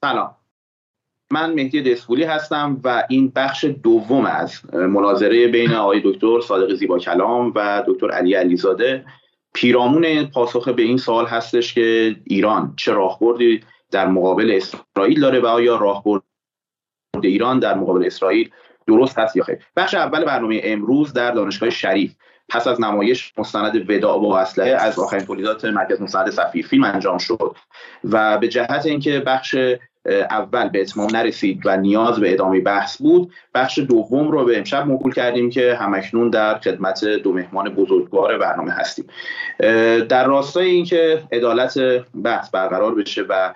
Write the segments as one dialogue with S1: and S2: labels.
S1: سلام. من مهدی دسپولی هستم و این بخش دوم از مناظره بین آقای دکتر صادق زیبا کلام و دکتر علی علیزاده. پیرامون پاسخ به این سوال هستش که ایران چه راهبردی در مقابل اسرائیل داره و آیا راهبرد ایران در مقابل اسرائیل درست هست یا خیر؟ بخش اول برنامه امروز در دانشگاه شریف. پس از نمایش مستند وداع با اسلحه از آخرین تولیدات مرکز مستند سفیر فیلم انجام شد و به جهت اینکه بخش اول به اتمام نرسید و نیاز به ادامه بحث بود. بخش دوم رو به امشب موکول کردیم که همکنون در خدمت دو مهمان بزرگوار برنامه هستیم. در راستای اینکه عدالت بحث برقرار بشه و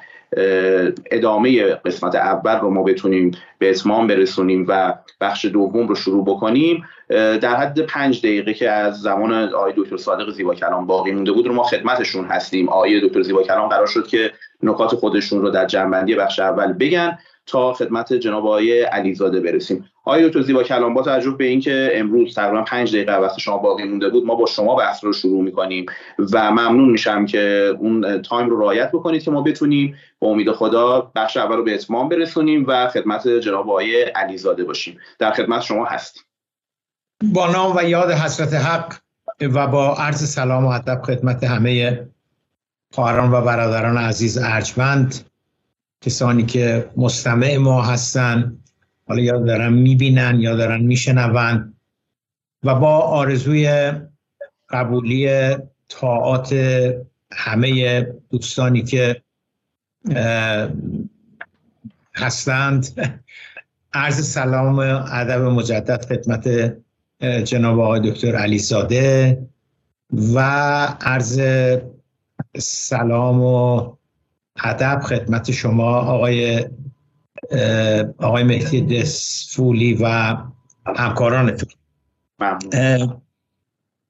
S1: ادامه قسمت اول رو ما بتونیم به اتمام برسونیم و بخش دوم رو شروع بکنیم در حد پنج دقیقه که از زمان آقای دکتر صادق زیبا کلام باقی مونده بود رو ما خدمتشون هستیم. آقای دکتر زیبا کلام قرار شد که نکات خودشون رو در جنبندی بخش اول بگن تا خدمت جناب آقای علیزاده برسیم. آقای دکتر زیبا کلام با توجه به اینکه امروز تقریبا پنج دقیقه وقت شما باقی مونده بود ما با شما بحث رو شروع می‌کنیم و ممنون میشم که اون تایم رو رعایت بکنید که ما بتونیم با امید خدا بخش اول رو به اتمام برسونیم و خدمت جناب آقای علیزاده باشیم. در خدمت شما هستیم.
S2: با نام و یاد حضرت حق و با عرض سلام و ادب خدمت همه خواهران و برادران عزیز ارجمند کسانی که مستمع ما هستن حالا یا دارن می‌بینن یا دارن میشنون و با آرزوی قبولی طاعات همه دوستانی که هستند. عرض سلام ادب مجدد خدمت جناب آقای دکتر علی زاده و عرض سلام و ادب خدمت شما آقای آقای مهدی دسفولی و همکارانتون.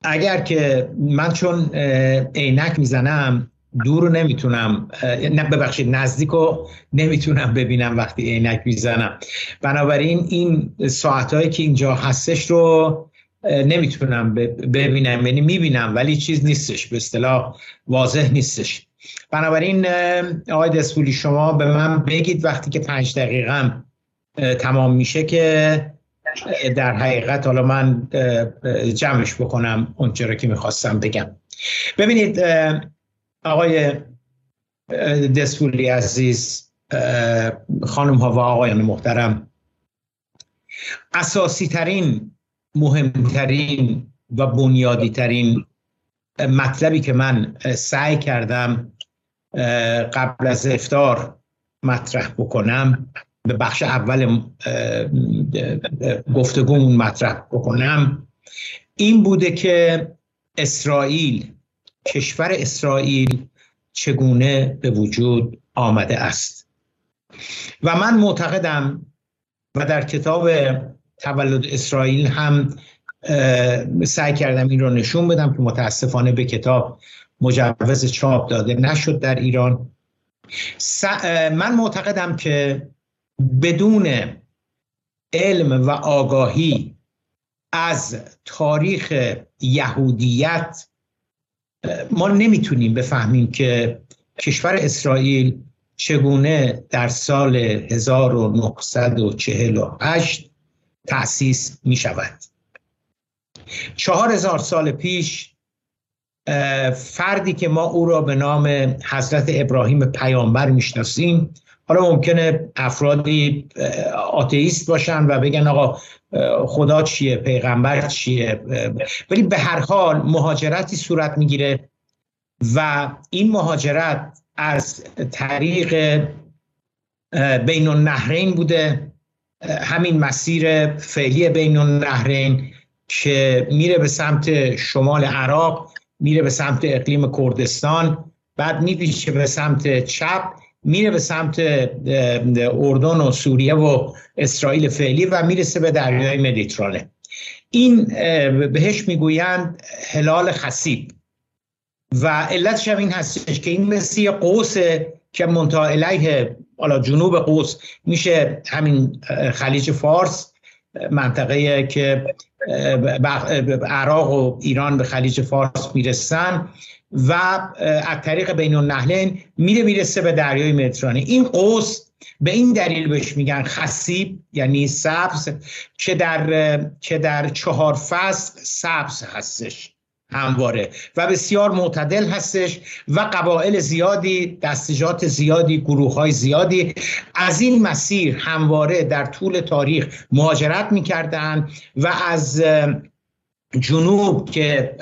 S2: اگر که من چون عینک می‌زنم دور رو نمی‌تونم نه ببخشید نزدیک رو نمی‌تونم ببینم وقتی عینک می‌زنم. بنابراین این ساعتهایی که اینجا هستش رو نمی‌تونم ببینم یعنی می‌بینم ولی چیز نیستش به اصطلاح واضح نیستش. بنابراین آقای دسپولی شما به من بگید وقتی که پنج دقیقم تمام میشه که در حقیقت حالا من جمعش بکنم اونچه رو که می‌خواستم بگم. ببینید آقای دسپولی عزیز خانم ها و آقایان محترم اساسی ترین مهمترین و بنیادی ترین مطلبی که من سعی کردم قبل از افتار مطرح بکنم به بخش اول گفتگومون مطرح بکنم این بوده که اسرائیل کشور اسرائیل چگونه به وجود آمده است. و من معتقدم و در کتاب تولد اسرائیل هم سعی کردم این رو نشون بدم که متاسفانه به کتاب مجوز چاپ داده نشد در ایران. من معتقدم که بدون علم و آگاهی از تاریخ یهودیت ما نمی‌تونیم بفهمیم که کشور اسرائیل چگونه در سال 1948 تأسیس می شود چهار هزار سال پیش فردی که ما او را به نام حضرت ابراهیم پیامبر می‌شناسیم. حالا ممکنه افرادی آتئیست باشن و بگن آقا خدا چیه پیغمبر چیه؟ ولی به هر حال مهاجرتی صورت می‌گیره و این مهاجرت از طریق بین النهرین بوده. همین مسیر فعلی بین النهرین که میره به سمت شمال عراق میره به سمت اقلیم کردستان بعد میپیچه به سمت چپ میره به سمت اردن و سوریه و اسرائیل فعلی و می‌رسه به دریای مدیترانه. این بهش می‌گویند هلال خسیب. و علتش هم این هستش که این مثل قوس که منتها علیه حالا جنوب قوس میشه همین خلیج فارس منطقه که عراق و ایران به خلیج فارس می‌رسن و از طریق بین النهلین میره می‌رسه به دریای مدیترانه. این قوس به این دلیل بهش میگن خسیب یعنی سبز که در که در چهار فصل سبز هستش. همواره و بسیار معتدل هستش و قبایل زیادی دستجات زیادی گروه های زیادی از این مسیر همواره در طول تاریخ مهاجرت می‌کردن و از جنوب که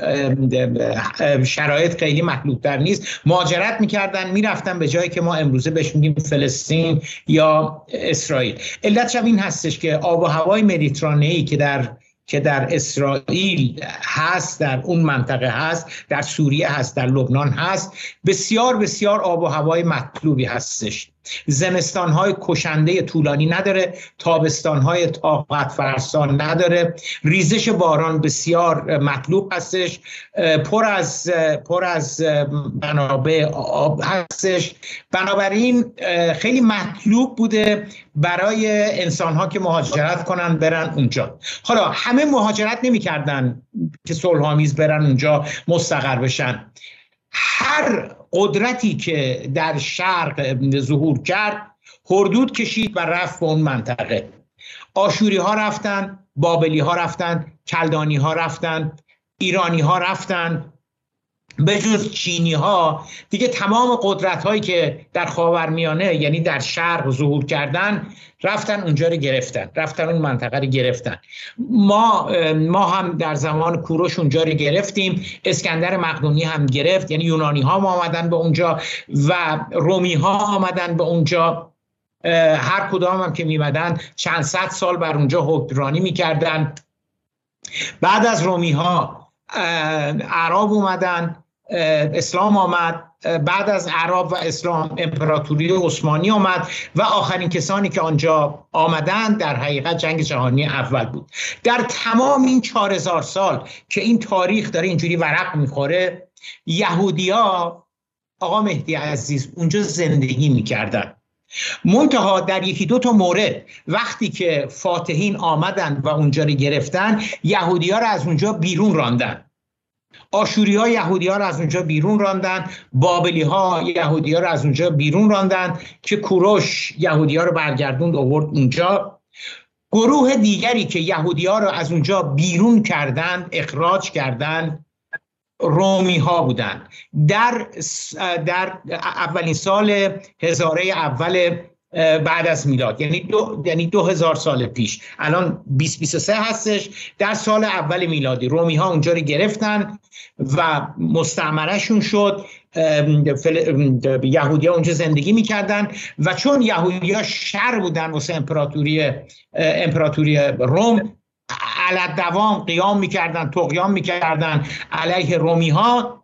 S2: شرایط خیلی در نیست مهاجرت می‌کردن می‌رفتن به جایی که ما امروزه بهش میگیم فلسطین یا اسرائیل. علتش این هستش که آب و هوای مدیترانه که در که در اسرائیل هست در اون منطقه هست در سوریه هست در لبنان هست. بسیار بسیار آب و هوای مطلوبی هستش. زمستان های کشنده طولانی نداره تابستان های طاقت فرسان نداره. ریزش باران بسیار مطلوب هستش. پر از پر از منابع آب هستش. بنابراین خیلی مطلوب بوده برای انسان ها که مهاجرت کنن برن اونجا. حالا همه مهاجرت نمی‌کردن که صلح برن اونجا مستقر بشن. هر قدرتی که در شرق ظهور کرد حردود کشید و رفت به اون منطقه. آشوری ها رفتن بابلی ها رفتن کلدانی ها رفتن ایرانی ها رفتن. به جز چینی ها دیگه تمام قدرت هایی که در خاورمیانه یعنی در شرق ظهور کردن رفتن اونجا رو گرفتن رفتن اون منطقه رو گرفتن. ما ما هم در زمان کوروش اونجا رو گرفتیم اسکندر مقدونی هم گرفت یعنی یونانی ها آمدن به اونجا و رومی ها آمدن به اونجا. هر کدام هم که میمدن چند صد سال بر اونجا حکمرانی می‌کردن. بعد از رومی ها عرب اومدن اسلام آمد بعد از عرب و اسلام امپراتوری عثمانی آمد و آخرین کسانی که آنجا آمدند در حقیقت جنگ جهانی اول بود. در تمام این چهار هزار سال که این تاریخ داره اینجوری ورق می‌خوره یهودیا آقا مهدی عزیز اونجا زندگی می‌کردن. منتها در یکی دو تا مورد وقتی که فاتحین آمدن و اونجا رو گرفتن یهودی ها رو از اونجا بیرون راندن. آشوری ها یهودی ها رو از اونجا بیرون راندن. بابلی ها یهودی ها رو از اونجا بیرون راندن که کوروش یهودی ها رو برگردوند آورد اونجا. گروه دیگری که یهودی ها رو از اونجا بیرون کردند اخراج کردند. رومی ها بودند در در اولین سال هزاره اول بعد از میلاد یعنی دو, یعنی دو هزار سال پیش. الان 2023 هستش. در سال اول میلادی رومی ها اونجا رو گرفتن و مستعمرشون شد. یهودی ها اونجا زندگی می‌کردن و چون یهودی ها شر بودن واسه امپراتوری امپراتوری روم علت دوام قیام می‌کردن تقیام می‌کردن علیه رومی ها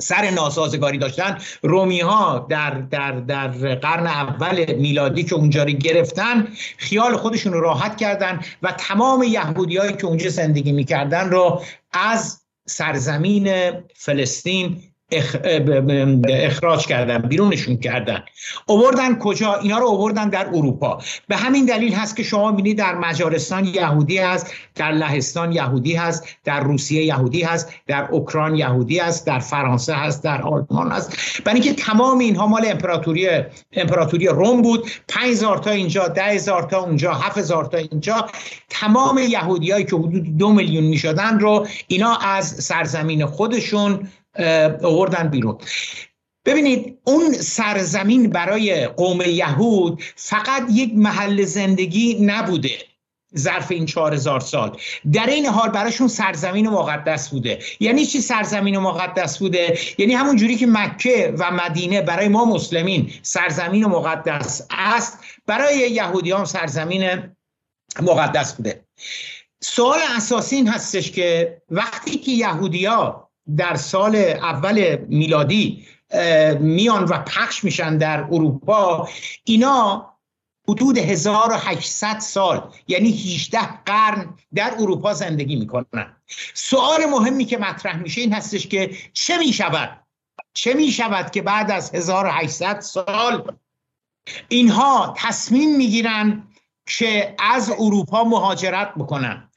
S2: سر ناسازگاری داشتن. رومی ها در, در, در قرن اول میلادی که اونجا رو گرفتن خیال خودشون راحت کردن و تمام یهودی هایی که اونجا زندگی می‌کردن رو از سرزمین فلسطین اخراج کردن بیرونشون کردن. اووردن کجا؟ اینا رو اووردن در اروپا. به همین دلیل هست که شما بینید در مجارستان یهودی هست در لهستان یهودی هست در روسیه یهودی هست در اوکراین یهودی هست در فرانسه هست در آلمان هست. برای اینکه تمام اینها مال امپراتوری امپراتوری روم بود. 5000 تا اینجا 10000 تا اونجا 7000 تا اینجا. تمام یهودیایی که حدود دو میلیون می‌شدن رو اینا از سرزمین خودشون آوردن بیرون. ببینید اون سرزمین برای قوم یهود فقط یک محل زندگی نبوده ظرف این چهار هزار سال. در این حال براشون سرزمین مقدس بوده. یعنی چی سرزمین مقدس بوده؟ یعنی همون جوری که مکه و مدینه برای ما مسلمین سرزمین مقدس است برای یهودیان سرزمین مقدس بوده. سوال اساسی این هستش که وقتی که یهودیا در سال اول میلادی میان و پخش میشن در اروپا. اینا حدود 1800 سال یعنی 18 قرن در اروپا زندگی می‌کنن. سوال مهمی که مطرح میشه این هستش که چه می‌شود؟ چه می‌شود که بعد از 1800 سال اینها تصمیم می‌گیرن که از اروپا مهاجرت بکنن؟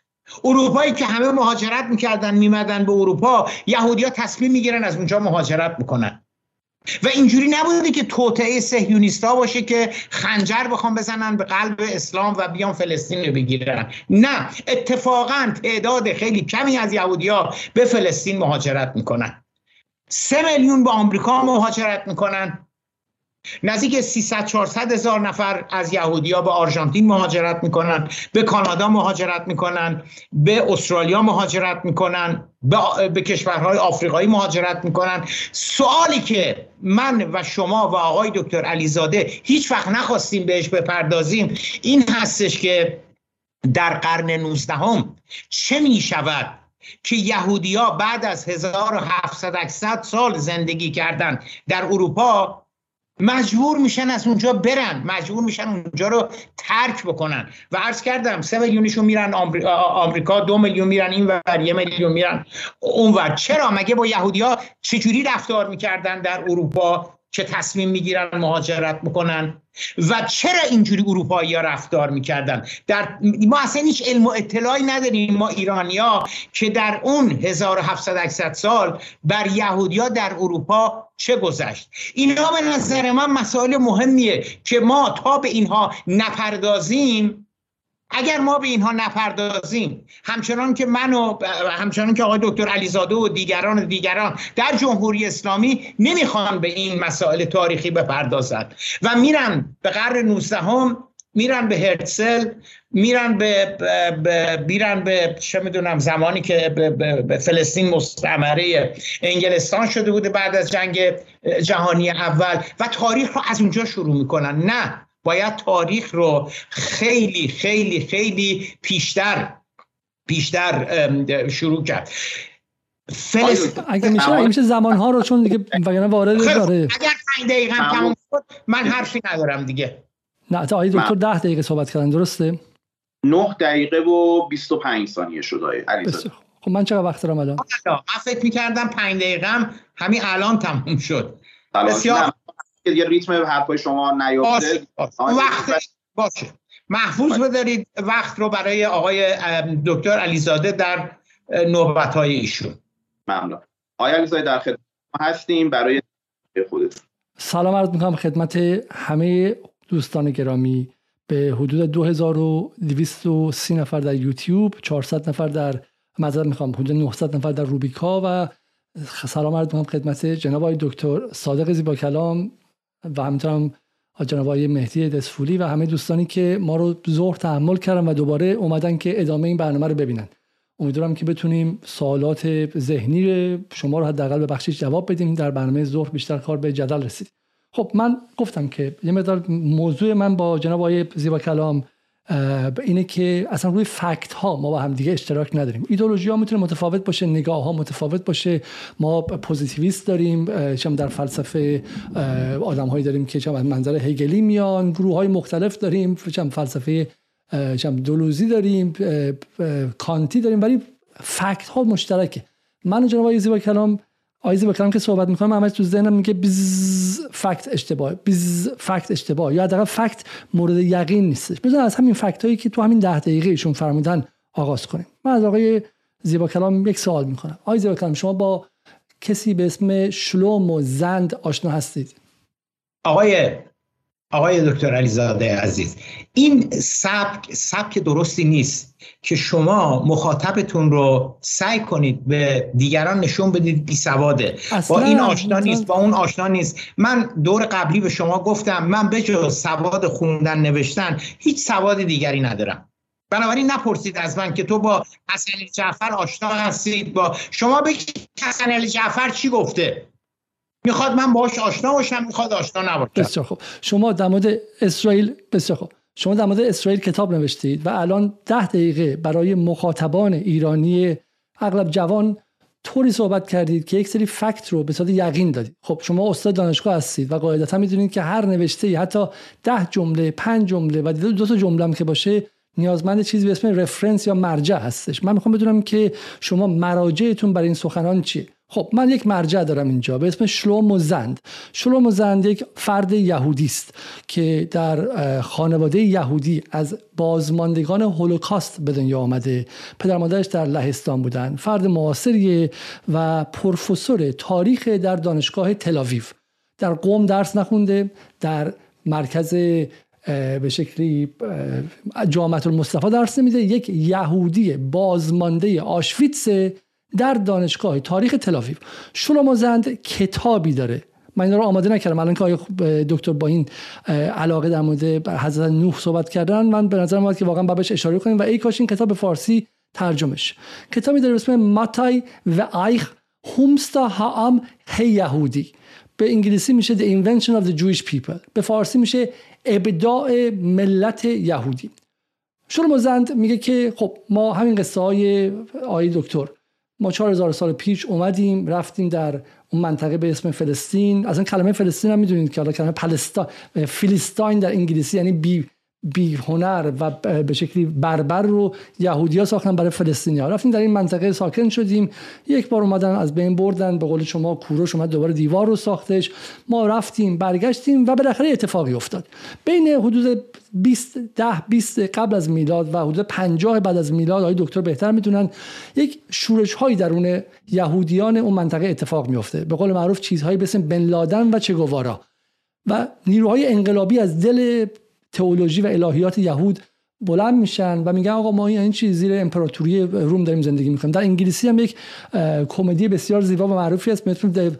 S2: اروپایی که همه مهاجرت می‌کردن میمدن به اروپا یهودیا تصمیم می‌گیرن از اونجا مهاجرت بکنن. و اینجوری نبوده که توطعه سهیونیستا باشه که خنجر بخوام بزنن به قلب اسلام و بیان فلسطین رو بگیرن. نه اتفاقا تعداد خیلی کمی از یهودیا به فلسطین مهاجرت می‌کنن. سه میلیون به آمریکا مهاجرت می‌کنن. نزدیک 300 400 هزار نفر از یهودیا به آرژانتین مهاجرت می‌کنن به کانادا مهاجرت می‌کنن به استرالیا مهاجرت می‌کنن به, به کشورهای آفریقایی مهاجرت می‌کنن. سوالی که من و شما و آقای دکتر علیزاده هیچ وقت نخواستیم بهش بپردازیم این هستش که در قرن 19 هم چه می‌شود که یهودیا بعد از 1700 سال زندگی کردن در اروپا مجبور میشن از اونجا برن. مجبور میشن اونجا رو ترک بکنن. و عرض کردم سه میلیونشون میرن آمریکا دو میلیون میرن این ور یه میلیون میرن اونور چرا؟ مگه با یهودیا چجوری رفتار می‌کردن در اروپا؟ که تصمیم می‌گیرن مهاجرت می‌کنن و چرا اینجوری اروپایی ها رفتار می‌کردن؟ در ما اصلا هیچ علم و اطلاعی نداریم. ما ایرانیا که در اون 1700 سال بر یهودیا در اروپا چه گذشت؟ اینا به نظر من مسائل مهمیه که ما تا به اینها نپردازیم اگر ما به اینها نپردازیم همچنان که من و همچنان که آقای دکتر علیزاده و دیگران و دیگران در جمهوری اسلامی نمی‌خوان به این مسائل تاریخی بپردازند و میرن به قرن 19 هم میرن به هرتسل میرن به, میرن به چه می‌دونم زمانی که به, فلسطین مستعمره انگلستان شده بوده بعد از جنگ جهانی اول و تاریخ رو از اونجا شروع می‌کنن. نه باید تاریخ رو خیلی خیلی خیلی پیشتر پیشتر شروع کرد.
S3: فلسطین اگه میشه اگه میشه زمان ها رو چون دیگه وگرنه وارد داره.
S2: اگر 5 دقیقه تموم شد من حرفی ندارم دیگه.
S3: نه تا آقای دکتر 10 دقیقه صحبت کردن درسته؟
S1: 9 دقیقه و 25 ثانیه شد آقای علیزاده
S3: خب من چقدر وقت دارم الان؟
S2: من فکر می‌کردم 5 دقیقه هم همین الان تموم شد. بسیار
S1: یه ریتم حرفای شما نیفته
S2: وقت باشه. محفوظ بدارید وقت رو برای آقای دکتر علیزاده در نوبت های ایشون.
S1: ممنون. آقای علیزاده در خدمت هستیم. برای خودت
S3: سلام عرض می‌کنم خدمت همه دوستان گرامی به حدود 2230 نفر در یوتیوب 400 نفر در مذارت می‌خوام حدود 900 نفر در روبیکا و سلام عرض می‌کنم خدمت جناب آقای دکتر صادق زیبا کلام و همینطورم جناب آقای مهدی دسفولی و همه دوستانی که ما رو ظهر تحمل کردن و دوباره اومدن که ادامه این برنامه رو ببینن. امیدوارم که بتونیم سوالات ذهنی شما رو حداقل به بخشش جواب بدیم. در برنامه ظهر بیشتر کار به جدل رسید خب من گفتم که یه مقدار موضوع من با جناب آقای زیبا کلام اینه که اصلا روی فکت ها ما با هم دیگه اشتراک نداریم. ایدولوژی ها می‌تونه متفاوت باشه نگاه ها متفاوت باشه. ما پوزیتیویست داریم چم در فلسفه آدم هایی داریم که چم منظر هگلی میان. گروه های مختلف داریم چم فلسفه چم دولوزی داریم کانتی داریم ولی فکت ها مشترکه. من و جناب آقای کلام آیزی بکنم که صحبت می‌کنم همش تو ذهنم میگه بیز فکت اشتباه بیز فکت اشتباه. یا حداقل فکت مورد یقین نیستش. بذار از همین فکت هایی که تو همین ده دقیقه ایشون فرمودن آغاز کنیم. من از آقای زیبا کلام یک سوال می‌کنم آقای زیبا کلام شما با کسی به اسم شلوم و زند آشنا هستید؟
S2: آقای آقای دکتر علیزاده عزیز این سبک سبک درستی نیست که شما مخاطبتون رو سعی کنید به دیگران نشون بدید بی سواده. با این آشنا نیست با اون آشنا نیست. من دور قبلی به شما گفتم من به جز سواد خوندن نوشتن هیچ سواد دیگری ندارم. بنابراین نپرسید از من که تو با حسن جعفر آشنا هستید با شما به حسن جعفر چی گفته؟ می‌خواد من باش آشنا باشم می‌خواد آشنا نباشم.
S3: بسیار خوب. شما در مورد اسرائیل بسیار خوب. شما در مورد اسرائیل کتاب نوشتید و الان ده دقیقه برای مخاطبان ایرانی اغلب جوان طوری صحبت کردید که یک سری فکت رو به صورت یقین دادید. خب شما استاد دانشگاه هستید و قاعدتا می‌دونید که هر نوشته حتی ده جمله پنج جمله و دو تا جمله هم که باشه نیازمند چیزی به اسم رفرنس یا مرجع هستش. من می‌خوام بدونم که شما مراجعتون برای این سخنان چیه. خب من یک مرجع دارم اینجا به اسم شلومو زند. شلومو زند یک فرد یهودی است که در خانواده یهودی از بازماندگان هولوکاست به دنیا آمده. پدر مادرش در لهستان بودن. فرد معاصریه و پروفسور تاریخ در دانشگاه تلاویو در قوم درس نخونده در مرکز به شکلی جامعه المصطفى درس نمیده. یک یهودی بازمانده آشویتس در دانشگاه تاریخ تلاویو شلوموزند کتابی داره. من این رو آماده نکردم. الان که دکتر با این علاقه در مورد حضرت نوح صحبت کردن من به نظر میاد که واقعا بابش اشاره کنیم و ای کاش این کتاب فارسی ترجمش کتابی داره اسم ماتای و ایخ هومستا هام هی یهودی. به انگلیسی میشه The Invention of the Jewish People. به فارسی میشه ابداع ملت یهودی. شلوموزند میگه که خب ما همین قصه های آی دکتر ما 4000 سال پیش اومدیم رفتیم در اون منطقه به اسم فلسطین. از این کلمه فلسطین هم می‌دونید که حالا کلمه پلستا فیلیستاین در انگلیسی یعنی بی بی هنر و به شکلی بربر رو یهودیا ساختن برای فلسطینی ها رفتیم در این منطقه ساکن شدیم. یک بار اومدن از بین بردن. به قول شما کوروش اومد دوباره دیوار رو ساختش. ما رفتیم برگشتیم و بالاخره اتفاقی افتاد. بین حدود 20 ده 20 قبل از میلاد و حدود 50 بعد از میلاد آقای دکتر بهتر می‌دونن یک شورش های درون یهودیان اون منطقه اتفاق میفته به قول معروف چیزهایی اسم بن لادن و چگوارا. و نیروهای انقلابی از دل تئولوژی و الهیات یهود بلند میشن و میگن آقا ما این چیز زیر امپراتوری روم داریم زندگی می‌کنیم. در انگلیسی هم یک کمدی بسیار زیبا و معروفی است به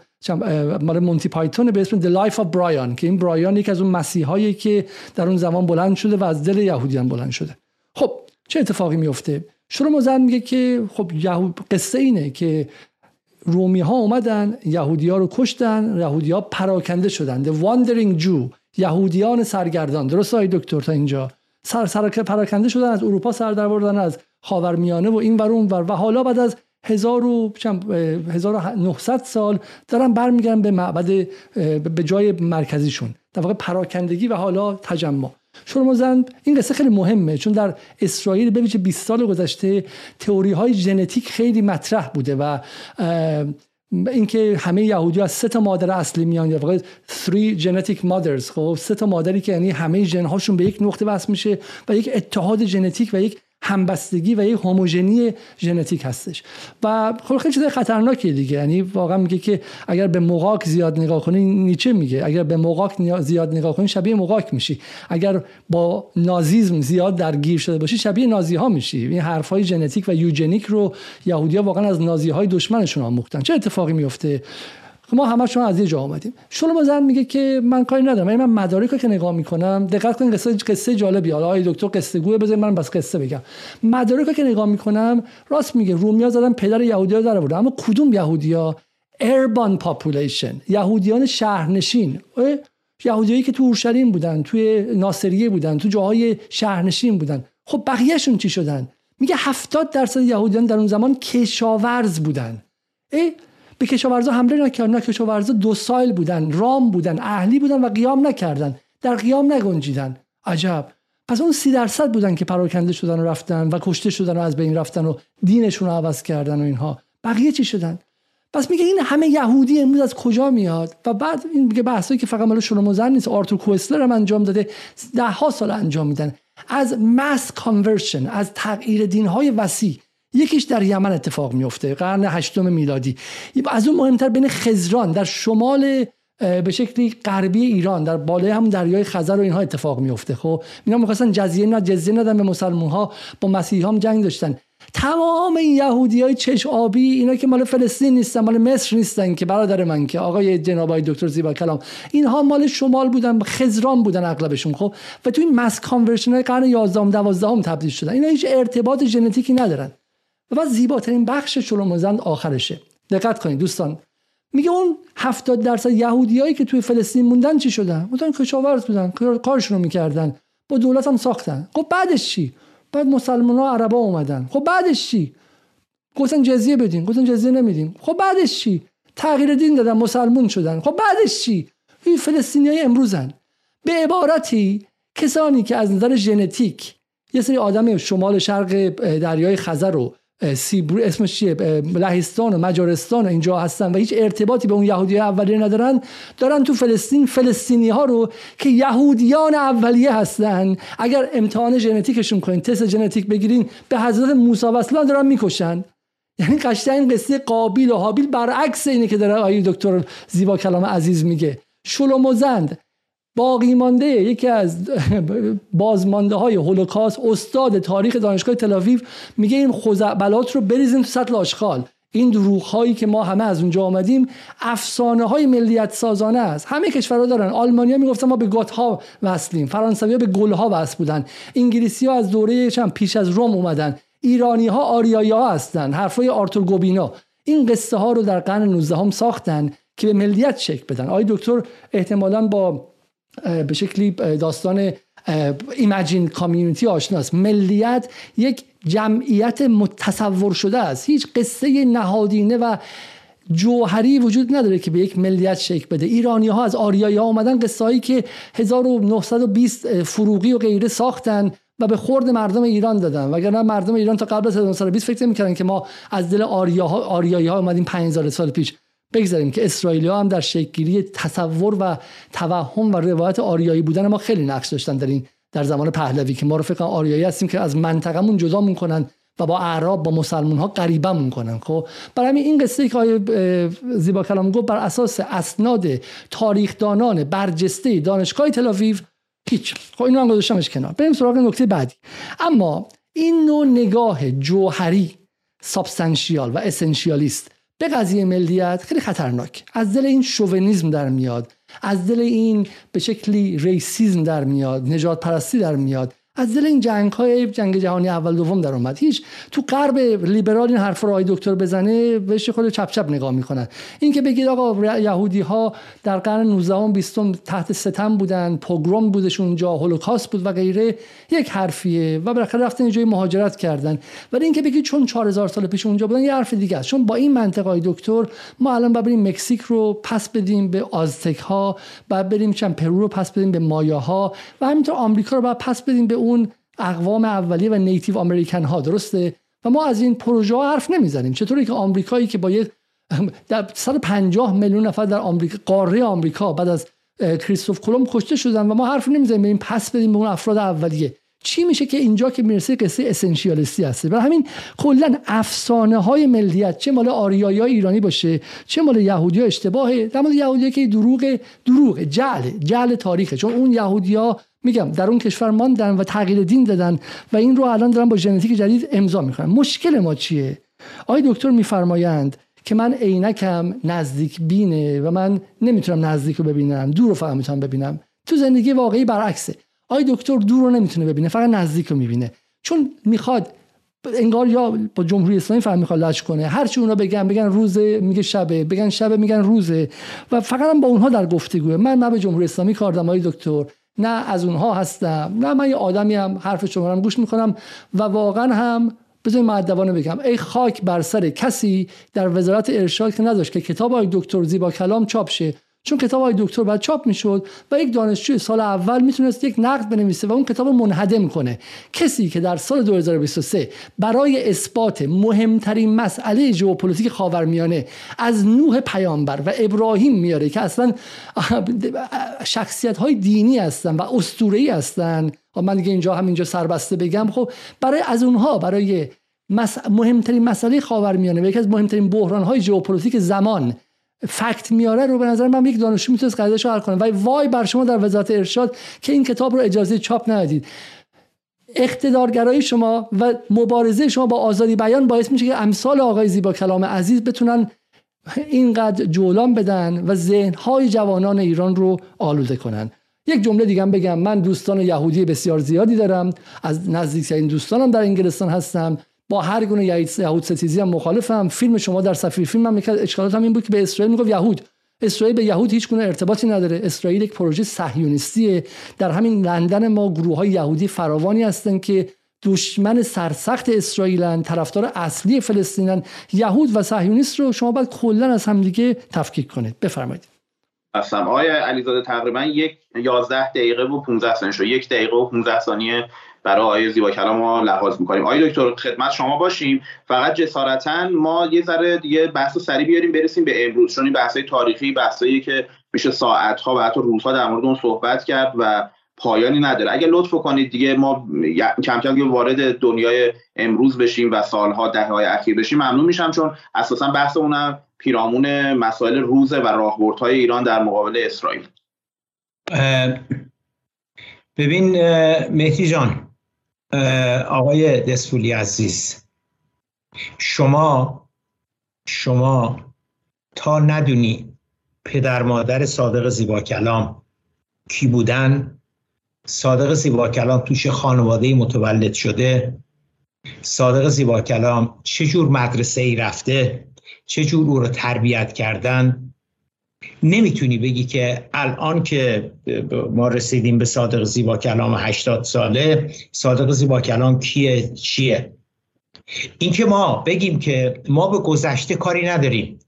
S3: مال مونتی پایتون به اسم The Life of Brian که این برایان یک از اون مسیحایی که در اون زمان بلند شده و از دل یهودیان بلند شده. خب چه اتفاقی میفته؟ شروع میگه که خب یهود قصه اینه که رومی ها اومدن یهودی ها رو کشتن یهودی ها پراکنده شدن. The Wandering Jew یهودیان سرگردان. درست های دکتر تا اینجا. سر سر پراکنده شدن از اروپا سر در بردن از خاورمیانه و این ور اون ور. و حالا بعد از 1900 سال دارن برمیگردن به معبد به جای مرکزیشون. در واقع پراکندگی و حالا تجمع. شما زن این قصه خیلی مهمه چون در اسرائیل به 20 سال گذشته تئوری های ژنتیک خیلی مطرح بوده و اینکه همه یهودی از سه تا مادر اصلی میان یا واقع three genetic mothers خب؟ سه تا مادری که یعنی همه ژن هاشون به یک نقطه وصل میشه و یک اتحاد ژنتیک و یک همبستگی و یک هوموژنی ژنتیک هستش. و خب خیلی چیز خطرناکیه دیگه. یعنی واقعا میگه که اگر به موقاک زیاد نگاه کنی نیچه میگه. اگر به موقاک زیاد نگاه کنی شبیه موقاک میشی. اگر با نازیزم زیاد درگیر شده باشی شبیه نازی ها میشی. این حرف های ژنتیک و یوجنیک رو یهودیا واقعا از نازی های دشمنشون آموختن. چه اتفاقی میفته ما همشون از یه جا آمدیم شلو زن میگه که من کاری ندارم. یعنی من مدارک که نگاه می‌کنم دقت کنید قصه قصه جالبی حالا آقای دکتر قصه گوه بذارید من بس قصه بگم. مدارک که نگاه می‌کنم راست میگه رومیا زدن پدر یهودیا در آورد اما کدوم یهودیا؟ urban population یهودیان شهرنشین. یهودیایی که تو اورشلیم بودن توی ناصریه بودن تو جاهای شهرنشین بودن. خب بقیهشون چی شدن؟ میگه 70 درصد یهودیان در اون زمان کشاورز بودن. به کشاورزا حمله نکردن. نه کشاورزا docile بودن رام بودن اهلی بودن و قیام نکردن. در قیام نگنجیدن. عجب. پس اون سی درصد بودن که پراکنده شدن و رفتن و کشته شدن و از بین رفتن و دینشون رو عوض کردن و اینها. بقیه چی شدن؟ پس میگه این همه یهودی امروز از کجا میاد؟ و بعد این میگه بحثایی که فقط مال شلومو زن نیست. آرتور کوسلر هم انجام داده. ده ها سال انجام میدن. از ماس کانورشن از تغییر دین های وسیع یکیش در یمن اتفاق میفته قرن هشتم میلادی. از اون مهمتر بین خزران در شمال به شکلی غربی ایران در بالای هم دریای خزر و اینها اتفاق میفته خب اینا می‌خواستن جزیه نه جزیه ندن به مسلمان ها با مسیحی هم جنگ داشتن. تمام این یهودی های چش آبی اینا که مال فلسطین نیستن مال مصر نیستن که برادر من که آقای جناب آقای دکتر زیبا کلام اینها مال شمال بودن خزران بودن اغلبشون. خب و تو این مس کانورشن های قرن 11 12 تبدیل شدن. اینا هیچ ارتباط ژنتیکی ندارن. و بعد زیباترین بخش شلوموزند آخرشه. دقت کنید دوستان. میگه اون 70 درصد یهودیایی که توی فلسطین موندن چی شدن؟ بودن کشاورز بودن کارشون رو می‌کردن. با دولت هم ساختن. خب بعدش چی؟ بعد مسلمان ها عربا اومدن. خب بعدش چی؟ گفتن جزیه بدین. گفتن جزیه نمیدیم خب بعدش چی؟ تغییر دین دادن مسلمون شدن. خب بعدش چی؟ این فلسطینی های امروزن. به عبارتی کسانی که از نظر ژنتیک یه سری آدم شمال شرق دریای خزر رو سیبر اسمش چیه؟ لهستان و مجارستان و اینجا هستن و هیچ ارتباطی به اون یهودی اولیه ندارن. دارن تو فلسطین فلسطینی ها رو که یهودیان اولیه هستن. اگر امتحان ژنتیکشون کنین تست ژنتیک بگیرین به حضرت موسی و دارن می‌کشن. یعنی قشنگ قصه قابیل و حابیل برعکس اینه که داره آقای دکتر زیبا کلام عزیز میگه. شلم و باقی مانده یکی از بازمانده های هولوکاست استاد تاریخ دانشگاه تلاویو میگه این خزعبلات رو بریزیم تو سطل آشغال. این دروغ هایی که ما همه از اونجا آمدیم افسانه های ملیت سازانه است. همه کشورها دارن. آلمانیا می‌گفتن ما به گات ها وصلیم. فرانسوی به گل ها وصل بودن. انگلیسی ها از دوره چند پیش از روم اومدن. ایرانی ها آریایی ها هستن. حرفای آرتور گوبینا. این قصه ها رو در قرن 19 هم ساختن که به ملیت شکل بدن. آقای دکتر احتمالا با به شکلی داستان ایمجین کامیونیتی آشناست. ملیت یک جمعیت متصور شده است. هیچ قصه نهادینه و جوهری وجود نداره که به یک ملیت شکل بده. ایرانی ها از آریایی ها اومدن قصه هایی که 1920 فروغی و غیره ساختن و به خورد مردم ایران دادن. وگرنه مردم ایران تا قبل از 1920 فکر نمی‌کردن که ما از دل آریایی ها اومدیم 5000 سال پیش. بگذاریم که اسرائیلی ها هم در شکلگیری تصور و توهم و روایت آریایی بودن ما خیلی نقش داشتن در این در زمان پهلوی که ما رو فکر آریایی هستیم که از منطقمون جدا می‌کنن و با اعراب با مسلمان ها غریبه می‌کنن خب برای همین این قصه که آیه زیبا کلام گفت بر اساس اسناد تاریخدانان برجسته دانشگاه تلاویو هیچ. خب اینو هم گذاشتمش کنار. بریم سراغ نکته بعدی. اما این نوع نگاه جوهری سابستانشیال و اسنشیالیست به قضیه ملیت خیلی خطرناک. از دل این شوونیزم در میاد. از دل این به شکلی ریسیزم در میاد. نجات پرستی در میاد. از دل این جنگ های جنگ جهانی اول دوم در اومد. هیچ تو غرب لیبرال این حرف رو دکتر بزنه بهش خود چپ چپ نگاه می‌کنن این که بگید آقا یهودی ها در قرن 19 و 20 تحت ستم بودن پوگروم بودش اونجا هولوکاست بود و غیره یک حرفیه و بالاخره رفتن اینجای مهاجرت کردن. ولی اینکه بگید چون 4000 سال پیش اونجا بودن یه حرف دیگه است. چون با این منطقه دکتر ما الان بریم مکزیک رو پس بدیم به آزتک ها بعد بریم چند پرو رو پس بدیم به مایا ها و همینطور آمریکا رو بعد پس بدیم به اون اقوام اولیه و نیتیو امریکن ها درسته؟ و ما از این پروژه ها حرف نمی‌زنیم. چطوری که آمریکایی که با در 150 میلیون نفر در آمریکا قاره آمریکا بعد از کریستوف کلم کشته شدن و ما حرف نمی‌زنیم این پس بدیم به اون افراد اولیه. چی میشه که اینجا که می‌رسه قصه اسنشیالیستی هست برای همین کلا افسانه های ملیت چه مال آریایی ایرانی باشه چه مال یهودی ها اشتباهه. در مورد یهودی که دروغ دروغ جعل جعل تاریخه. چون اون یهودی میگم در اون کشور ماندن و تغییر دین دادن و این رو الان دارن با ژنتیک جدید امضا می‌کنن. مشکل ما چیه؟ آقای دکتر میفرمایند که من عینکم نزدیک بینه و من نمی‌تونم نزدیک رو ببینم دور رو فقط می‌تونم ببینم. تو زندگی واقعی برعکسه. آقای دکتر دور رو نمی‌تونه ببینه فقط نزدیک رو می‌بینه. چون می‌خواد انگار یا با جمهوری اسلامی فهم می‌خواد لج کنه. هر چی اونا بگن بگن روزه میگه شبه بگن شبه میگن روزه. و فقط هم با اونها در گفتگوه. من نه به جمهوری اسلامی کار دکتر. نه از اونها هستم نه من یه آدمی هم حرف شما رو گوش می‌کنم و واقعا هم بذارید مودبانه بگم. ای خاک بر سر کسی در وزارت ارشاد که نذاشت که کتاب های دکتر زیبا کلام چاپ شه. چون کتاب های دکتر بعد چاپ می‌شد و یک دانشجوی سال اول می‌تونست یک نقد بنویسه و اون کتاب منهدم کنه. کسی که در سال 2023 برای اثبات مهمترین مسئله ژئوپلیتیک خاورمیانه از نوح پیامبر و ابراهیم میاره که اصلا شخصیت های دینی هستن و اسطوره‌ای هستن. و من دیگه اینجا همینجا سربسته بگم خب برای از اونها برای مهمترین مسئله خاورمیانه و یکی از مهمترین بحران های ژئوپلیتیک زمان fact میاره رو به نظر من یک دانشجو می‌تونست قضیهش رو حل کنه. ولی وای بر شما در وزارت ارشاد که این کتاب رو اجازه چاپ ندادید. اقتدارگرایی شما و مبارزه شما با آزادی بیان باعث میشه که امثال آقای زیبا کلام عزیز بتونن اینقدر جولان بدن و ذهنهای جوانان ایران رو آلوده کنن. یک جمله دیگه بگم. من دوستان یهودی بسیار زیادی دارم. از نزدیک این دوستانم در انگلستان هستم. با هر گونه یهود ستیزی هم مخالفم. فیلم شما در سفیر فیلم هم اشکالات هم این بود که به اسرائیل می‌گفت یهود. اسرائیل به یهود هیچ گونه ارتباطی نداره. اسرائیل یک پروژه صهیونیستیه. در همین لندن ما گروه های یهودی فراوانی هستن که دشمن سرسخت اسرائیلن طرفدار اصلی فلسطینن. یهود و صهیونیست رو شما باید کلا از همدیگه تفکیک کنید. بفرمایید.
S1: هستم. آقای علیزاده تقریبا یک 11 دقیقه و 15 ثانیه شد. یک دقیقه و 15 ثانیه برای آقای زیبا کلام ما لحاظ می‌کنیم. آقای دکتر خدمت شما باشیم. فقط جسارتا ما یه ذره دیگه بحث سری بیاریم برسیم به امروز. چون این بحث تاریخی بحثایی که میشه ساعت ها و حتی روزها در مورد اون صحبت کرد و پایانی نداره. اگه لطف کنید دیگه ما کم کم وارد دنیای امروز بشیم و سالها دهه های اخیر بشیم. ممنون میشم چون اساسا بحث اونم پیرامون مسائل روزه و راهبردهای ایران در مقابل اسرائیل.
S2: ببین مهدی جان آقای دسفولی عزیز شما شما تا ندونی پدر مادر صادق زیبا کلام کی بودن صادق زیبا کلام توش خانواده متولد شده صادق زیبا کلام چه جور مدرسه ای رفته چه جور او رو تربیت کردن؟ نمی‌تونی بگی که الان که ما رسیدیم به صادق زیبا کلام 80 ساله صادق زیبا کلام کیه چیه؟ اینکه ما بگیم که ما به گذشته کاری نداریم.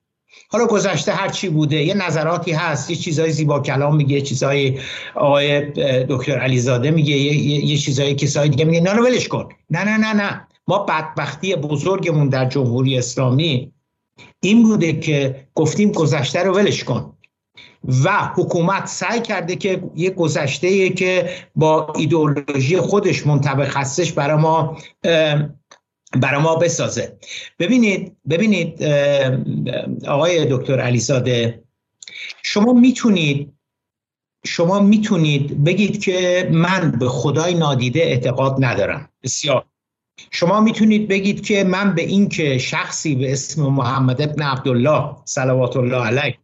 S2: حالا گذشته هر چی بوده یه نظراتی هست یه چیزای زیبا کلام میگه یه چیزای آقای دکتر علیزاده میگه یه, یه چیزای کسای دیگه میگه نه ولش کن. نه نه نه نه. ما بدبختی بزرگمون در جمهوری اسلامی این بوده که گفتیم گذشته رو ولش کن. و حکومت سعی کرده که یه گذشته که با ایدئولوژی خودش منطبق هستش برای ما برای ما بسازه. ببینید ببینید آقای دکتر علیزاده شما می‌تونید شما می‌تونید بگید که من به خدای نادیده اعتقاد ندارم. بسیار. شما می‌تونید بگید که من به این که شخصی به اسم محمد ابن عبدالله صلوات الله علیه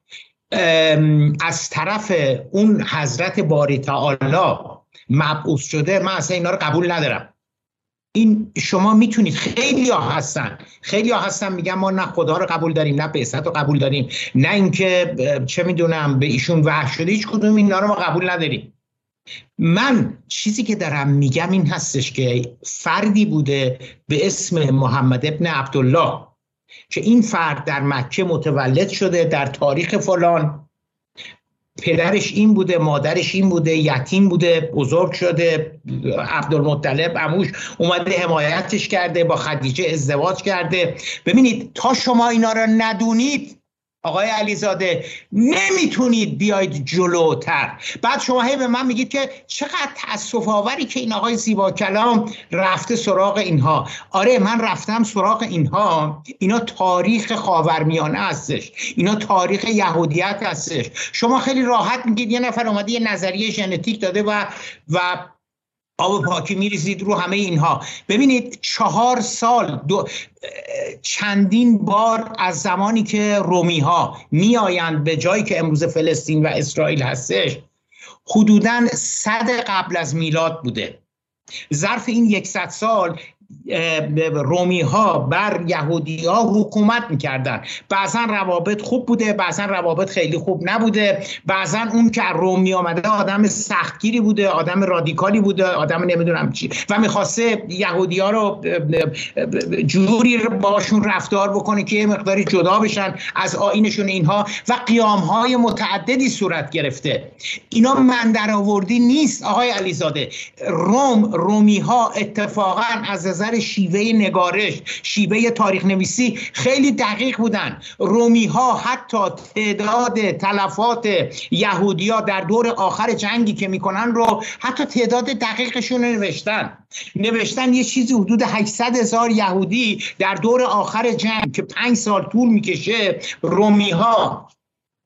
S2: از طرف اون حضرت باری تعالی مبعوث شده من اصلا اینا رو قبول ندارم. این شما می‌تونید خیلی ها هستن. خیلی ها هستن میگن ما نه خدا رو قبول داریم نه بعثت رو قبول داریم نه اینکه چه می‌دونم به ایشون وحش شده هیچ کدوم اینا رو ما قبول نداریم. من چیزی که دارم میگم این هستش که فردی بوده به اسم محمد ابن عبدالله که این فرد در مکه متولد شده در تاریخ فلان. پدرش این بوده مادرش این بوده یتیم بوده بزرگ شده عبدالمطلب اموش اومده حمایتش کرده با خدیجه ازدواج کرده. ببینید تا شما اینا را ندونید آقای علیزاده نمی‌تونید بیاید جلوتر. بعد شما هی به من میگید که چقدر تاسف آوری که این آقای زیبا کلام رفته سراغ اینها. آره من رفتم سراغ اینها. اینا تاریخ خاورمیانه هستش. اینا تاریخ یهودیت هستش. شما خیلی راحت میگید یه نفر اومده یه نظریه ژنتیک داده و و آب پاکی میریزید رو همه اینها. ببینید چهار سال دو چندین بار از زمانی که رومی ها میآیند به جایی که امروز فلسطین و اسرائیل هستش حدودا صد قبل از میلاد بوده. ظرف این یکصد سال رومی ها بر یهودی ها حکومت می‌کردن. بعضا روابط خوب بوده بعضا روابط خیلی خوب نبوده. بعضا اون که رومی آمده آدم سختگیری بوده آدم رادیکالی بوده آدم نمی‌دونم چی. و می‌خواسته یهودی ها رو جوری باشون رفتار بکنه که یه مقداری جدا بشن از آینشون اینها و قیام های متعددی صورت گرفته. اینا من در آوردی نیست آقای علیزاده. روم رومی ها اتفاقا از نظر شیوه نگارش شیوه تاریخ نویسی خیلی دقیق بودن. رومی ها حتی تعداد تلفات یهودیا در دور آخر جنگی که می‌کنن رو حتی تعداد دقیقشون رو نوشتن. نوشتن یه چیزی حدود 800 هزار یهودی در دور آخر جنگ که پنج سال طول می‌کشه. رومی ها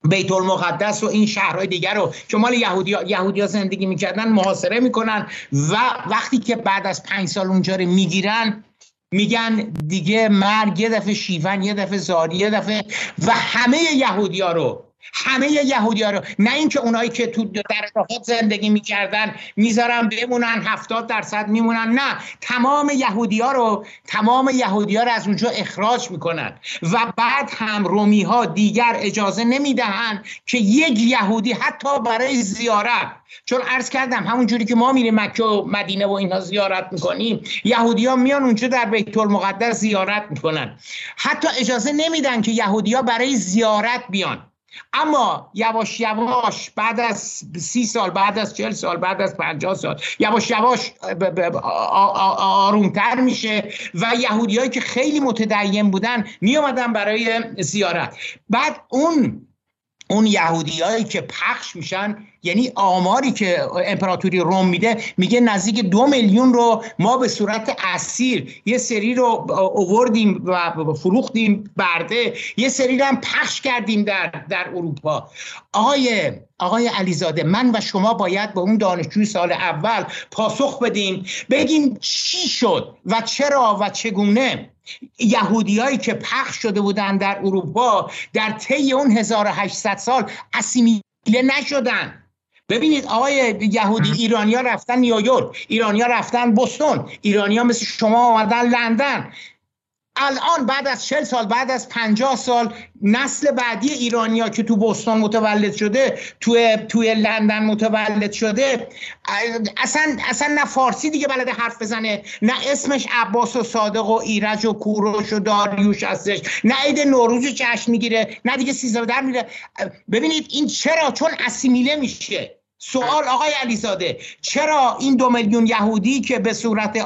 S2: بیت المقدس و این شهرهای دیگر رو که مال یهودی ها زندگی می‌کردن محاصره می‌کنن و وقتی که بعد از پنج سال اونجا رو می‌گیرن میگن دیگه مرگ یه دفعه شیون یه دفعه زاری یه دفعه و همه یهودی ها رو همه یهودی ها رو. نه اینکه اونایی که تو در زندگی می‌کردن می‌ذارن بمونن هفتاد درصد میمونن. نه تمام یهودی ها رو تمام یهودی ها رو از اونجا اخراج می‌کنن. و بعد هم رومی ها دیگر اجازه نمی‌دهند که یک یهودی حتی برای زیارت چون عرض کردم همون جوری که ما میریم مکه و مدینه و اینها زیارت می‌کنیم یهودی ها میان اونجا در بیت المقدس زیارت می‌کنن. حتی اجازه نمیدن که یهودی ها برای زیارت بیان. اما یواش یواش بعد از سی سال بعد از چل سال بعد از پنجاه سال یواش یواش آرومتر میشه و یهودیایی که خیلی متدین بودن می برای زیارت. بعد اون اون یهودیایی که پخش میشن یعنی آماری که امپراتوری روم میده میگه نزدیک دو میلیون رو ما به صورت اسیر یه سری رو اووردیم و فروختیم برده یه سری رو هم پخش کردیم در, در اروپا. آقای آقای علیزاده من و شما باید به اون دانشجوی سال اول پاسخ بدیم بگیم چی شد و چرا و چگونه؟ یهودیایی که پخش شده بودن در اروپا در طی اون 1800 سال اسیمیله نشدن. ببینید آقای یهودی ایرانیا رفتن نیویورک ایرانیا رفتن بوستون ایرانیا مثل شما آمدن لندن. الان بعد از 40 سال بعد از 50 سال نسل بعدی ایرانیا که تو بوستون متولد شده تو توی لندن متولد شده اصلا اصلا نه فارسی دیگه بلده حرف بزنه نه اسمش عباس و صادق و ایرج و کوروش و داریوش هستش نه عید نوروز جشن می‌گیره نه دیگه سیزده در میره. ببینید این چرا؟ چون اسیمیله میشه. سوال آقای علیزاده چرا این دو میلیون یهودی که به صورت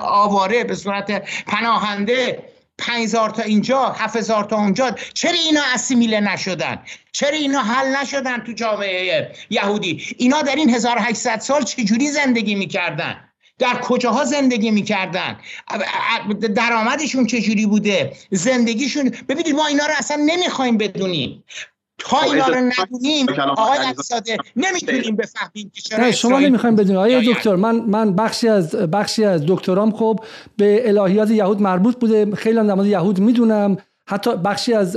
S2: آواره به صورت پناهنده 5000 تا اینجا 7000 تا اونجا. چرا اینا اسیمیله نشدن؟ چرا اینا حل نشدن تو جامعه یهودی؟ اینا در این 1800 سال چجوری زندگی می‌کردن؟ در کجاها زندگی می‌کردن؟ درآمدشون چجوری بوده؟ زندگیشون ببینید ما اینا رو اصلا نمی‌خوایم بدونیم. تا خب، اینا رو ندونیم آقای اقتصاده نمی‌تونیم بفهمیم که چرا
S3: شما نمی‌خوایم بدونیم. آقای دکتر من من بخشی از بخشی از دکترام خب به الهیات یهود مربوط بوده. خیلی هم در یهود می‌دونم. حتی بخشی از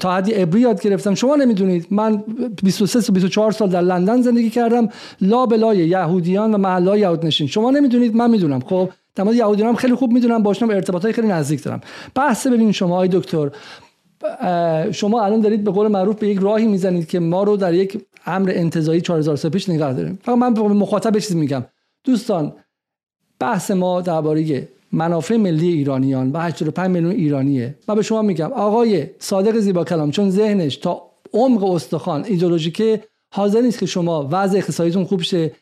S3: تا حدی عبری یاد گرفتم. شما نمی‌دونید. من 23 و 24 سال در لندن زندگی کردم. لا بلای یهودیان و محله یهود نشین شما نمی‌دونید من می‌دونم. خب در مورد یهودیان هم خیلی خوب می‌دونم. باشم ارتباطات خیلی نزدیک دارم. بحث ببینید شما آقای دکتر. شما الان دارید به قول معروف به یک راهی می‌زنید که ما رو در یک امر انتظایی 4000 سال پیش نگه داریم. فقط من به مخاطب چیزی میگم. دوستان بحث ما درباره منافع ملی ایرانیان و 85 میلیون ایرانیه. و به شما میگم آقای صادق زیبا کلام چون ذهنش تا عمق استخوان ایدئولوژیکه حاضر نیست که شما وضع اقتصادیتون خوب شه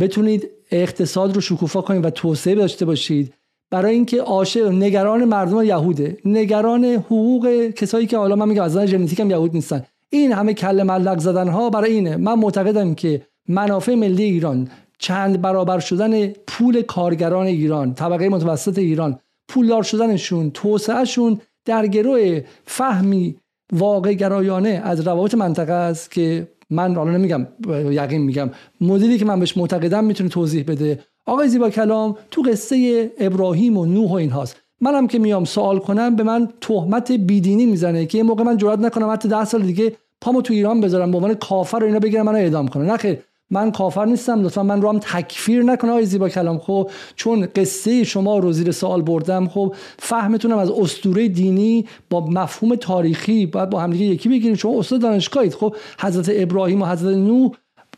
S3: بتونید اقتصاد رو شکوفا کنید و توسعه داشته باشید. برای اینکه عاشق نگران مردم یهوده. نگران حقوق کسایی که حالا من میگم از ژنتیک هم یهود نیستن. این همه کل ملق زدن ها برای اینه. من معتقدم که منافع ملی ایران چند برابر شدن پول کارگران ایران طبقه متوسط ایران پولدار شدنشون توسعهشون در گروه فهمی واقع گرایانه از روابط منطقه است که من حالا نمیگم یقین میگم. مدلی که من بهش معتقدم می‌تونه توضیح بده. آقای زیبا کلام تو قصه ابراهیم و نوح و اینهاست منم که میام سوال کنم به من تهمت بیدینی می‌زنه که یه موقع من جرئت نکنم حتی ده سال دیگه پامو تو ایران بذارم به عنوان کافر رو اینا بگیرم منو اعدام کنه نه خیر من کافر نیستم لطفا من رو هم تکفیر نکنه آقای زیبا کلام. خب چون قصه شما رو زیر سوال بردم خب فهمتونم از اسطوره دینی با مفهوم تاریخی باید با همدیگه یکی بگیریم. شما استاد دانشگاهید. خب حضرت ابراهیم و حضرت نوح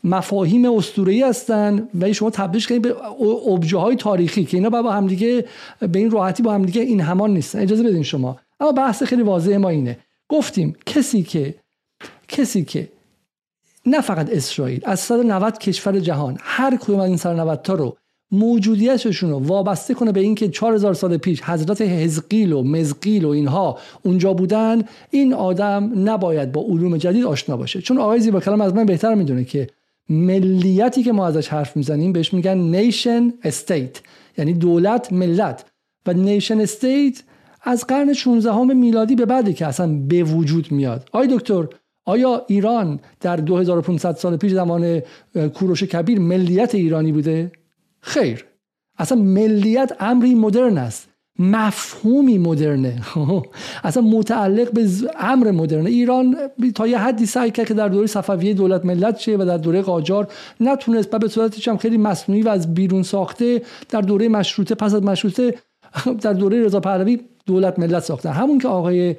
S3: مفاهیم اسطوره‌ای هستن و شما تبدیلش کنید به ابژه های تاریخی که اینا با همدیگه به این راحتی با همدیگه این همان نیستن. اجازه بدین شما. اما بحث خیلی واضح ما اینه. گفتیم کسی که کسی که نه فقط اسرائیل از 190 کشور جهان هر کدوم از این 190 تا رو موجودیتشون رو وابسته کنه به اینکه 4000 سال پیش حضرت حزقیل و مزقیل و اینها اونجا بودن این آدم نباید با علوم جدید آشنا باشه. چون آقای زیبا کلام از من بهتر می‌دونه که ملیتی که ما ازش حرف می‌زنیم بهش میگن nation state یعنی دولت ملت. و nation state از قرن 16 میلادی به بعدی که اصلا به وجود میاد. آقای دکتر آیا ایران در 2500 سال پیش زمان کوروش کبیر ملیت ایرانی بوده؟ خیر. اصلا ملیت امری مدرن است. مفهومی مدرنه. اصلا متعلق به امر مدرنه. ایران تا یه حدی سعی کرد که در دوره صفویه دولت ملت شه و در دوره قاجار نتونست و به صورتش هم خیلی مصنوعی و از بیرون ساخته در دوره مشروطه پس از مشروطه در دوره رضا پهلوی دولت ملت ساختن. همون که آقای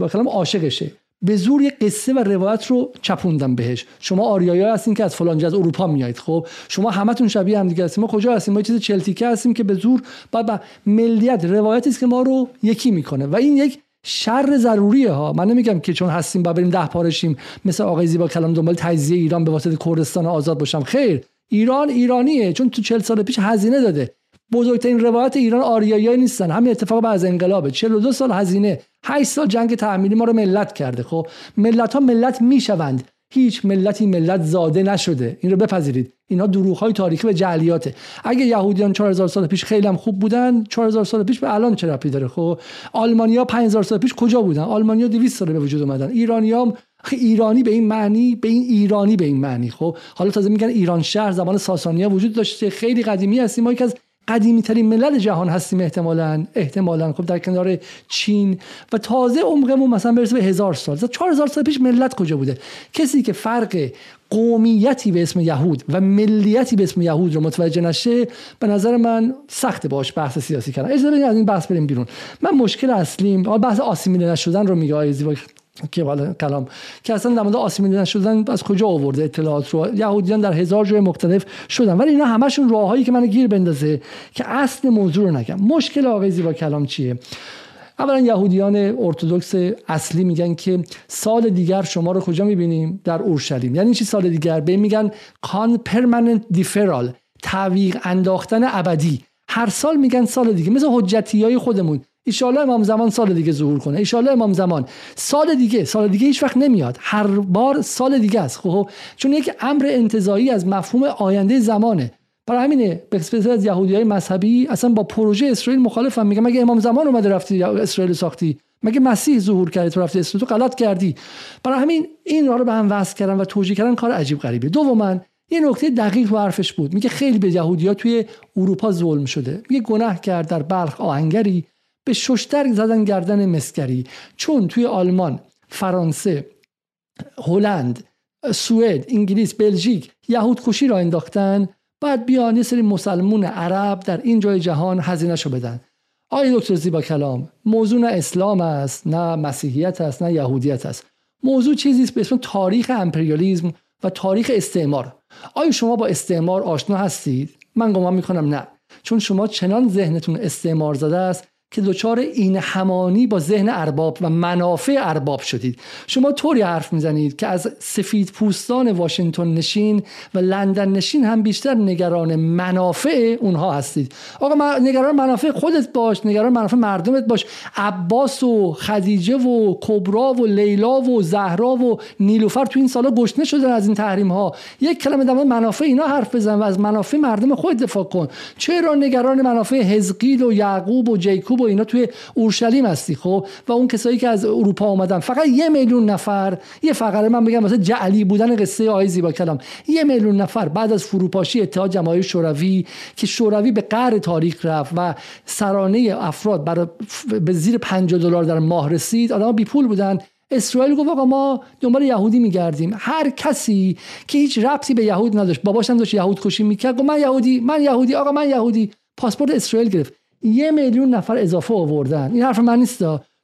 S3: با کلام عاشقشه. به زور یه قصه و روایت رو چپوندم بهش. شما آریایی هستین که از فلان از اروپا میایید خب؟ شما همتون شبیه هم دیگه هستیم ما کجا هستیم؟ ما چیز چلتیکه هستیم که به زور بعد با ملیت روایتی است که ما رو یکی می‌کنه. و این یک شر ضروریه ها. من نمیگم که چون هستیم با بریم ده پارشیم مثل آقای زیبا کلام دنبال تجزیه ایران به واسطه کردستان آزاد باشم. خیر ایران ایرانیه. چون تو 40 سال پیش هزینه داده. بزرگترین روایت ایران آریایی نیستن. همین اتفاق بعد از انقلابه. 42 سال هزینه 8 سال جنگ تحمیلی ما رو ملت کرده. خب ملت ها ملت می‌شوند. هیچ ملتی ملت زاده نشده. این رو بپذیرید. اینا دروغ های تاریخی و جعلیاته. اگه یهودیان 4000 سال پیش خیلی هم خوب بودن 4000 سال پیش به الان چه ربطی داره؟ خب آلمانیا 5000 سال پیش کجا بودن؟ آلمانیا 200 سال به وجود اومدن. ایرانیام ایرانی به این معنی به این ایرانی به این معنی. خب حالا تازه میگن ایران شهر زمان ساسانیا وجود داشته. خیلی قدیمی هستیم. ما یک از قدیمی ترین ملل جهان هستیم احتمالا. احتمالا. خب در کنار چین و تازه عمقمون مثلا برسه به هزار سال. چهار هزار سال پیش ملت کجا بوده؟ کسی که فرق قومیتی به اسم یهود و ملیتی به اسم یهود رو متوجه نشه به نظر من سخت باش بحث سیاسی کردن. اجازه از این بحث بریم بیرون. من مشکل اصلیم بحث آسیمیله نشدن رو میگه آیزی که والا کلام. که اصلا در مورد آسیمیله از کجا آورده اطلاعات رو؟ یهودیان در هزار جای مختلف شدن. ولی اینا همشون راههایی که منو گیر بندازه که اصل موضوع رو نگم. مشکل آقای زیبا کلام چیه؟ اولا یهودیان ارتودکس اصلی میگن که سال دیگر شما رو کجا می‌بینیم؟ در اورشلیم. یعنی چی سال دیگر؟ به میگن کان پرمننت دیفرال تعویق انداختن ابدی. هر سال میگن سال دیگه. مثل حجتی های خودمون. ایشالله امام زمان سال دیگه ظهور کنه. ایشالله امام زمان سال دیگه سال دیگه هیچ وقت نمیاد. هر بار سال دیگه است. خب چون یک امر انتظایی از مفهوم آینده زمانه. برای همینه به از یهودی های مذهبی اصلا با پروژه اسرائیل مخالفم میگه. مگه امام زمان اومده رفتی اسرائیل ساختی؟ مگه مسیح ظهور کرد تو رفتی اسرائیل؟ تو غلط کردی. برای همین این رو به هم وصل کردن و توجیه کردن کار عجیب غریبه. دوما یه نکته دقیق و حرفش بود. میگه خیلی به یهودیا توی اروپا ظلم شده. میگه گناه کرد در بلخ آهنگری. به ششتر زدن گردن مسکری. چون توی آلمان فرانسه هلند سوئد انگلیس بلژیک یهود کشی را انداختن بعد بیان یه سری مسلمون عرب در این جای جهان هزینه شو بدن. آقای دکتر زیبا کلام موضوع نه اسلام است نه مسیحیت است نه یهودیت است. موضوع چیزی است به اسم تاریخ امپریالیزم و تاریخ استعمار. آیا شما با استعمار آشنا هستید؟ من گمان می‌کنم نه. چون شما چنان ذهنتون استعمار زده است که دچار این همانی با ذهن ارباب و منافع ارباب شدید. شما طوری حرف می‌زنید که از سفید پوستان واشنگتن نشین و لندن نشین هم بیشتر نگران منافع اونها هستید. آقا نگران منافع خودت باش نگران منافع مردمت باش. عباس و خدیجه و کبرا و لیلا و زهرا و نیلوفر تو این سالا گشنه شدن از این تحریم ها یک کلمه در منافع اینا حرف بزن و از منافع مردم خود دفاع کن. چرا نگران منافع حزقیل و یعقوب و جیکوب و اینا توی اورشلیم هستی خب؟ و اون کسایی که از اروپا اومدن فقط یه میلیون نفر یه فقره من بگم مثلا جعلی بودن قصه آی زیبا کلام یه میلیون نفر بعد از فروپاشی اتحاد جماهیر شوروی که شوروی به قهر تاریخ رفت و سرانه افراد برای به زیر 50 دلار در ماه رسید آدم بی پول بودن. اسرائیل گفت آقا ما دنبال یهودی میگردیم. هر کسی که هیچ ربطی به یهود نداشت باباش هم داشت یهود کشی می‌کرد گفت من یهودی من یهودی آقا من یهودی. پاسپورت اسرائیل گرفت. یه میلیون نفر اضافه آوردن. این حرف من نیست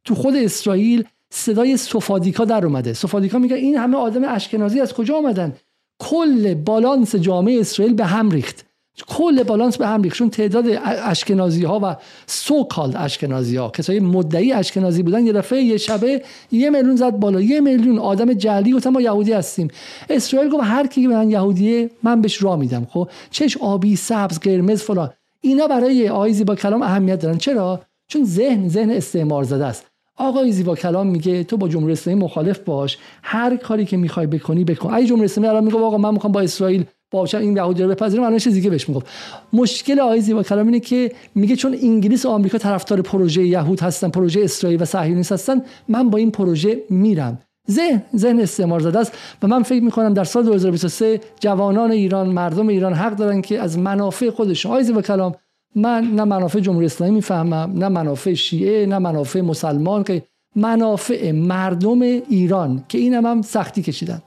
S3: تو خود اسرائیل صدای سوفادیکا در اومده. سوفادیکا میگه این همه آدم اشکنازی از کجا آمدن؟ کل بالانس جامعه اسرائیل به هم ریخت. کل بالانس به هم ریخت. چون تعداد اشکنازی ها و سو کال اشکنازی ها کسایی مدعی اشکنازی بودن یه دفعه یه شبه یه میلیون زد بالا. یه میلیون آدم جلی گفتن ما یهودی هستیم. اسرائیل گفت هر کی من یهودیه من بهش راه میدم خب؟ چش آبی سبز قرمز فلان. اینا برای آقای زیبا کلام اهمیت دارن. چرا؟ چون ذهن ذهن استعمار زده است. آقای زیبا کلام میگه تو با جمهوری اسلامی مخالف باش. هر کاری که می‌خوای بکنی بکن. ای جمهوری اسلامی الان میگه آقا من می‌خوام با اسرائیل با این یهودی رو بپذیرم؟ الان چیز دیگه بهش می‌گفت. مشکل آقای زیبا کلام اینه که میگه چون انگلیس و آمریکا طرفدار پروژه یهود هستن پروژه اسرائیل و صهیونیست هستن من با این پروژه میرم. ذهن ذهن استعمار زده است. و من فکر می‌کنم در سال 2023 جوانان ایران مردم ایران حق دارن که از منافع خودشون آیزی و کلام من نه منافع جمهوری اسلامی می‌فهمم نه منافع شیعه نه منافع مسلمان که منافع مردم ایران که اینم هم سختی کشیدن.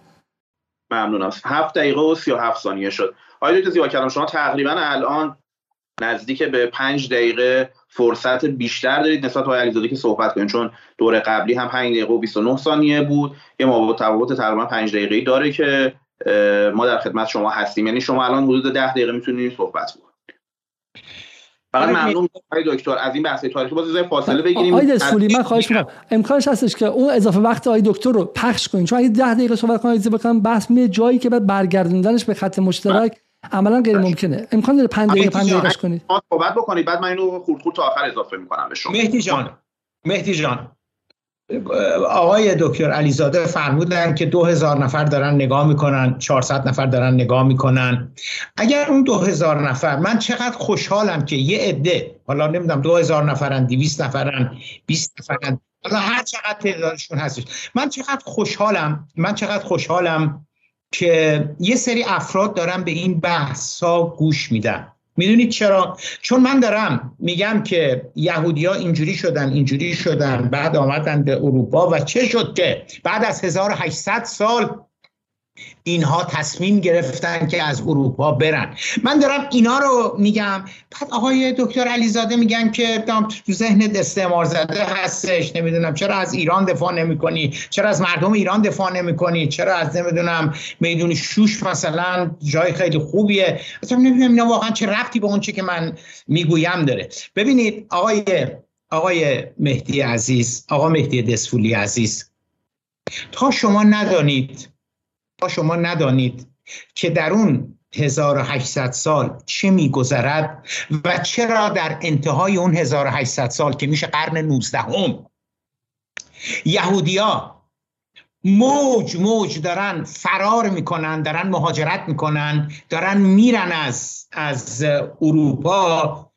S1: ممنونم هفت دقیقه و سی و هفت ثانیه شد. آقای دکتر زیبا شما تقریبا الان نزدیک به پنج دقیقه فرصت بیشتر دارید نسبت به علیزاده که صحبت کنید چون دور قبلی هم 5 دقیقه و 29 ثانیه بود. یه مابقات تفاوت تقریبا 5 دقیقه‌ای داره که ما در خدمت شما هستیم. یعنی شما الان حدود 10 دقیقه می‌تونید صحبت کنید. فقط ممنون دکتر از این بحث تاریخی. باز فاصله بگیریم.
S3: آقای دسفولی من خواهش می‌کنم. امکانش هستش که اون اضافه وقت آقای دکتر رو پخش کنین چون اگه 10 دقیقه صحبت کنید بکنم بحث می جایی که بعد برگردوندنش به خط مشترک عملا غیر ممکنه. امکان داره 5 دقیقه 5 دقیقه کنید
S1: صحبت بکنید بعد من اینو خورد خورد تا آخر اضافه می‌کنم به شما.
S2: مهدی جان مهدی جان. آقای دکتر علیزاده فرمودن که دو هزار نفر دارن نگاه می‌کنن 400 نفر دارن نگاه می‌کنن. اگر اون دو هزار نفر من چقدر خوشحالم که یه عده حالا نمی‌دونم دو هزار نفرن دویست نفرن 20 نفرن حالا هر چقدر تعدادشون هستش. من چقدر خوشحالم من چقدر خوشحالم که یه سری افراد دارن به این بحث ها گوش میدن. می‌دونید چرا؟ چون من دارم میگم که یهودیا اینجوری شدن اینجوری شدن بعد آمدن به اروپا و چه شد که بعد از 1800 سال اینها تصمیم گرفتن که از اروپا برن. من دارم اینا رو میگم. بعد آقای دکتر علیزاده میگن که تو ذهن استعمار زده هستش. نمی‌دونم چرا از ایران دفاع نمی‌کنی؟ چرا از مردم ایران دفاع نمی‌کنی؟ چرا از نمی‌دونم میدون شوش مثلا جای خیلی خوبیه؟ اصلا نمی‌دونم اینا واقعا چه رفتی به اون چی که من می‌گویم داره. ببینید آقای آقای مهدی عزیز آقا مهدی دسفولی عزیز تا شما ندانید شما ندانید که در اون 1800 سال چه میگذرد و چرا در انتهای اون 1800 سال که میشه قرن 19 هم یهودیا موج موج دارن فرار می‌کنن دارن مهاجرت می‌کنن دارن میرن از از اروپا.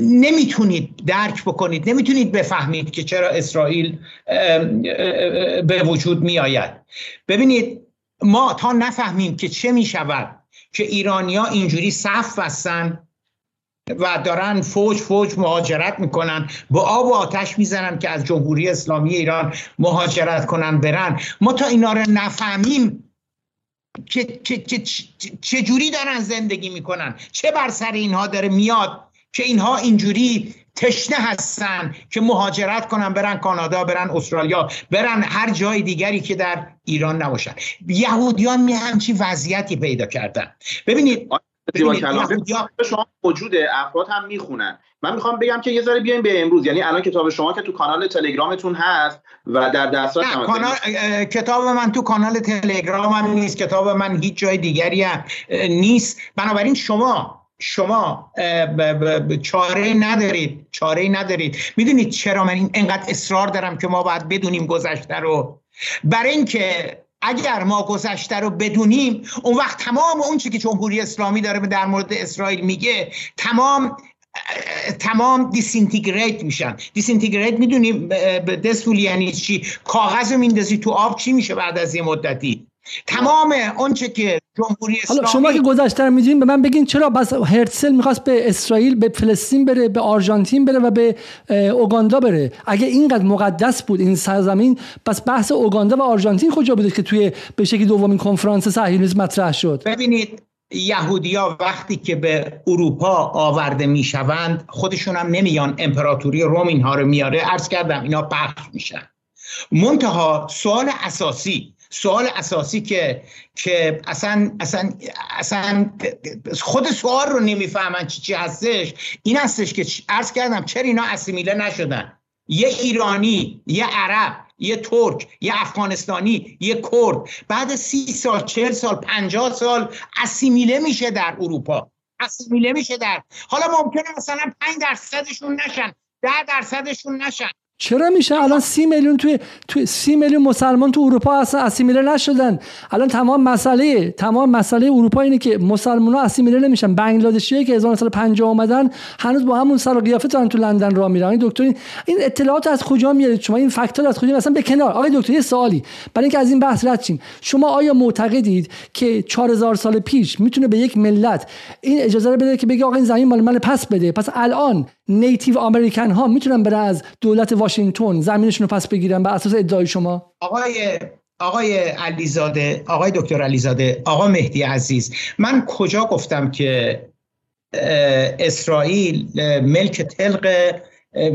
S2: نمی‌تونید درک بکنید نمی‌تونید بفهمید که چرا اسرائیل به وجود میآید. ببینید ما تا نفهمیم که چه می شود که ایرانیا اینجوری صف بستن و دارن فوج فوج مهاجرت می‌کنن با آب و آتش می‌زنن که از جمهوری اسلامی ایران مهاجرت کنن برن. ما تا اینا رو نفهمیم که چه جوری دارن زندگی می‌کنن. چه بر سر اینها داره میاد که اینها اینجوری تشنه هستن که مهاجرت کنن برن کانادا برن استرالیا برن هر جای دیگری که در ایران نباشن. یهودیان می همچی وضعیتی پیدا کردن. ببینید
S1: شما وجود افراد هم می‌خونن. من می‌خوام بگم که یه ذره بیایم به امروز. یعنی الان کتاب شما که تو کانال تلگرامتون هست و در دسترس
S2: کانال کتاب من تو کانال تلگرام هم نیست. کتاب من هیچ جای دیگری هم نیست. بنابراین شما شما چاره ندارید چاره ندارید. می‌دونید چرا من اینقدر اصرار دارم که ما باید بدونیم گذشته رو؟ برای اینکه اگر ما گذشته رو بدونیم اون وقت تمام اون چی که جمهوری اسلامی داره در مورد اسرائیل میگه تمام تمام disintegrate میشن. disintegrate می‌دونیم دستولی یعنی چی؟ کاغذ رو میندازی تو آب چی میشه بعد از یه مدتی؟ تمام اونچه که جمهوری اسلامی
S3: حالا شما که گذشته می‌دونید به من بگین چرا پس هرتسل می‌خواست به اسرائیل به فلسطین بره به آرژانتین بره و به اوگاندا بره. اگه اینقدر مقدس بود این سرزمین پس بحث اوگاندا و آرژانتین کجا بوده که توی به شکلی دومین کنفرانس صهیونیسم مطرح شد؟
S2: ببینید یهودیا وقتی که به اروپا آورده می‌شوند خودشون هم نمیان امپراتوری روم اینها رو میاره عرض کردم اینا پخش میشن. منتها سوال اساسی سوال اساسی که که اصلا اصلا اصلا خود سوال رو نمی‌فهمن چی چی هستش. این هستش که عرض کردم چرا اینا اسیمیله نشدن؟ یه ایرانی یه عرب یه ترک یه افغانستانی یه کرد. بعد سی سال چهل سال پنجاه سال اسیمیله میشه در اروپا. اسیمیله میشه در. حالا ممکنه مثلا پنج درصدشون نشن ده درصدشون نشن.
S3: چرا میشه الان سی میلیون توی توی سی میلیون مسلمان تو اروپا اصلا اسیمیله نشدن؟ الان تمام مسئله تمام مسئله اروپا اینه که مسلمان ها اسیمیله نمیشن. بنگلادشی که 1950 اومدن هنوز با همون سر و قیافه تو لندن راه میرن. دکتر این اطلاعات از کجا میارید شما؟ این فاکتور از کجا؟ مثلا به کنار. آقای دکتر یه سوالی. برای اینکه از این بحث رد شیم. شما آیا معتقدید که 4000 سال پیش می‌تونه به یک ملت این اجازه رو بده که بگه آقا این زمین مال من پس بده. پس الان نیتیو امریکن ها می‌تونن برن از دولت واشنگتن زمینشون رو پس بگیرن بر اساس ادعای شما؟
S2: آقای آقای علیزاده آقای دکتر علیزاده آقا مهدی عزیز من کجا گفتم که اسرائیل ملک تلق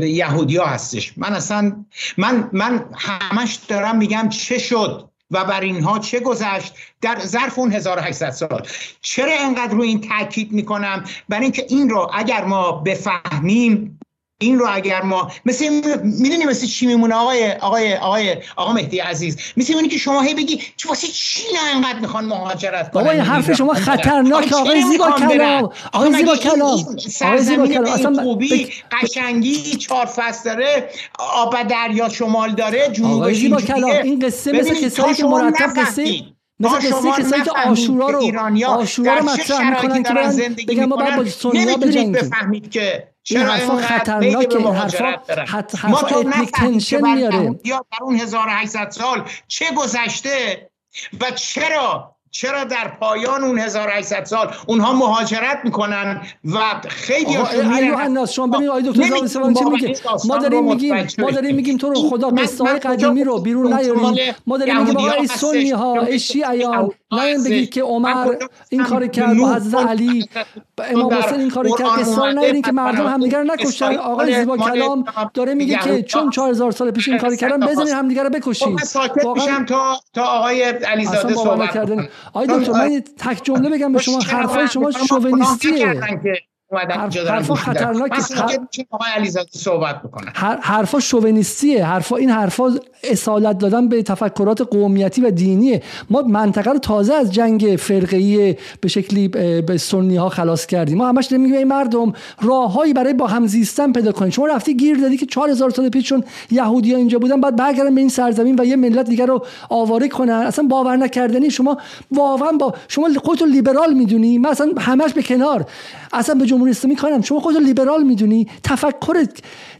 S2: یهودیا هستش؟ من اصلا من من همش دارم میگم چه شد؟ و بر اینها چه گذشت در ظرف اون 1800 سال؟ چرا انقدر رو این تاکید می‌کنم؟ برای اینکه این رو اگر ما بفهمیم این رو اگر ما مثل می‌دونی مثل چی میمونه؟ آقای آقای آقای آقا مهدی عزیز مثل اونی که شما هی بگی چه واسه چی انقدر می‌خوان مهاجرت کنن؟
S3: آقای حرف شما خطرناک آقای زیبا کلام آقای زیبا کلام
S2: آقای زیبا کلام. اصلا خوبی قشنگی چهار فصل داره آب دریا شمال داره جنوب
S3: آقای زیبا کلام. این قصه مثل کسایی که مرتب قصه مثل قصه کسایی که عاشورا رو عاشورا رو مطرح می‌کنن که بگن ما باید با سنیا بجنگیم
S2: بفهمید که
S3: این حرفا خطرناکه. حرفا حرفا ethnic tension میاره
S2: یا در اون 1800 سال چه گذشته و چرا چرا در پایان اون 1800 سال اونها مهاجرت می‌کنن و خیلی
S3: هاشون شما ببینید آقای دکتر زاویه چه میگه؟ ما داریم میگیم ما داریم میگیم تو رو خدا قصه قدیمی رو بیرون نیاریم. ما داریم میگیم آقا ای سنی ها شیعیان. نه بگید که عمر این کار کرد با حضرت علی امام حسین این کار کرد رو نیاریم که مردم همدیگه رو نکشن آقای زیبا کلام داره میگه که چون 4000 سال پیش این کار کردن بزنین همدیگه رو بکشید
S2: واقعا تا تا آقای علیزاده صحبت
S3: آقای دکتر من تک جمله بگم به شما حرفای شما شوونیستیه. حرفا خطرناک
S2: صحبت بکنن
S3: حرفا شوونیستیه. حرفا این حرفا اصالت دادن به تفکرات قومیتی و دینیه. ما منطقه رو تازه از جنگ فرقه‌ای به شکلی به سنی ها خلاص کردیم. ما همش میگیم این مردم راههایی برای با هم زیستن پیدا کنید. شما رفتی گیر دادی که 4000 سال پیش چون یهودی ها اینجا بودن بعد برگردن به این سرزمین و یه ملت دیگر رو آواره کنن. اصلا باور نکردنی. شما واقعا با شما خودتو لیبرال می‌دونی. مثلا همش به کنار. اصلا به جمهوری اسلامی کارم شما خودت لیبرال می‌دونی. تفکر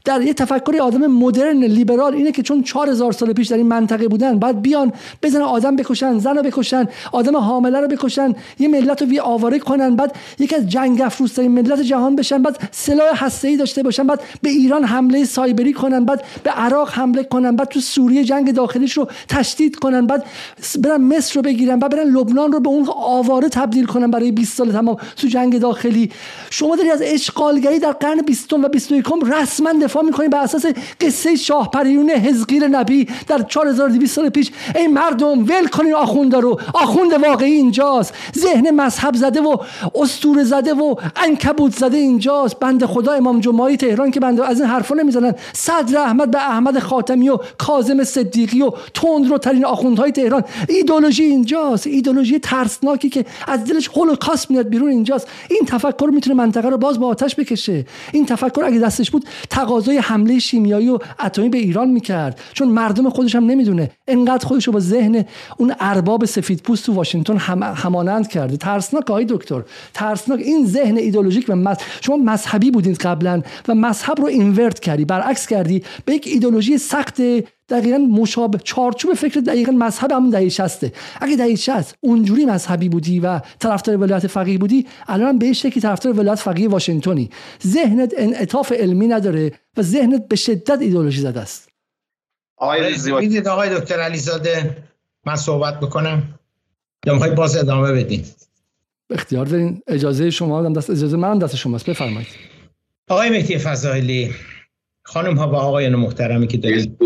S3: در یه تفکر آدم مدرن لیبرال اینه که چون 4000 سال پیش در این منطقه بودن بعد بیان بزنن آدم بکشن زن رو بکشن آدم حامله رو بکشن یه ملت رو آواره کنن بعد یکی از جنگ افروزترین ملت جهان بشن بعد سلاح هسته‌ای داشته باشن بعد به ایران حمله سایبری کنن بعد به عراق حمله کنن بعد تو سوریه جنگ داخلیش رو تشدید کنن بعد برن مصر رو بگیرن بعد برن لبنان رو به اون آواره تبدیل کنن برای 20 سال تمام تو جنگ داخلی. شما داری از اشغالگری در قرن 20 و 21 رسما دفاع می‌کنیم بر اساس قصه شاه پریون حزقیل نبی در 4200 سال پیش. ای مردم ول کنین آخونده رو. آخوند واقعی اینجاست. ذهن مذهب زده و استور زده و انکبوت زده اینجاست. بنده خدا امام جمعه تهران که بنده از این حرفا نمی‌زنن. صدر احمد به احمد خاتمی و کاظم صدیقی و تند رو ترین آخوندهای تهران. ایدولوژی اینجاست. ایدولوژی ترسناکی که از دلش هولوکاست میاد بیرون اینجاست. این تفکر می‌تونه منطقه رو باز با آتش بکشه. این تفکر اگه دستش بود تقاضای حمله شیمیایی و اتمی به ایران می‌کرد. چون مردم خودش هم نمی‌دونه. انقدر خودش رو با ذهن اون ارباب سفید پوست تو واشنگتن هم همانند کرده. ترسناک آقای دکتر. ترسناک. این ذهن ایدولوژیک و مز... شما مذهبی بودید قبلا و مذهب رو اینورت کردی برعکس کردی. به یک ایدولوژی سخت دقیقا مشابه چارچوب فکر دقیقا مذهب همون دهه 60 اگه دهه 60 اونجوری مذهبی بودی و طرفدار ولایت فقیه بودی الان به شکلی طرفدار ولایت فقیه واشنگتنی. ذهنت انعطاف علمی نداره و ذهنت به شدت ایدئولوژی زده است.
S2: آقای آقای دکتر علیزاده من صحبت بکنم یا می‌خواید باز ادامه بدین؟
S3: اختیار دارین. اجازه شما دست اجازه من دست شماست. بفرمایید.
S2: آقای مهدی فضایلی خانم ها و آقایان محترمی که دارید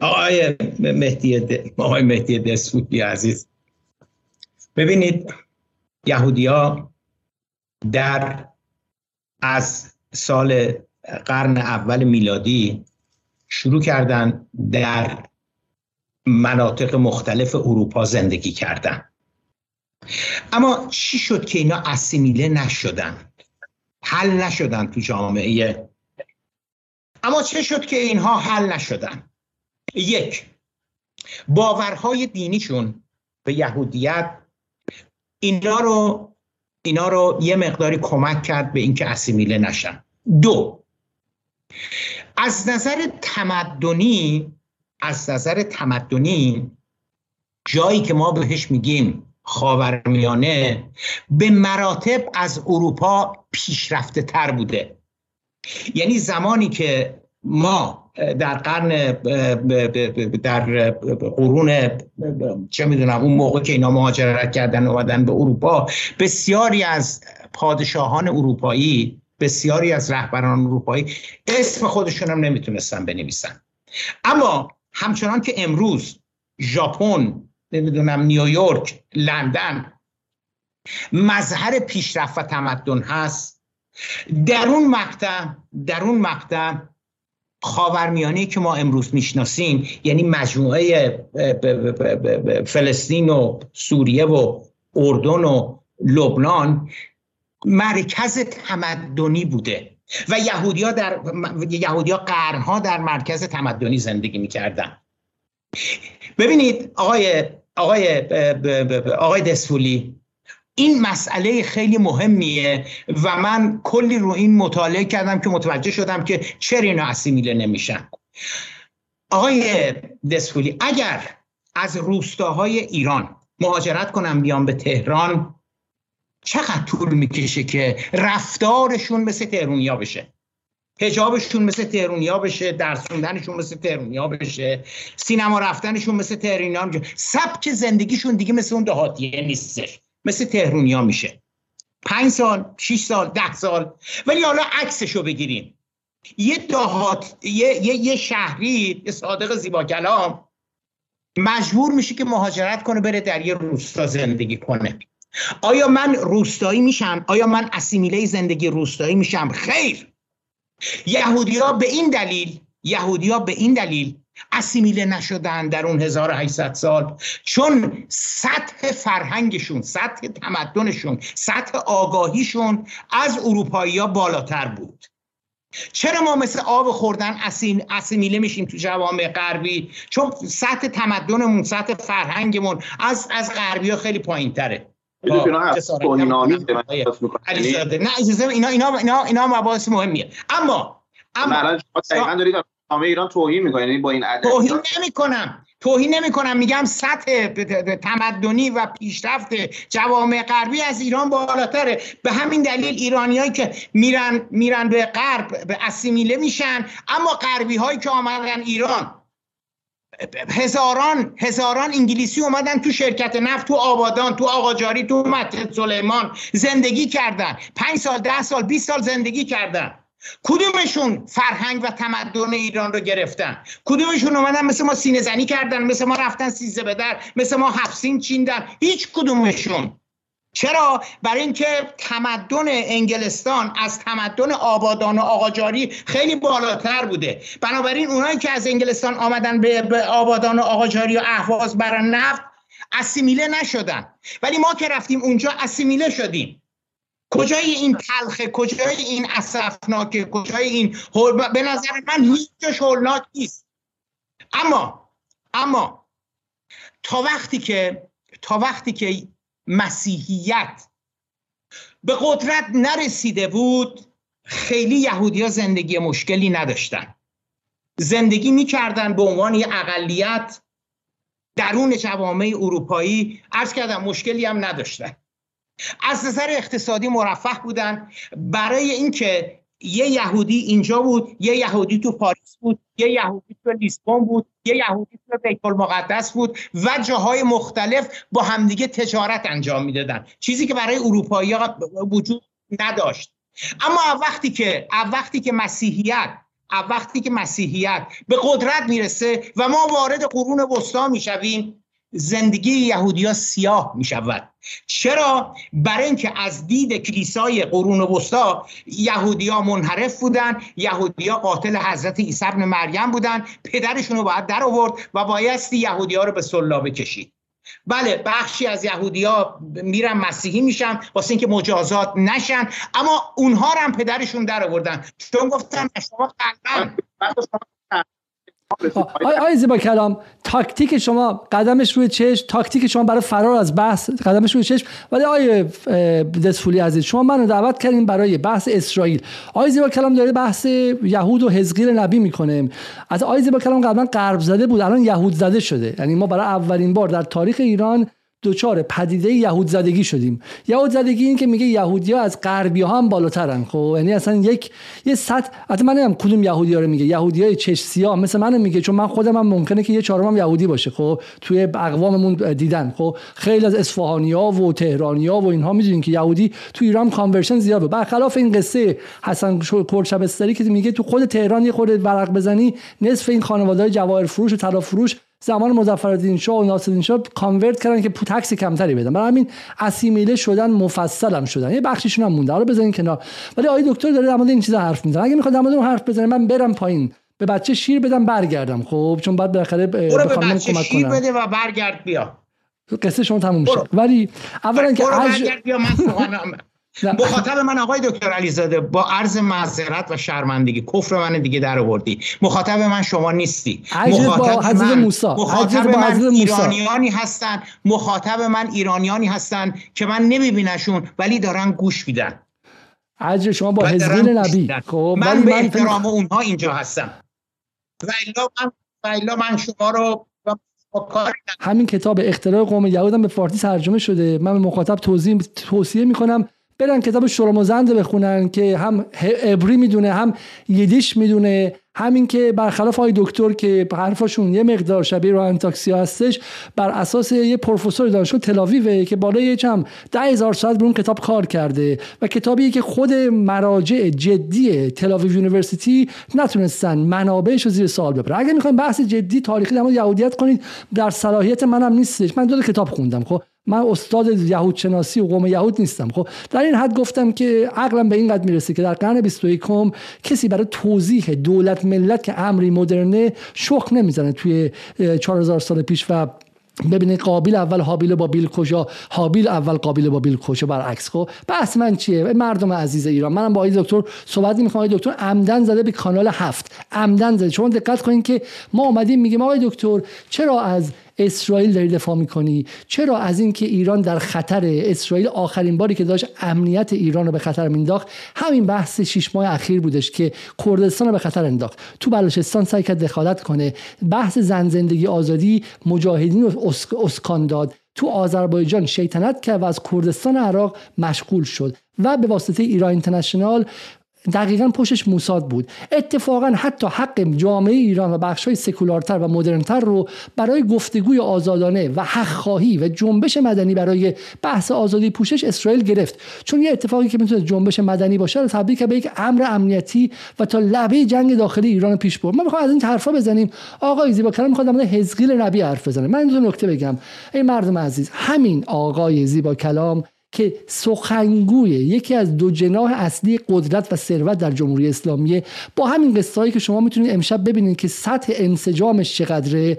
S2: آقای. مهدی آقای مهدی دسفودی عزیز. ببینید یهودیا در از سال قرن اول میلادی شروع کردن در مناطق مختلف اروپا زندگی کردن. اما چی شد که اینا اسیمیله نشدن حل نشدن تو جامعه اما چه شد که اینها حل نشدن؟ یک باورهای دینیشون به یهودیت اینا رو اینا رو یه مقداری کمک کرد به اینکه اسیمیله نشن. دو از نظر تمدنی از نظر تمدنی جایی که ما بهش میگیم خاورمیانه به مراتب از اروپا پیشرفته تر بوده. یعنی زمانی که ما در قرن در قرون چه می‌دونم اون موقع که اینا مهاجرت کردن اومدن به اروپا بسیاری از پادشاهان اروپایی بسیاری از رهبران اروپایی اسم خودشون هم نمی‌تونستن بنویسن. اما همچنان که امروز ژاپن نمی‌دونم نیویورک لندن مظهر پیشرفت و تمدن هست در اون مقطع در اون مقطع خاورمیانه که ما امروز می‌شناسیم یعنی مجموعه فلسطین و سوریه و اردن و لبنان مرکز تمدنی بوده و یهودیا در یهودیا قرنها در مرکز تمدنی زندگی می‌کردن. ببینید آقای آقای آقای دسفولی این مسئله خیلی مهمیه و من کلی رو این مطالعه کردم که متوجه شدم که چرا اینا اسیمیله نمیشن. آقای دسفولی اگر از روستاهای ایران مهاجرت کنم بیام به تهران چقدر طول می‌کشه که رفتارشون مثل تهرونیا بشه؟ هجابشون مثل تهرونیا بشه درسوندنشون مثل تهرونیا بشه سینما رفتنشون مثل تهرونیا بشه. سبک زندگیشون دیگه مثل اون دهاتیه نیستش. مثل تهرونیا میشه. پنج سال شیش سال ده سال. ولی حالا عکسشو بگیریم. یه دهات یه, یه،, یه شهری یه صادق زیبا کلام مجبور میشه که مهاجرت کنه بره در یه روستا زندگی کنه. آیا من روستایی میشم؟ آیا من اسیمیله زندگی روستایی میشم؟ خیر. یهودی ها به این دلیل یهودی ها به این دلیل اسیمیله نشدن در اون 1800 سال. چون سطح فرهنگشون سطح تمدنشون سطح آگاهیشون از اروپایی ها بالاتر بود. چرا ما مثل آب خوردن اسیمیله میشیم تو جوامع غربی؟ چون سطح تمدنمون سطح فرهنگمون از از غربی ها خیلی پایین تره
S1: نه
S2: اجازه اینا اینا اینا اینا مباحث مهمیه. اما
S1: اما شما دارید ایران توهین می‌کنید یعنی با این عدد.
S2: توهین نمی‌کنم. توهین نمی کنم میگم سطح تمدنی و پیشرفت جوامع غربی از ایران بالاتره. به همین دلیل ایرانیایی که میرن میرن به غرب به اسیمیله میشن. اما غربی هایی که آمدن ایران هزاران هزاران انگلیسی اومدن تو شرکت نفت تو آبادان تو آقاجاری تو مسجد سلیمان زندگی کردن. پنج سال ده سال 20 سال زندگی کردن. کدومشون فرهنگ و تمدن ایران رو گرفتن؟ کدومشون اومدن مثل ما سینه زنی کردن مثل ما رفتن سیزه به در مثل ما حفسین چیندن؟ هیچ کدومشون. چرا؟ برای اینکه تمدن انگلستان از تمدن آبادان و آقاجاری خیلی بالاتر بوده. بنابراین اونایی که از انگلستان آمدن به آبادان و آقاجاری و اهواز برن نفت اسیمیله نشدن. ولی ما که رفتیم اونجا اسیمیله شدیم. کجای این تلخه؟ کجای این اسفناکه کجای این به نظر من هیچ جاش هولناک نیست. اما اما تا وقتی که تا وقتی که مسیحیت به قدرت نرسیده بود خیلی یهودی ها زندگی مشکلی نداشتن. زندگی می‌کردن به عنوان یه اقلیت درون جوامع اروپایی. عرض کردم مشکلی هم نداشتن. از نظر اقتصادی مرفه بودن. برای اینکه یه یهودی اینجا بود یه یهودی تو پاریس بود یه یهودی تو لیسبون بود یه یهودی تو بیت المقدس بود و جاهای مختلف با همدیگه تجارت انجام می‌دادن. چیزی که برای اروپایی وجود نداشت. اما وقتی که وقتی که مسیحیت وقتی که مسیحیت به قدرت می‌رسه و ما وارد قرون وسطا می‌شویم زندگی یهودیا سیاه می شود چرا؟ برای اینکه از دید کلیسای قرون وسطا یهودیا منحرف بودن یهودیا قاتل حضرت عیسی ابن مریم بودن پدرشون رو باید در آورد و بایستی یهودیا رو به سلابه کشید بله بخشی از یهودیا میرن مسیحی میشن واسه اینکه مجازات نشن اما اونها هم پدرشون در آوردن. چون گفتن شما قلبا
S3: آقای زیبا کلام تاکتیک شما قدمش روی چشم تاکتیک شما برای فرار از بحث قدمش روی چشم. ولی آقای دسفولی عزیز شما منو دعوت کردین برای بحث اسرائیل. آقای زیبا کلام داره بحث یهود و حزقیل نبی می‌کنه. از آقای زیبا کلام قبلا غرب زده بود الان یهود زده شده. یعنی ما برای اولین بار در تاریخ ایران دوچار پدیده یهود زدگی شدیم. یهود زدگی این که میگه یهودی ها از غربی ها هم بالاترن. خب یعنی اصلا یک یه سطح حتی من کدوم یهودی ها رو میگه. یهودی های چش سیاه مثل من میگه چون من خودم هم ممکنه که یه چهارم یهودی باشه. خب توی اقواممون دیدن. خب خیلی از اصفهانی ها و تهرانی ها و اینها می‌دونین که یهودی تو ایران کانورشن زیاد برخلاف این قصه حسن کورچبستری که میگه تو خود تهران یه خورده ورق بزنی نصف این خانواده جواهر فروش و طلا فروش زمان مظفرالدین شاه و ناصرالدین شاه کانورت کردن که تکس کمتری بدن. برای همین اسیمیله شدن مفصل هم شدن. یه بخشیشون هم مونده. حالا بزنین کنار. ولی آقای دکتر داره در مورد این چیزا حرف می‌زنه. اگه می‌خواد در مورد اون حرف بزنه من برم پایین. به بچه شیر بدم برگردم. خب؟ چون بعد بالاخره به
S2: خانم کمک شیر بده و برگرد بیا.
S3: قصه شما تموم شد. ولی اولا که
S2: مخاطب من آقای دکتر علیزاده با عرض معذرت و شرمندگی کفر من دیگه در آوردی. مخاطب من شما نیستی.
S3: مخاطب من موسی.
S2: مخاطب من ایرانیانی هستن. مخاطب من ایرانیانی هستن که من نمیبینشون ولی دارن گوش میدن.
S3: عجب شما با حزبین نبی.
S2: خب من به احترام اونها اینجا هستم. و الا من, من شما رو
S3: همین کتاب اختراع قوم یهود هم به فارسی ترجمه شده. من به مخاطب توضیح توصیه می‌کنم برن کتاب شرموزند بخونن که هم عبری می‌دونه هم یدیش می‌دونه همین که برخلاف های دکتر که حرفاشون یه مقدار شبیه رو انتاکسیا هستش بر اساس یه پروفسور دانشگاه تلاویوه که بالای چم ده هزار ساعت به اون کتاب کار کرده و کتابی که خود مراجع جدی Tel Aviv University نتونستن منابعش رو زیر سوال ببرن. اگر می‌خوایم بحث جدی تاریخی در یهودیت کنید در صلاحیت منم نیستش. من دو کتاب خوندم خب؟ من استاد یهود شناسی و قوم یهود نیستم. خب در این حد گفتم که عقلم به این قد می‌رسه که در قرن 21 کسی برای توضیح دولت ملت که امری مدرنه شخم نمی‌زنه توی 4000 سال پیش و ببینید قابیل اول حابیل با بیل کجا حابیل اول قابیل با بیل کجا برعکس. خب بحث من چیه؟ مردم عزیز ایران. منم با این دکتر صحبت می‌کنم. آقای دکتر عمدن زده به کانال هفت. عمدن زده. شما دقت کنید که ما اومدیم میگیم آقای دکتر چرا از اسرائیل داری دفاع می‌کنی. چرا از اینکه ایران در خطر اسرائیل آخرین باری که داشت امنیت ایران رو به خطر مینداخت همین بحث شش ماه اخیر بودش که کردستان رو به خطر انداخت. تو بلوچستان سعی کرد دخالت کنه. بحث زن زندگی آزادی مجاهدین رو اسکان داد. تو آذربایجان شیطنت کرد و از کردستان عراق مشغول شد. و به واسطه ایران اینترنشنال دقیقا پشتش موساد بود. اتفاقا حتی حق جامعه ایران و بخشای سکولارتر و مدرنتر رو برای گفتگوی آزادانه و حق خواهی و جنبش مدنی برای بحث آزادی پوشش اسرائیل گرفت. چون یه اتفاقی که می‌تونه جنبش مدنی باشه رو تبدیل به یک امر امنیتی و تا لبه جنگ داخلی ایران پیش برد. ما می‌خوام از این حرفا بزنیم. آقای زیبا کلام می‌خواد در حزقیل نبی حرف بزنه. من دو نکته بگم. ای مردم عزیز همین آقای زیبا کلام که سخنگوی یکی از دو جناح اصلی قدرت و ثروت در جمهوری اسلامی با همین قصه که شما می‌تونید امشب ببینید که سطح انسجامش چقدره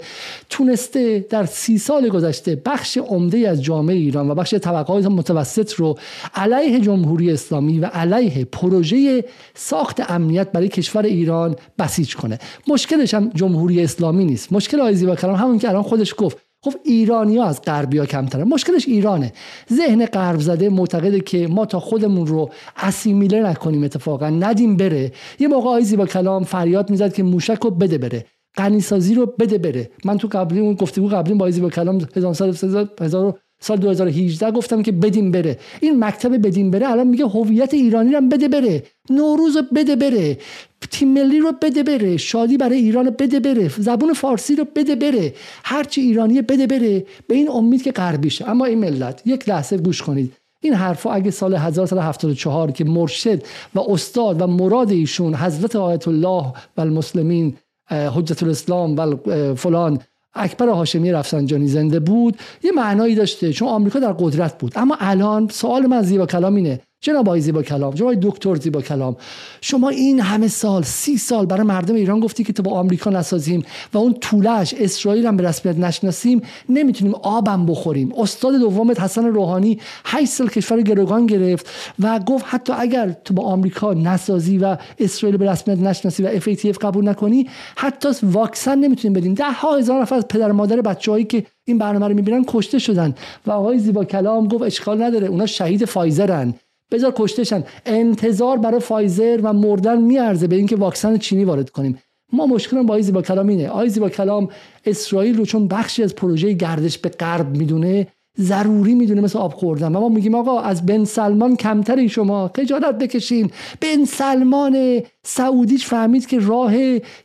S3: تونسته در سی سال گذشته بخش عمده از جامعه ایران و بخش طبقات متوسط رو علیه جمهوری اسلامی و علیه پروژه ساخت امنیت برای کشور ایران بسیج کنه. مشکلش هم جمهوری اسلامی نیست. مشکل آیزی و کلام همون که الان خودش گفت. خب ایرانی ها از غربی ها کمتره مشکلش ایرانه. ذهن غرب زده معتقده که ما تا خودمون رو اسیمیله نکنیم اتفاقا. ندیم بره. یه موقع آیزی با کلام فریاد می‌زد که موشک رو بده بره. غنیسازی رو بده بره. من تو قبلی اون گفتگو قبلی با آیزی با کلام هزار سال 2018 گفتم که بدیم بره. این مکتب بدیم بره الان میگه هویت ایرانی رو بده بره. نوروز رو بده بره. تیم ملی رو بده بره شادی برای ایران رو بده بره زبون فارسی رو بده بره هرچی ایرانی بده بره به این امید که غربیشه اما این ملت یک لحظه گوش کنید. این حرفا اگه سال 1974 که مرشد و استاد و مراد ایشون حضرت آیت الله و المسلمین حجت الاسلام و فلان اکبر هاشمی رفسنجانی زنده بود یه معنایی داشته. چون آمریکا در قدرت بود. اما الان سوال من زیبا کلام اینه. جناب آقای زیبا کلام جناب دکتر زیبا کلام شما این همه سال سی سال برای مردم ایران گفتی که تو با آمریکا نسازیم و اون طولش اسرائیل هم به رسمیت نشناسیم نمی‌تونیم آبم بخوریم. استاد دومت حسن روحانی 8 سال کشور گروگان گرفت و گفت حتی اگر تو با آمریکا نسازی و اسرائیل به رسمیت نشناسی و FATF قبول نکنی حتی واکسن نمی‌تونیم بدیم ده ها هزار نفر از پدر مادر بچه‌هایی که این برنامه رو می‌بینن کشته شدن. و آقای زیبا کلام گفت اشکال نداره اونا شهید فایزرن. بذار کشتشن انتظار برای فایزر و مردن میارزه به اینکه واکسن چینی وارد کنیم. ما مشکلم با آیزی با کلام اینه. آیزی با کلام اسرائیل رو چون بخشی از پروژه گردش به غرب می‌دونه ضروری می‌دونه مثل آب خوردن. و ما میگیم آقا از بن سلمان کمتری شما. خجالت بکشین. بن سلمان سعودیش فهمید که راه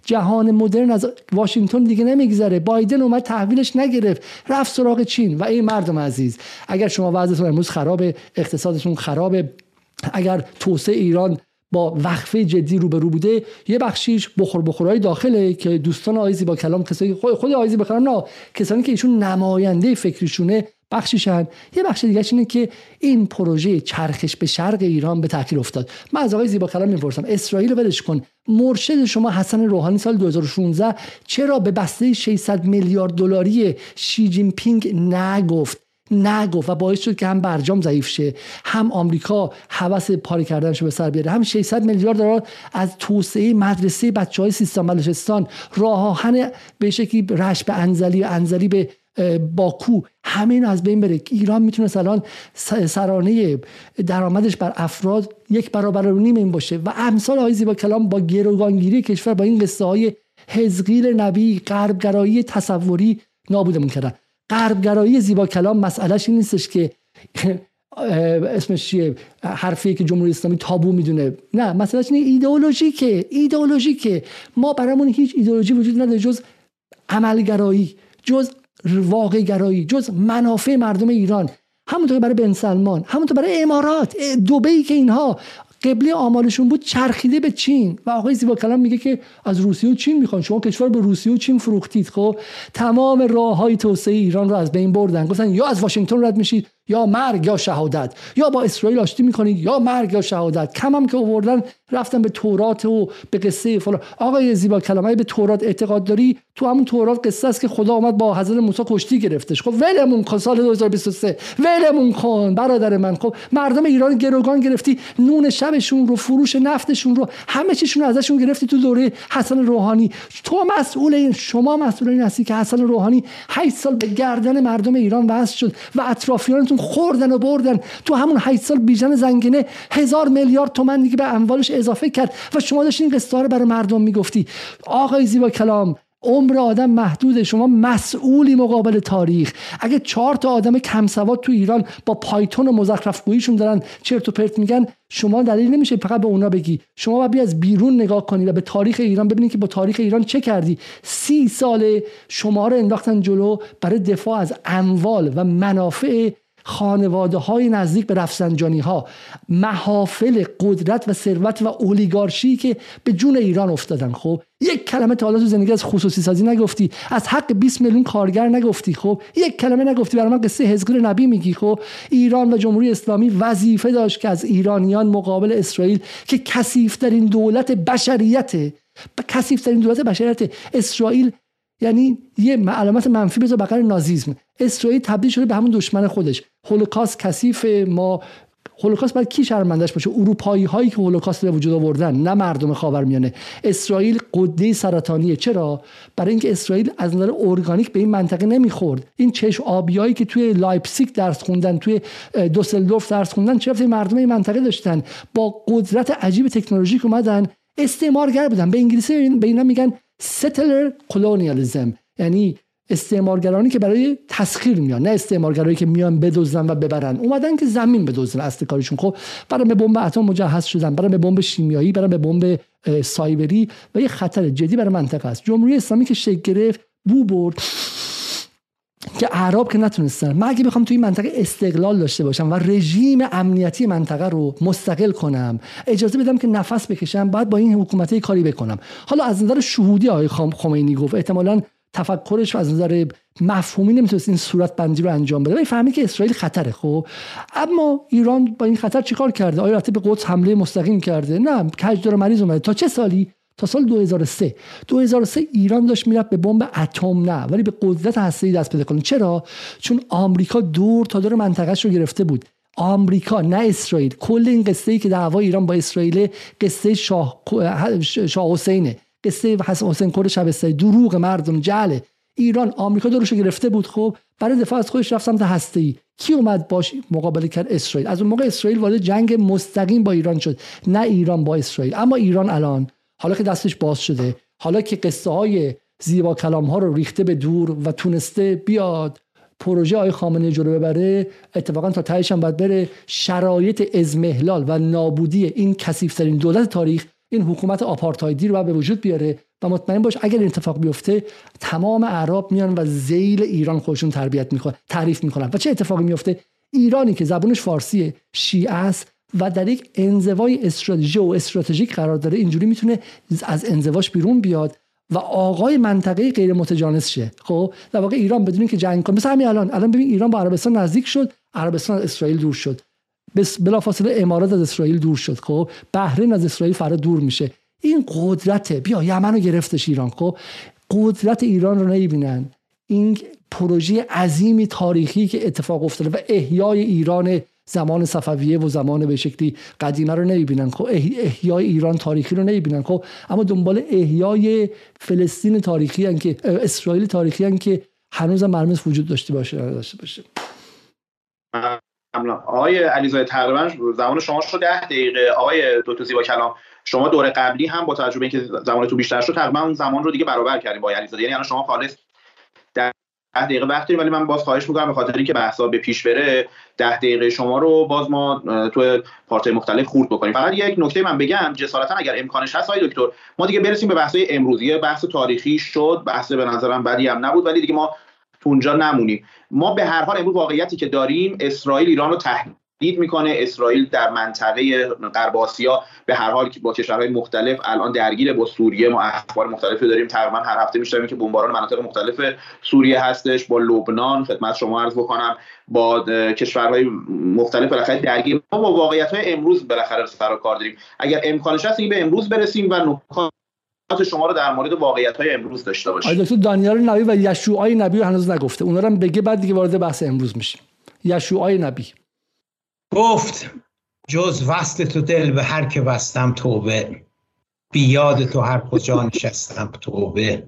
S3: جهان مدرن از واشنگتن دیگه نمیگذره. بایدن اومد تحویلش نگرفت. رفت سراغ چین. و این مردم عزیز اگر شما وضعتون امروز خراب اقتصادتون خرابه اگر توسعه ایران با وقفه جدی روبرو بوده یه بخشیش بخور بخورهای داخله که دوستان آیزی با کلام کسایی خود خود آیزی کلام نه. کسانی که ایشون نماینده فکریشونه بخشیشن. یه بخش دیگه اینه که این پروژه چرخش به شرق ایران به تاخیر افتاد. من از آقای زیبا کلام می‌پرسم. اسرائیل رو ولش کن. مرشد شما حسن روحانی سال 2016 چرا به بسته 600 میلیارد دلاری شی جین پینگ نگفت؟ نگفت و باعث شد که هم برجام ضعیف شه هم آمریکا حوس پاری کردنش به سر بیاره هم 600 میلیارد دلار از توسعه مدرسه بچه های سیستان بلوچستان راه آهن به شکلی رش به انزلی انزلی به باکو. همین از بین بره. ایران می‌تونه الان سرانه درآمدش بر افراد یک برابر و نیم این باشه. و امثال های زیبا کلام با گروگانگیری کشور با این قصه های حزقیل نبی غربگرایی تصوری نابودمون کردن. غربگرایی زیبا کلام مسئلهش این نیستش که اسمش چیه؟ حرفی که جمهوری اسلامی تابو می‌دونه. نه مسئلهش اینه ایدئولوژیکه. ایدئولوژیکه. ما برامون هیچ ایدئولوژی وجود نداره جز عملگرایی جز واقع گرایی جز منافع مردم ایران همونطور برای بن سلمان همونطور برای امارات دوبهی که اینها قبله آمالشون بود چرخیده به چین. و آقای زیبا کلام میگه که از روسیه و چین می‌خوان. شما کشور به روسیه و چین فروختید خب؟ تمام راه های توسعه ایران رو از بین بردن. گفتن یا از واشنگتن رد میشید یا مرگ یا شهادت. یا با اسرائیل آشتی می‌کنید یا مرگ یا شهادت. کم هم که آوردن رفتن به تورات و به قصه فلان. آقای زیبا کلامه به تورات اعتقاد داری تو همون تورات قصه است که خدا آمد با حضرت موسی کشتی گرفتش. خب ولمون کن سال 2023 ولمون کن برادر من. خب مردم ایران گروگان گرفتی نون شبشون رو فروش نفتشون رو همه چیشون ازشون گرفتی تو دوره حسن روحانی. تو مسئول این شما مسئول این هستی که حسن روحانی 8 سال به گردن مردم ایران وصل شد و اطرافیان خوردن و بردن. تو همون 8 سال بیژن زنگنه هزار میلیارد تومن دیگه به اموالش اضافه کرد و شما داشتین قصه رو برای مردم می‌گفتی. آقای زیبا کلام عمر آدم محدوده شما مسئولی مقابل تاریخ. اگه چهار تا آدم کم سواد تو ایران با پایتون و مزخرف گوییشون دارن چرت و پرت میگن شما دلیل نمیشه فقط به اونا بگی. شما باید از بیرون نگاه کنی و به تاریخ ایران ببینید که با تاریخ ایران چه کردی. سی سال شما رو انداختن جلو برای دفاع از اموال و منافع خانواده های نزدیک به رفسنجانی ها محافل قدرت و ثروت و اولیگارشی که به جون ایران افتادن. خب یک کلمه تا حالا تو زندگی از خصوصی سازی نگفتی از حق 20 میلیون کارگر نگفتی. خب یک کلمه نگفتی برای من قصه حزقیل نبی میگی. خب ایران و جمهوری اسلامی وظیفه داشت که از ایرانیان مقابل اسرائیل که کثیفترین دولت بشریت کثیفترین دولت بشریت اسرائیل یعنی یه علامت منفی بذار بغل نازیسم اسرائیل تبدیل شده به همون دشمن خودش. هولوکاست کثیف ما هولوکاست باید کی شرمندش باشه؟ اروپایی هایی که هولوکاست به وجود آوردن نه مردم خاورمیانه. اسرائیل غده سرطانیه. چرا؟ برای اینکه اسرائیل از نظر ارگانیک به این منطقه نمی‌خورد. این چشم آبیایی که توی لایپسیک درس خوندن توی دوسلدورف درس خوندن چه مردم این منطقه داشتن. با قدرت عجیب تکنولوژیک اومدن. استعمارگر بودن. به انگلیسی به اینا میگن ستلر کلونیالیزم یعنی استعمارگرانی که برای تسخیر میان نه استعمارگرایی که میان بدزدن و ببرن. اومدن که زمین بدزدن اصل کارشون. خب برای به بمب اتم مجهز شدن برای به بمب شیمیایی برای به بمب سایبری و یه خطر جدی برای منطقه است. جمهوری اسلامی که شکل گرفت بو برد که اعراب که نتونستن. من اگه بخوام توی منطقه استقلال داشته باشم و رژیم امنیتی منطقه رو مستقل کنم اجازه بدم که نفس بکشم باید با این حکومت کاری بکنم. حالا از نظر شهودی آقای خمینی گفت احتمالاً تفکرش از نظر مفهومی نمی‌تونست این صورت بندی رو انجام بده. ولی فهمی که اسرائیل خطره خب؟ اما ایران با این خطر چیکار کرده؟ آیا رفته به قدس حمله مستقیم کرده؟ نه کج مریض اومده. تا چه سالی؟ تا سال 2003 2003 ایران داشت می‌رفت به بمب اتم نه ولی به قدرت هسته‌ای دست پیدا کنه. چرا؟ چون آمریکا دور تا دور منطقهش رو گرفته بود. آمریکا نه اسرائیل. کل این قصه ای که دعوا ایران با اسرائیل قصه شاه شاه حسینه. قصه حسن حسین کور شبستری دروغ مردم جله ایران آمریکا دورش گرفته بود خب. برای دفاع از خودش رفت سمت هسته کی اومد باش مقابله کرد؟ اسرائیل. از اون موقع اسرائیل وارد جنگ مستقیم با ایران شد. نه ایران با اسرائیل. اما ایران الان حالا که دستش باز شده حالا که قصه های زیبا کلام ها رو ریخته به دور و تونسته بیاد پروژه های خامنه جلو ببره اتفاقا تا تهش هم باید بره شرایط ازمهلال و نابودی این کثیفترین دولت تاریخ این حکومت آپارتایدی رو به وجود بیاره و مطمئن باش اگر اتفاق بیفته تمام اعراب میان و زیل ایران خودشون تربیت می‌کنن تعریف می‌کنن. و چه اتفاقی میفته ایرانی که زبونش فارسیه شیعه است و در یک انزوای استراتژی و استراتژیک قرار داره اینجوری می‌تونه از انزواش بیرون بیاد و آقای منطقه غیر متجانس شه. خب؟ در واقع ایران بدون که جنگ کنه. مثلا همین الان. الان ببین ایران با عربستان نزدیک شد عربستان از اسرائیل دور شد. بلافاصله امارات از اسرائیل دور شد خب؟ بحرین از اسرائیل فرا دور میشه. این قدرته بیا یمن رو گرفتش ایران خب؟ قدرت ایران رو نمی‌بینن. این پروژه عظیمی تاریخی که اتفاق افتاده و احیای ایران زمان صفویه و زمان به شکلی قدیمه رو نمی‌بینن خب؟ احیای ایران تاریخی رو نمی‌بینن خب؟ اما دنبال احیای فلسطین تاریخی هن که اسرائیل تاریخی هن که هنوز مرمز وجود داشته باشه داشته باشه.
S1: آقای علیزاده تقریبا زمان شما شد ده دقیقه. آقای دکتر زیبا کلام شما دوره قبلی هم با توجه به اینکه زمان تو بیشتر شد تقریبا اون زمان رو دیگه برابر کردیم با علیزاده. یعنی شما خالص ده دقیقه وقت داریم ولی من باز خواهش می‌کنم به خاطر اینکه بحثا به پیش بره ده دقیقه شما رو باز ما تو پارت مختلف خورد بکنیم. فقط یک نکته من بگم جسارتا اگر امکانش هست آقای دکتر ما دیگه برسیم به بحث امروزی. بحث تاریخی شد بحث به نظرم بدی هم نبود ولی دیگه ما تو اونجا نمونیم. ما به هر حال امروز واقعیتی که داریم اسرائیل ایران رو تهدید می‌کنه. اسرائیل در منطقه غرب آسیا به هر حال با کشورهای مختلف الان درگیر با سوریه ما اخبار مختلفی داریم. تقریبا هر هفته میشنویم که بمباران مناطق مختلف سوریه هستش با لبنان. خدمت شما عرض بکنم با کشورهای مختلف بالاخره درگیر. ما با واقعیت های امروز بالاخره سر و کار داریم. اگر امکانش هست به امروز برسیم و نکات شما رو در مورد واقعیت های امروز داشته باشیم.
S3: آقای دکتر دانیال نبی و یشوعای نبی رو هنوز نگفته. اونا رو بگه بعد دیگه وارد بحث امروز میشیم. یشوعای نبی.
S2: گفت جز وصل تو دل به هر که بستم توبه. بیاد تو هر کجا نشستم توبه.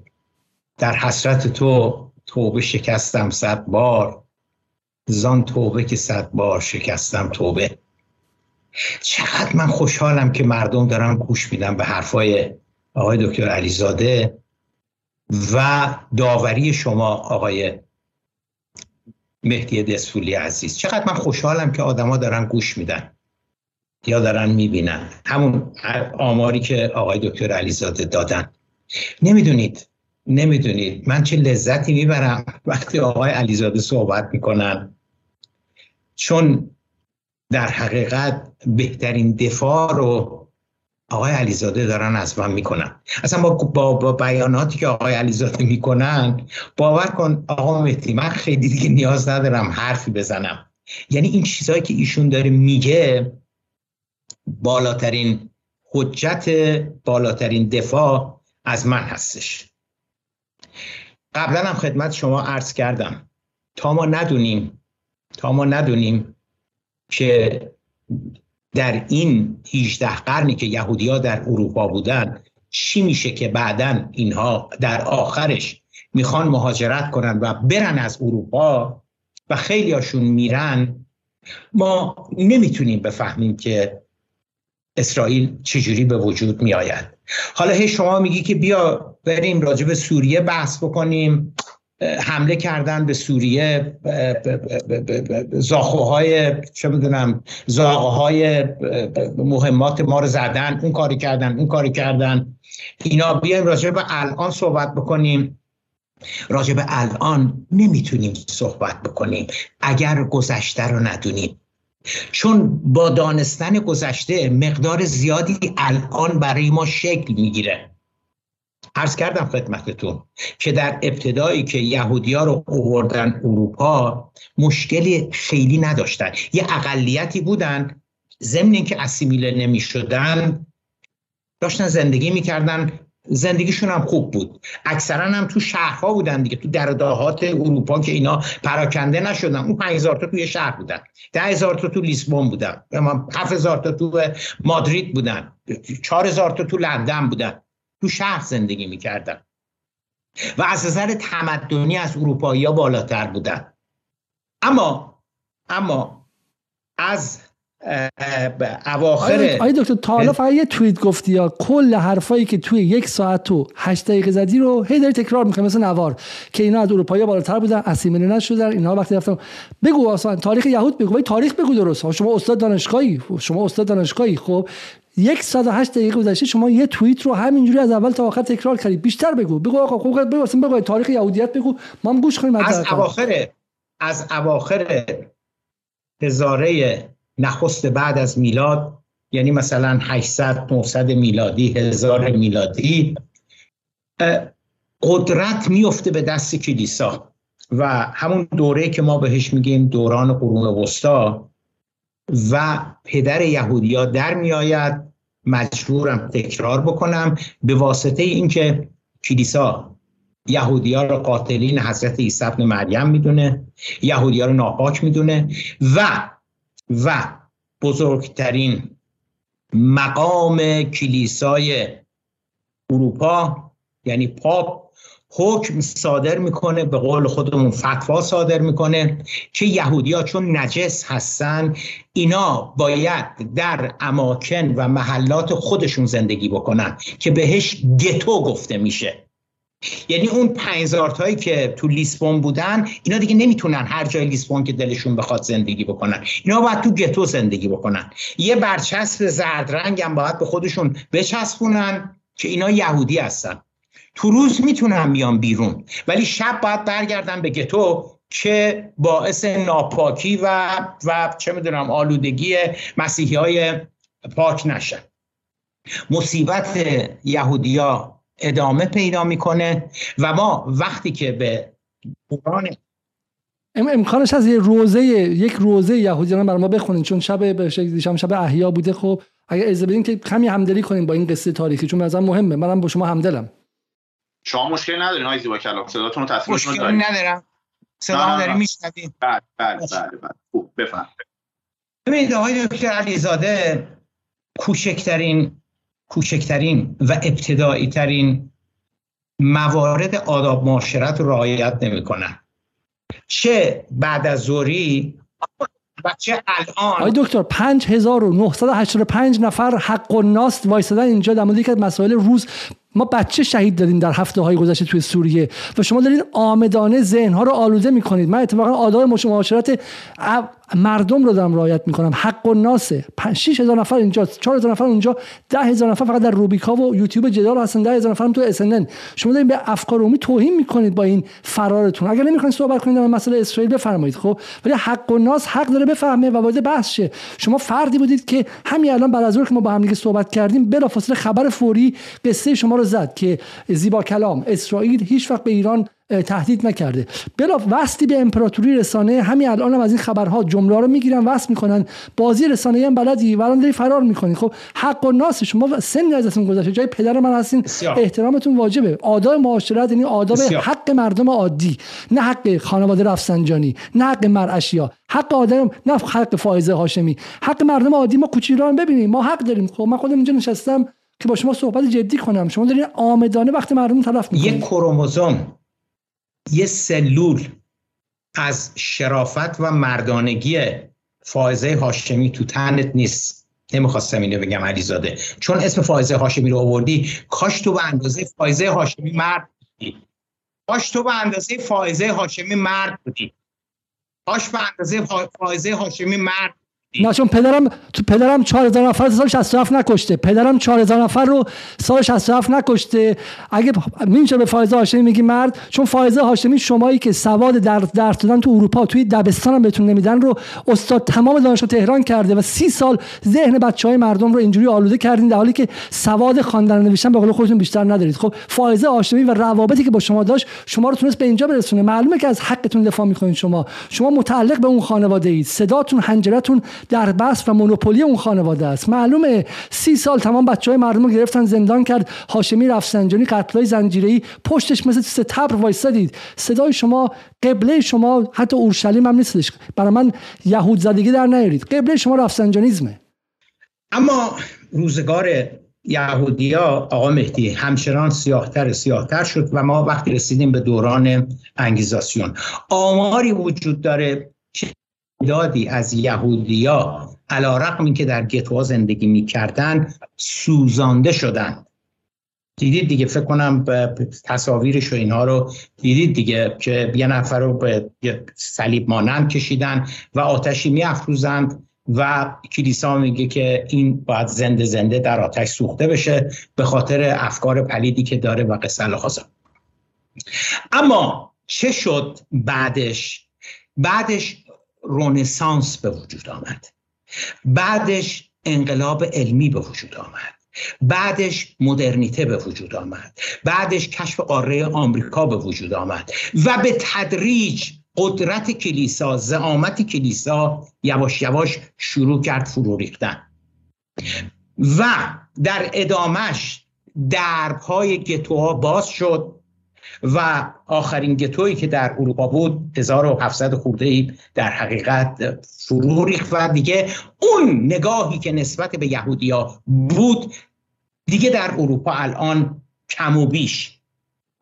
S2: در حسرت تو توبه شکستم صد بار. زان توبه که صد بار شکستم توبه. چقدر من خوشحالم که مردم دارن گوش میدن به حرفای آقای دکتر علیزاده و داوری شما آقای مهدی دسفولی عزیز. چقدر من خوشحالم که آدما دارن گوش میدن یا دارن می‌بینن. همون آماری که آقای دکتر علیزاده دادن. نمی‌دونید نمی‌دونید. من چه لذتی می‌برم وقتی آقای علیزاده صحبت می‌کنن. چون در حقیقت بهترین دفاع رو آقای علیزاده دارن از من می‌کنن. اصلا با, با, با بیاناتی که آقای علیزاده می‌کنن باور کن آقا مهدی من خیلی دیگه نیاز ندارم حرفی بزنم. یعنی این چیزهایی که ایشون داره میگه بالاترین حجت بالاترین دفاع از من هستش. قبلا هم خدمت شما عرض کردم. تا ما ندونیم تا ما ندونیم که در این 18 قرنی که یهودیا در اروپا بودن چی میشه که بعدا اینها در آخرش می‌خوان مهاجرت کنن و برن از اروپا و خیلی هاشون میرن؟ ما نمی‌تونیم بفهمیم که اسرائیل چجوری به وجود میآید. حالا هی شما میگی که بیا بریم راجع به سوریه بحث بکنیم. حمله کردن به سوریه زاخوهای چه می‌دونم زاغهای مهمات ما رو زدن اون کاری کردن اون کاری کردن. اینا بیایم راجع به الان صحبت بکنیم. راجع به الان نمی‌تونیم صحبت بکنیم. اگر گذشته رو ندونیم. چون با دانستن گذشته مقدار زیادی الان برای ما شکل می‌گیره. عرض کردم خدمتتون که در ابتدایی که یهودی ها رو اووردن اروپا مشکلی خیلی نداشتن. یه اقلیتی بودن ضمن اینکه اسیمیله نمی شدن داشتن زندگی می‌کردن. زندگیشون هم خوب بود. اکثرا هم تو شهرها بودن دیگه تو درداهات اروپا که اینا پراکنده نشدن. اون 5000 تا توی شهر بودن. 10000 تا تو لیسبون بودن. 7000 تا تو مادرید بودن. 4000 تا تو لندن بودن. تو شهر زندگی می‌کردن. و از نظر تمدنی از اروپایی ها بالاتر بودن. اما اما از اواخر
S3: آیا دکتر تا حالا فقط یه توییت گفتی یا کل حرفایی که توی یک ساعت تو هشت دقیقه زدی رو هی داری تکرار می‌کنی مثل نوار که اینا از اروپایی بالاتر بودن اسیمیله نشدن اینا وقتی رفتم. بگو اصلا تاریخ یهود بگو تاریخ بگو درست. شما استاد دانشگاهی شما استاد دانشگاهی خب؟ یک ساعت هشت دقیقه گذشته شما یه توییت رو همینجوری از اول تا آخر تکرار کردید. بیشتر بگو. بگو آقا خوب بگو بگو تاریخ یهودیت بگو. ما هم گوش کنیم
S2: از اواخر از اواخر هزاره نخست بعد از میلاد یعنی مثلا 800 900 میلادی هزار میلادی قدرت میفته به دست کلیسا. و همون دوره که ما بهش میگیم دوران قرون وسطا و پدر یهودیا در میآید. مجبورم تکرار بکنم به واسطه اینکه کلیسا یهودیا رو قاتلین حضرت عیسی ابن مریم می‌دونه یهودیا رو ناپاک می‌دونه و و بزرگترین مقام کلیسای اروپا یعنی پاپ حکم صادر می‌کنه به قول خودمون فتوا صادر می‌کنه که یهودیا چون نجس هستن اینا باید در اماکن و محلات خودشون زندگی بکنن که بهش گتو گفته میشه. یعنی اون پنج که تو لیسبون بودن اینا دیگه نمی‌تونن هر جای لیسبون که دلشون بخواد زندگی بکنن. اینا باید تو گتو زندگی بکنن. یه برچسب زرد رنگ هم باید به خودشون بچسبونن که اینا یهودی هستن. تو روز می‌تونن بیان بیرون. ولی شب باید برگردن به گتو که باعث ناپاکی و و چه می‌دونم آلودگی مسیحی های پاک نشن مصیبت یهودیا ادامه پیدا می‌کنه و ما وقتی که به قرآن
S3: امکانش از یه روزه یک روزه یهودیان برای ما بخونین چون شب به شب شب احیا بوده. خب اگه اجازه بدین که کمی همدلی کنیم با این قصه تاریخی چون مثلا مهمه. منم با شما همدلم.
S1: شما مشکل ندارین آقای زیبا کلام صداتون رو تصویر
S2: مشکل ندارم. صدا داری میشنوین
S1: بله بله بله بله. خوب بفهم
S2: ببینید آقای دکتر علیزاده کوچکترین کوچکترین و ابتدایی ترین موارد آداب معاشرت رو رعایت نمی‌کنن چه بعد از زوری و چه الان
S3: آقای دکتر 5985 نفر حق و ناست وایسادن اینجا. در مورد مسائل روز ما بچه شهید دادیم در هفته های گذشته توی سوریه و شما دارین آمدانه ذهن ها رو آلوده می‌کنید. من اتفاقا آداب معاشرت مردم رو دارم رعایت می‌کنم. حق و ناسه 6 هزار نفر اینجا 4 هزار نفر اونجا 10 هزار نفر فقط در روبیکا و یوتیوب جدال هستن. 10 هزار نفر تو اسنن شما دارین به افکار عمومی توهین می‌کنید با این فرارتون. اگر نمی‌خواین صحبت کنید در مسئله اسرائیل بفرمایید خب؟ ولی حق و ناس حق داره بفهمه و وارد بحث شه. شما فردی بودید که همین الان بعد از که ما با هم دیگه صحبت کردیم بلافاصله خبر فوری قصه شما رو زد که زیبا کلام اسرائیل هیچ وقت به ایران تهدید نکرده. بلا وستی به امپراتوری رسانه همین الان هم از این خبرها جمله رو می‌گیرن وست می‌کنن. بازی رسانه هم بلدی الان داری فرار می‌کنی. خب حق و ناس شما سنی ازتون گذشته. جای پدر من هستین احترامتون واجبه. آداب معاشرت یعنی آداب حق مردم عادی. نه حق خانواده رفسنجانی نه حق مرعشیا حق آدم نه حق فائزه هاشمی. حق مردم عادی ما کوچیران ببینیم. ما حق داریم. خب من خودم اینجا نشستم. که با شما صحبت جدی کنم. شما دارین آمدانه وقت مردم تلف می‌کنید.
S2: یک کروموزوم یه سلول از شرافت و مردانگی فائزه هاشمی تو تنت نیست. نمی‌خواستم اینو بگم علیزاده. چون اسم فائزه هاشمی رو آوردی کاش تو به اندازه فائزه هاشمی مرد بودی. کاش تو به اندازه فائزه هاشمی مرد بودی. کاش به اندازه فائزه هاشمی مرد
S3: نه چون پدرم تو پدرم 4000 نفر سال 67 نکشته. پدرم 4000 نفر رو سال 67 نکشته. اگه میشه به فایزه هاشمی میگی مرد؟ چون فایزه هاشمی شمایی که سواد در درس دادن تو اروپا توی دبستان هم بهتون نمیدن رو استاد تمام دانشگاه تهران کرده و سی سال ذهن بچه های مردم رو اینجوری آلوده کردین در حالی که سواد خواندن نوشتن به قول خودتون بیشتر ندارید. خب فایزه هاشمی و روابطی که با شما داشت شما رو تونست به اینجا برسونه. معلومه که از حقتون دفاع می‌کنید شما. شما متعلق به اون خانواده اید صداتون حنجرتون در بس و مونوپولی اون خانواده است. معلومه سی سال تمام بچه های مردم رو گرفتن زندان کرد هاشمی رفسنجانی قتلای زنجیره‌ای پشتش مثل ستبر وایسادید صدای شما قبله شما حتی اورشلیم هم نیستش. برای من یهود زدگی در نیارید. قبله شما رفسنجانیزمه.
S2: اما روزگار یهودیا آقا مهدی همچنان سیاهتر سیاهتر شد و ما وقتی رسیدیم به دوران انگیزاسیون. آماری وجود داره دادی از یهودیا علا رقم که در گتوا زندگی می‌کردن سوزانده شدن دیدید دیگه فکر کنم تصاویرش و اینها رو دیدید دیگه که یه نفر رو به صلیب مانند کشیدن و آتشی میافروزند و کلیسا میگه که این باید زنده زنده در آتش سوخته بشه به خاطر افکار پلیدی که داره و قصه اما چه شد بعدش؟ بعدش رونسانس به وجود آمد. بعدش انقلاب علمی به وجود آمد. بعدش مدرنیته به وجود آمد. بعدش کشف قاره آمریکا به وجود آمد. و به تدریج قدرت کلیسا زعامت کلیسا یواش یواش شروع کرد فرو ریختن. و در ادامش درب های گتوها باز شد. و آخرین گتویی که در اروپا بود 1700 خورده ای در حقیقت فرو ریخت و دیگه اون نگاهی که نسبت به یهودیا بود دیگه در اروپا الان کم و بیش.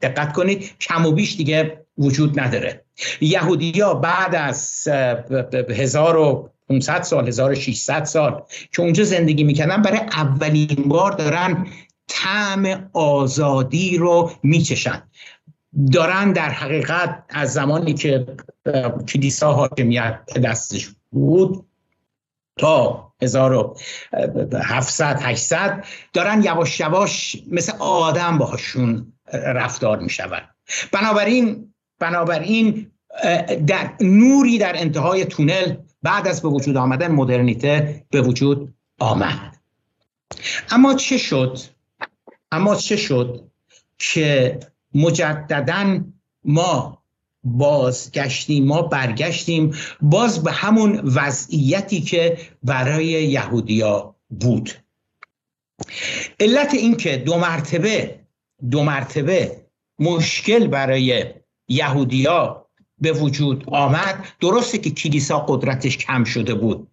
S2: دقت کنید کم و بیش دیگه وجود نداره. یهودیا بعد از 1500 سال 1600 سال که اونجا زندگی می‌کنن برای اولین بار دارن طعم آزادی رو میچشن. دارن در حقیقت از زمانی که کلیسا حاکمیت دستش بود تا 1700 800 دارن یواش یواش مثل آدم باهاشون رفتار می‌شود. بنابراین بنابراین در نوری در انتهای تونل بعد از به وجود آمدن مدرنیته به وجود آمد. اما چه شد؟ اما چه شد که مجددا ما بازگشتیم ما برگشتیم باز به همون وضعیتی که برای یهودیا بود. علت اینکه دو مرتبه دو مرتبه مشکل برای یهودیا به وجود آمد درسته که کلیسا قدرتش کم شده بود.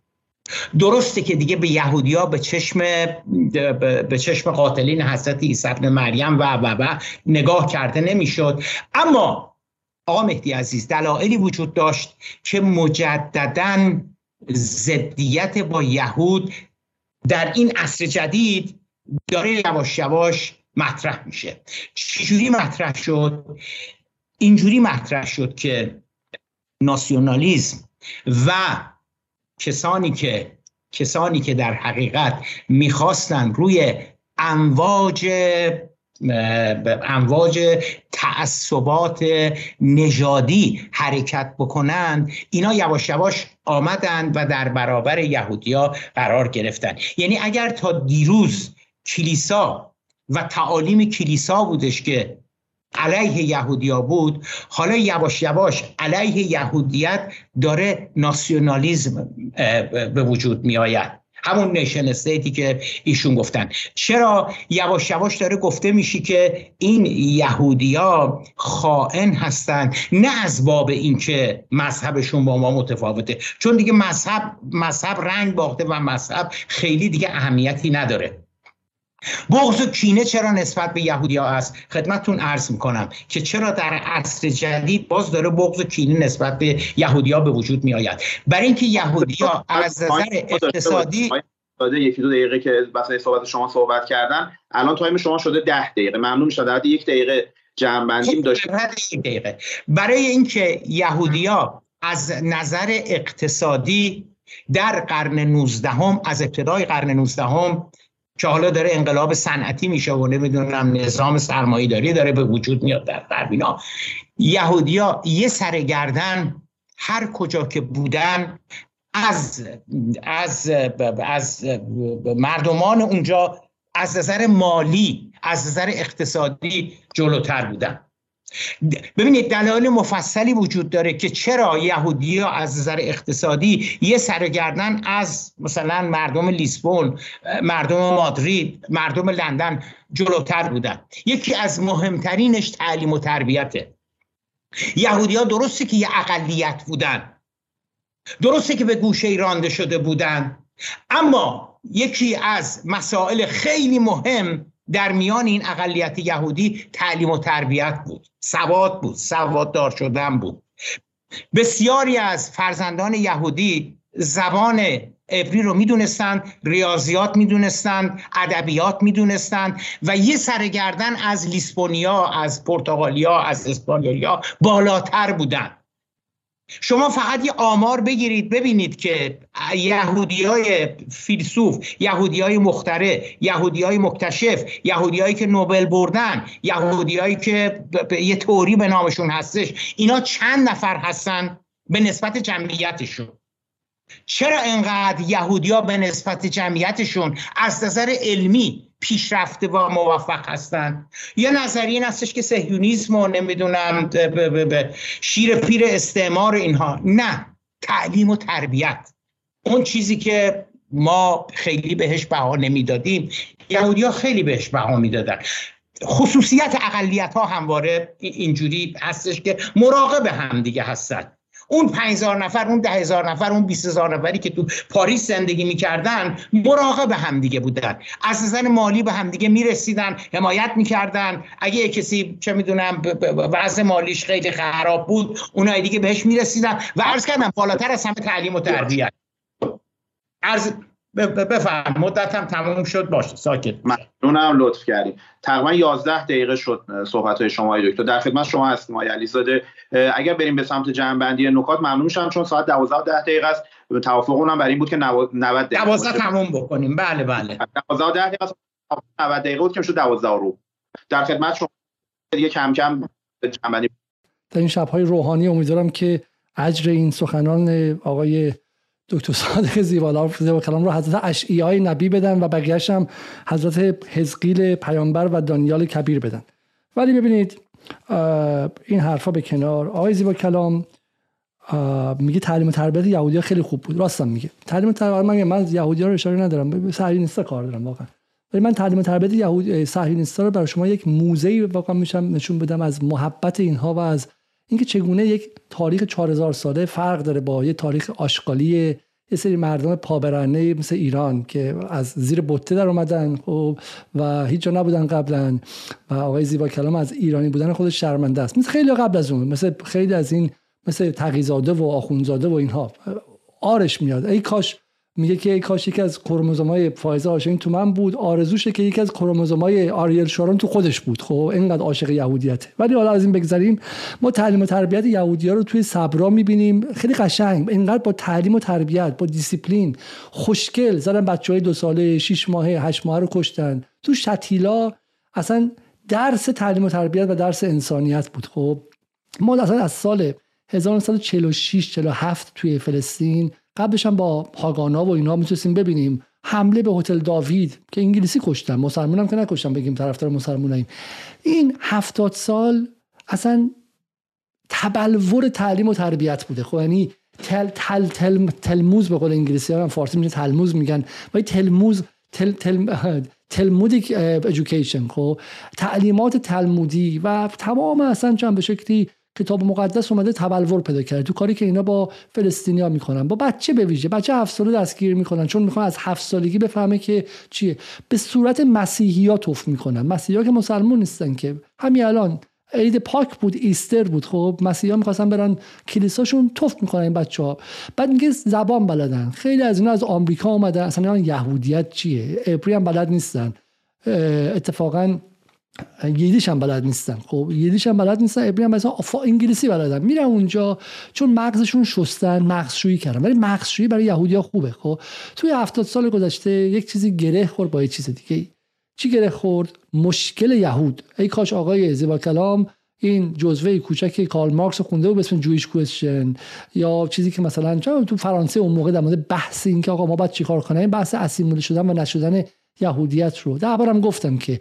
S2: درسته که دیگه به یهودیا به چشم به چشم قاتلین حضرت عیسی مریم و و و نگاه کرده نمی‌شد. اما آقا مهدی عزیز دلایلی وجود داشت که مجددا ضدیت با یهود در این عصر جدید داره یواش یواش مطرح میشه. چجوری مطرح شد؟ اینجوری مطرح شد که ناسیونالیزم و کسانی که کسانی که در حقیقت می‌خواستن روی امواج امواج تعصبات نژادی حرکت بکنند اینا یواش یواش آمدند و در برابر یهودیا قرار گرفتن. یعنی اگر تا دیروز کلیسا و تعالیم کلیسا بودش که علیه یهودیا بود. حالا یواش یواش علیه یهودیت داره ناسیونالیزم به وجود می آید همون نیشن استیتی که ایشون گفتن. چرا یواش یواش داره گفته میشه که این یهودیا خائن هستن؟ نه از باب اینکه مذهبشون با ما متفاوته. چون دیگه مذهب مذهب رنگ باخته و مذهب خیلی دیگه اهمیتی نداره. بغض و کینه چرا نسبت به یهودیا است خدمتتون عرض می‌کنم که چرا در عصر جدید باز داره بغض و کینه نسبت به یهودیا به وجود می آید برای اینکه یهودیا از نظر اقتصادی
S1: یکی دو دقیقه که واسه صحبت شما صحبت کردن الان تایم شما شده ده دقیقه. ممنون میشه در یک دقیقه جمع بندیم داشتیم.
S2: دقیقه. برای اینکه یهودیا از نظر اقتصادی در قرن 19 هم از ابتدای قرن 19 هم که حالا داره انقلاب صنعتی میشه و نمی‌دونم نظام سرمایه داری داره به وجود میاد در غربینا یهودیا یه سرگردن هر کجا که بودن از از از مردمان اونجا از نظر مالی از نظر اقتصادی جلوتر بودن. ببینید دلایل مفصلی وجود داره که چرا یهودی ها از نظر اقتصادی یه سرگردن از مثلا مردم لیسبون مردم مادرید مردم لندن جلوتر بودن. یکی از مهمترینش تعلیم و تربیته. یهودی ها درسته که یه اقلیت بودن. درسته که به گوشه رانده شده بودن. اما یکی از مسائل خیلی مهم در میان این اقلیت یهودی تعلیم و تربیت بود. سواد بود سواددار شدن بود. بسیاری از فرزندان یهودی زبان عبری رو می‌دونستند ریاضیات می‌دونستند ادبیات می‌دونستند و یه سرگردن از لیسبونیا از پرتغالیا از اسپانیولیا بالاتر بودند شما فقط یه آمار بگیرید ببینید که یهودی های فیلسوف یهودی های مختره یهودی های مکتشف یهودی هایی که نوبل بردن یهودی هایی که یه توری به نامشون هستش اینا چند نفر هستن به نسبت جمعیتشون؟ چرا انقدر یهودیا به نسبت جمعیتشون از نظر علمی پیشرفته و موفق هستند یه نظریه این هستش که سهیونیسم و نمی‌دونم شیر پیر استعمار اینها. نه تعلیم و تربیت. اون چیزی که ما خیلی بهش بها نمی‌دادیم یهودی ها خیلی بهش بها می‌دادن. خصوصیت اقلیت ها همواره اینجوری هستش که مراقب هم دیگه هستن. اون 5000 نفر اون ده هزار نفر اون 20000 نفری که تو پاریس زندگی می‌کردن مراقب همدیگه بودن. از نظر مالی به همدیگه می‌رسیدن حمایت می‌کردن. اگه کسی چه می‌دونم وضع مالیش خیلی خراب بود اونای دیگه بهش می‌رسیدن. و عرض کردم بالاتر از همه تعلیم و تربیت. عرض بفهم مدتم تموم شد. باشه. ساکت.
S1: ممنونم. لطف کردیم تقریبا 11 دقیقه شد صحبت های شما دکتر. در خدمت شما هستیم آقای علیزاده. اگر بریم به سمت جمع نکات ممنون میشم چون ساعت 12 و 10 دقیقه است. توافق اونم برای این بود که 90
S2: دقیقه 12 تموم بکنیم. بله بله.
S1: 12 و 10 دقیقه 90 دقیقه بود که شد 12 رو. در خدمت شما دیگه کم کم جمع
S3: در این شب‌های روحانی امیدوارم که اجر این سخنان آقای دکتر صادق زیبالا کلام رو حضرت اشعیای نبی بدن و بقیهش هم حضرت حزقیل پیامبر و دانیال کبیر بدن. ولی ببینید این حرفا به کنار. آقای زیبا کلام میگه تعلیم و تربیت یهودی خیلی خوب بود. راستم میگه. تعلیم و تربیت من من یهودی رو اشاره ندارم. به صهیونیستا کار دارم واقعا. ولی من تعلیم و تربیت یهود صهیونیستا رو برای شما یک موزه واقعا میشم نشون بدم از محبت اینها و از اینکه چگونه یک تاریخ 4000 ساله فرق داره با یه تاریخ آشغالی یه سری مردم پابرنه مثل ایران که از زیر بطه در اومدن خب و هیچ جا نبودن قبلا و آقای زیبا کلام از ایرانی بودن خودش شرمنده است. مثل خیلی قبل از اون مثل خیلی از این مثل تقی‌زاده و آخوندزاده و اینها. آرش میاد. ای کاش میگه که کاش یکی از کروموزومای فایزه هاشمی تو من بود. آرزوشه که یکی از کروموزومای آریل شارون تو خودش بود. خب اینقدر عاشق یهودیت ولی حالا از این بگذریم ما تعلیم و تربیت یهودیا رو توی صبرا می‌بینیم. خیلی قشنگ. اینقدر با تعلیم و تربیت با دیسیپلین خوشگل. زدن بچه های دو ساله 6 ماهه 8 ماهه رو کشتن. تو شتیلا اصلا درس تعلیم و تربیت و درس انسانیت بود. خب ما اصلا از سال 1946 47 توی فلسطین قبلش هم با هاگانا و اینا می‌تونستیم ببینیم. حمله به هتل داوید که انگلیسی کشتن. هم که نکشتن بگیم طرفدار مسلمانیم این هفتاد سال اصلا تبلور تعلیم و تربیت بوده. خب یعنی تل تل تل تلموز به قول انگلیسی هم فارسی میگن تلموز میگن. و تلموز تل تل تلمودیک ایژوکیشن خب تعلیمات تلمودی و تمام اصلا چند به شکلی کتاب مقدس اومده تبلور پیدا کرده. تو کاری که اینا با فلسطینیا می‌کنن با بچه به ویژه بچه هفت ساله دستگیر می‌کنن چون می‌خوان از هفت سالگی بفهمه که چیه. به صورت مسیحی ها توف می‌کنن. مسیحی که مسلمون نیستن که. همین الان عید پاک بود ایستر بود خب مسیحا می‌خواستن برن کلیساشون توف می‌کنن این بچه ها بعد میگه زبان بلدن. خیلی از اینا از آمریکا اومدن. اصلا یهودیت چیه؟ عبری هم بلد نیستن. اتفاقا یدیش هم بلد نیستن. خب یدیش هم بلد نیستن. ابری هم مثلا انگلیسی بلدن. میرن اونجا چون مغزشون شستن مغزشویی کردن. ولی مغزشویی برای یهودیا خوبه. خب توی هفتاد سال گذشته یک چیزی گره خورد با یه چیز دیگه. چی گره خورد؟ مشکل یهود. ای کاش آقای زیبا کلام این جزوه کوچک کارل مارکس خونده و به اسم جویش کوشن یا چیزی که مثلا تو فرانسه اون موقع در مورد بحث این که آقا ما باید چیکار کنیم بحث اسیموله شدن و نشدن یهودیت رو. بارم گفتم که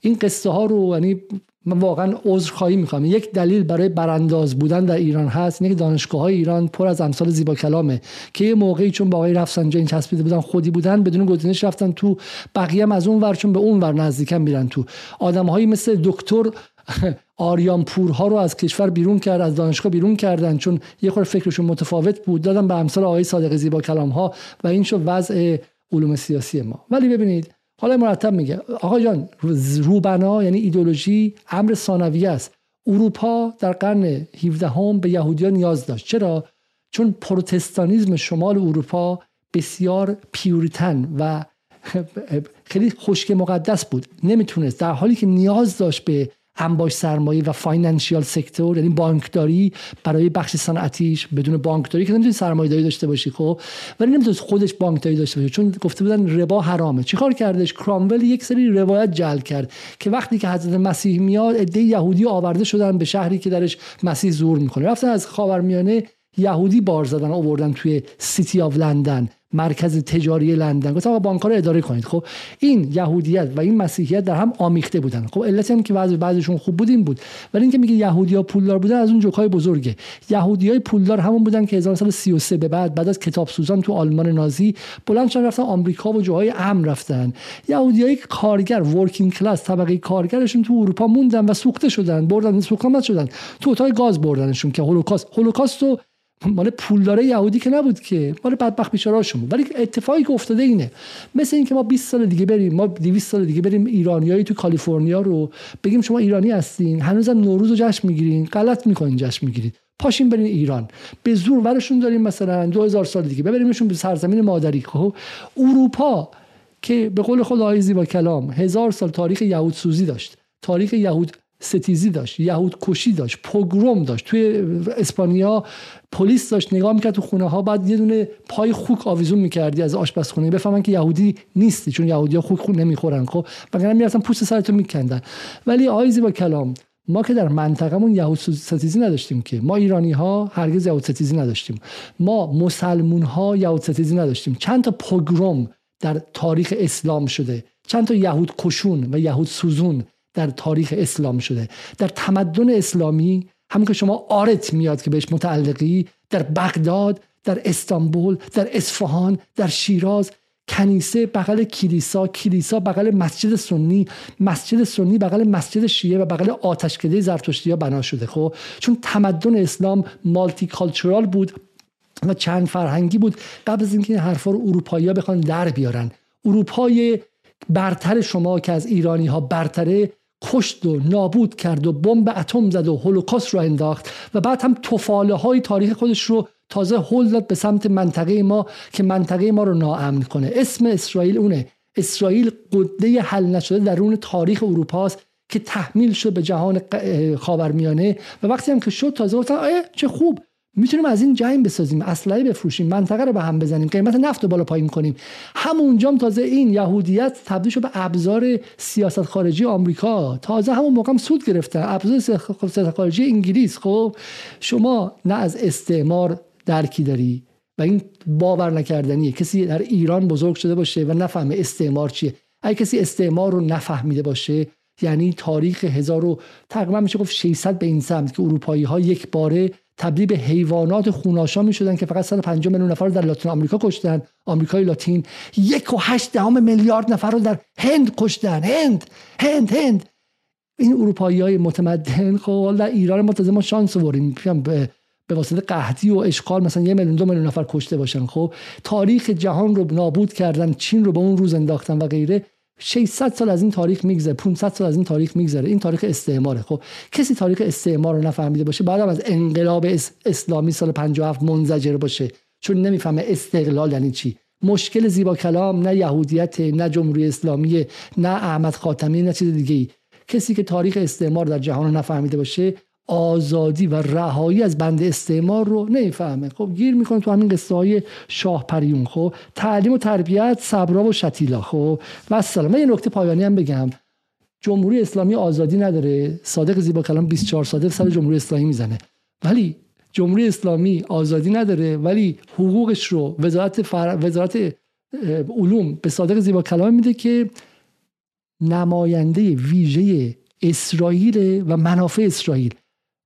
S3: این قصه ها رو یعنی من واقعا عذر خواهی می‌کنم یک دلیل برای برانداز بودن در ایران هست. اینه که دانشگاه های ایران پر از امثال زیبا کلامه که یه موقعی چون با آقای رفسنجانی چسبیده بودن خودی بودن بدون گزینش رفتن تو بقیه هم از اون ور چون به اون ور نزدیکن میرن تو. آدمهایی مثل دکتر آریان پورها رو از کشور بیرون کرد از دانشگاه بیرون کردن چون یه خورده فکرشون متفاوت بود. دادن به امثال آقای صادق زیبا کلام ها و این شد وضع علوم سیاسی ما. ولی ببینید حالا مرتب میگه آقا جان روبنا یعنی ایدولوژی امر ثانویه است. اروپا در قرن 17 هم به یهودیان نیاز داشت. چرا؟ چون پروتستانیزم شمال اروپا بسیار Puritan و خیلی خشک مقدس بود. نمی‌تونست در حالی که نیاز داشت به انباشت سرمایه و financial sector یعنی بانکداری برای بخش صنعتیش بدون بانکداری که نمی‌تونی سرمایه داری داشته باشی خب. ولی نمی‌تونست خودش بانکداری داشته باشه چون گفته بودن ربا حرامه. چیکار کردش؟ کرامول یک سری روایت جعل کرد که وقتی که حضرت مسیح میاد عده یهودی آورده شدن به شهری که درش مسیح ظهور می‌کنه. رفتن از خاورمیانه یهودی بار زدن آوردن توی City of London مرکز تجاری لندن. گفتن آقا بانک رو اداره کنید. خب این یهودیت و این مسیحیت در هم آمیخته بودن. خب علت هم که بعضی بعضیشون خوب بود این بود. ولی اینکه میگه یهودیا پولدار بودن از اون جوکای بزرگه. یهودیای پولدار همون بودن که 1933 به بعد بعد از کتاب سوزان تو آلمان نازی بلند شدن رفتن آمریکا و جاهای امن رفتن. یهودیای کارگر working class طبقه کارگرشون تو اروپا موندن و سوخته شدن بردن سوخته شدن. تو اتاق گاز بردنشون که هولوکاست. هولوکاست مال پولدار یهودی که نبود که. مال بدبخت بیچارهاشون بود. ولی اتفاقی که افتاده اینه. مثل اینکه ما 20 سال دیگه بریم ما 200 سال دیگه بریم ایرانیایی تو کالیفرنیا رو بگیم شما ایرانی هستین هنوزم نوروز رو جشن می‌گیرین غلط می‌کنین جشن می‌گیرید. پاشین برین ایران. به زور ورشون داریم مثلا 2000 سال دیگه. ببریمشون به سرزمین مادری. خب اروپا که به قول خود آقای با کلام هزار سال تاریخ یهود سوزی داشت. تاریخ یهود ستیزی داشت یهود کشی داشت پوگروم داشت. توی اسپانیا پلیس داشت نگاه می‌کرد تو خونه ها بعد یه دونه پای خوک آویزون می‌کردی از آشپزخونه بفهمن که یهودی نیستی چون یهودی ها خوک خون نمی‌خورن خب؟ وگرنه می‌رفتن پوست سرتو میکندن. ولی آیزی با کلام ما که در منطقمون یهود ستیزی نداشتیم که. ما ایرانی ها هرگز یهود ستیزی نداشتیم. ما مسلمون ها یهود ستیزی نداشتیم. چند تا پوگروم در تاریخ اسلام شده. چند تا یهود کشون و یهود سوزون در تاریخ اسلام شده. در تمدن اسلامی همون که شما آرت میاد که بهش متعلقی در بغداد در استانبول در اصفهان در شیراز کنیسه بغل کلیسا کلیسا بغل مسجد سنی مسجد سنی بغل مسجد شیعه و بغل آتشکده زرتشتی ها بنا شده. خب چون تمدن اسلام مالتی کالچورال بود و چند فرهنگی بود قبل از اینکه این حرفا رو اروپایی ها بخوان در بیارن. اروپای برتر شما که از ایرانی ها برتره کشت و نابود کرد و بمب اتم زد و هولوکاست رو انداخت و بعد هم توفاله های تاریخ خودش رو تازه هل داد به سمت منطقه ما که منطقه ما رو ناامن کنه. اسم اسرائیل اونه. اسرائیل قده حل نشده درون تاریخ اروپاست که تحمیل شد به جهان خاورمیانه و وقتی هم که شد تازه گفتن چه خوب. می‌تونیم از این جنگ بسازیم اسلحه بفروشیم منطقه رو به هم بزنیم قیمت نفت رو بالا پایین کنیم. همونجا تازه این یهودیت تبدیل شد به ابزار سیاست خارجی آمریکا. تازه همون موقع هم سود گرفتن. ابزار سیاست خارجی انگلیس. خب شما نه از استعمار درکی داری و این باور نکردنیه. کسی در ایران بزرگ شده باشه و نفهمه استعمار چیه. اگه کسی استعمار رو نفهمیده باشه یعنی تاریخ هزار و تقریبا میشه گفت 600 به این سمت که اروپایی ها یک باره تبدیل به حیوانات خوناشا می شدن که فقط 150 میلیون نفر رو در لاتین آمریکا کشتن. آمریکای لاتین یک و هشت دهم میلیارد نفر رو در هند کشتن. هند هند هند. این اروپایی های متمدن خب در ایران ما تازه ما شانس آوریم به به واسطه قحطی و اشغال مثلا یه میلیون دو میلیون نفر کشته باشن. خب تاریخ جهان رو نابود کردن چین رو به اون روز انداختن و غیره. 600 سال از این تاریخ میگذره 500 سال از این تاریخ میگذره. این تاریخ استعماره. خب کسی تاریخ استعمار رو نفهمیده باشه بعدم از انقلاب اسلامی سال 57 منزجر باشه. چون نمی‌فهمه استقلال یعنی چی. مشکل زیبا کلام نه یهودیت نه جمهوری اسلامی نه احمد خاتمی نه چیز دیگه ای کسی که تاریخ استعمار در جهان رو نفهمیده باشه آزادی و رهایی از بند استعمار رو نمی‌فهمه. خب گیر می‌کنه تو همین قصه های شاه پریون خب تعلیم و تربیت صبرا و شتیلا. خب و سلام من یه نکته پایانی هم بگم. جمهوری اسلامی آزادی نداره. صادق زیبا کلام 24 صادق سر جمهوری اسلامی می‌زنه. ولی جمهوری اسلامی آزادی نداره ولی حقوقش رو وزارت فر... وزارت علوم به صادق زیبا کلام میده که نماینده ویژه اسرائیل و منافع اسرائیل.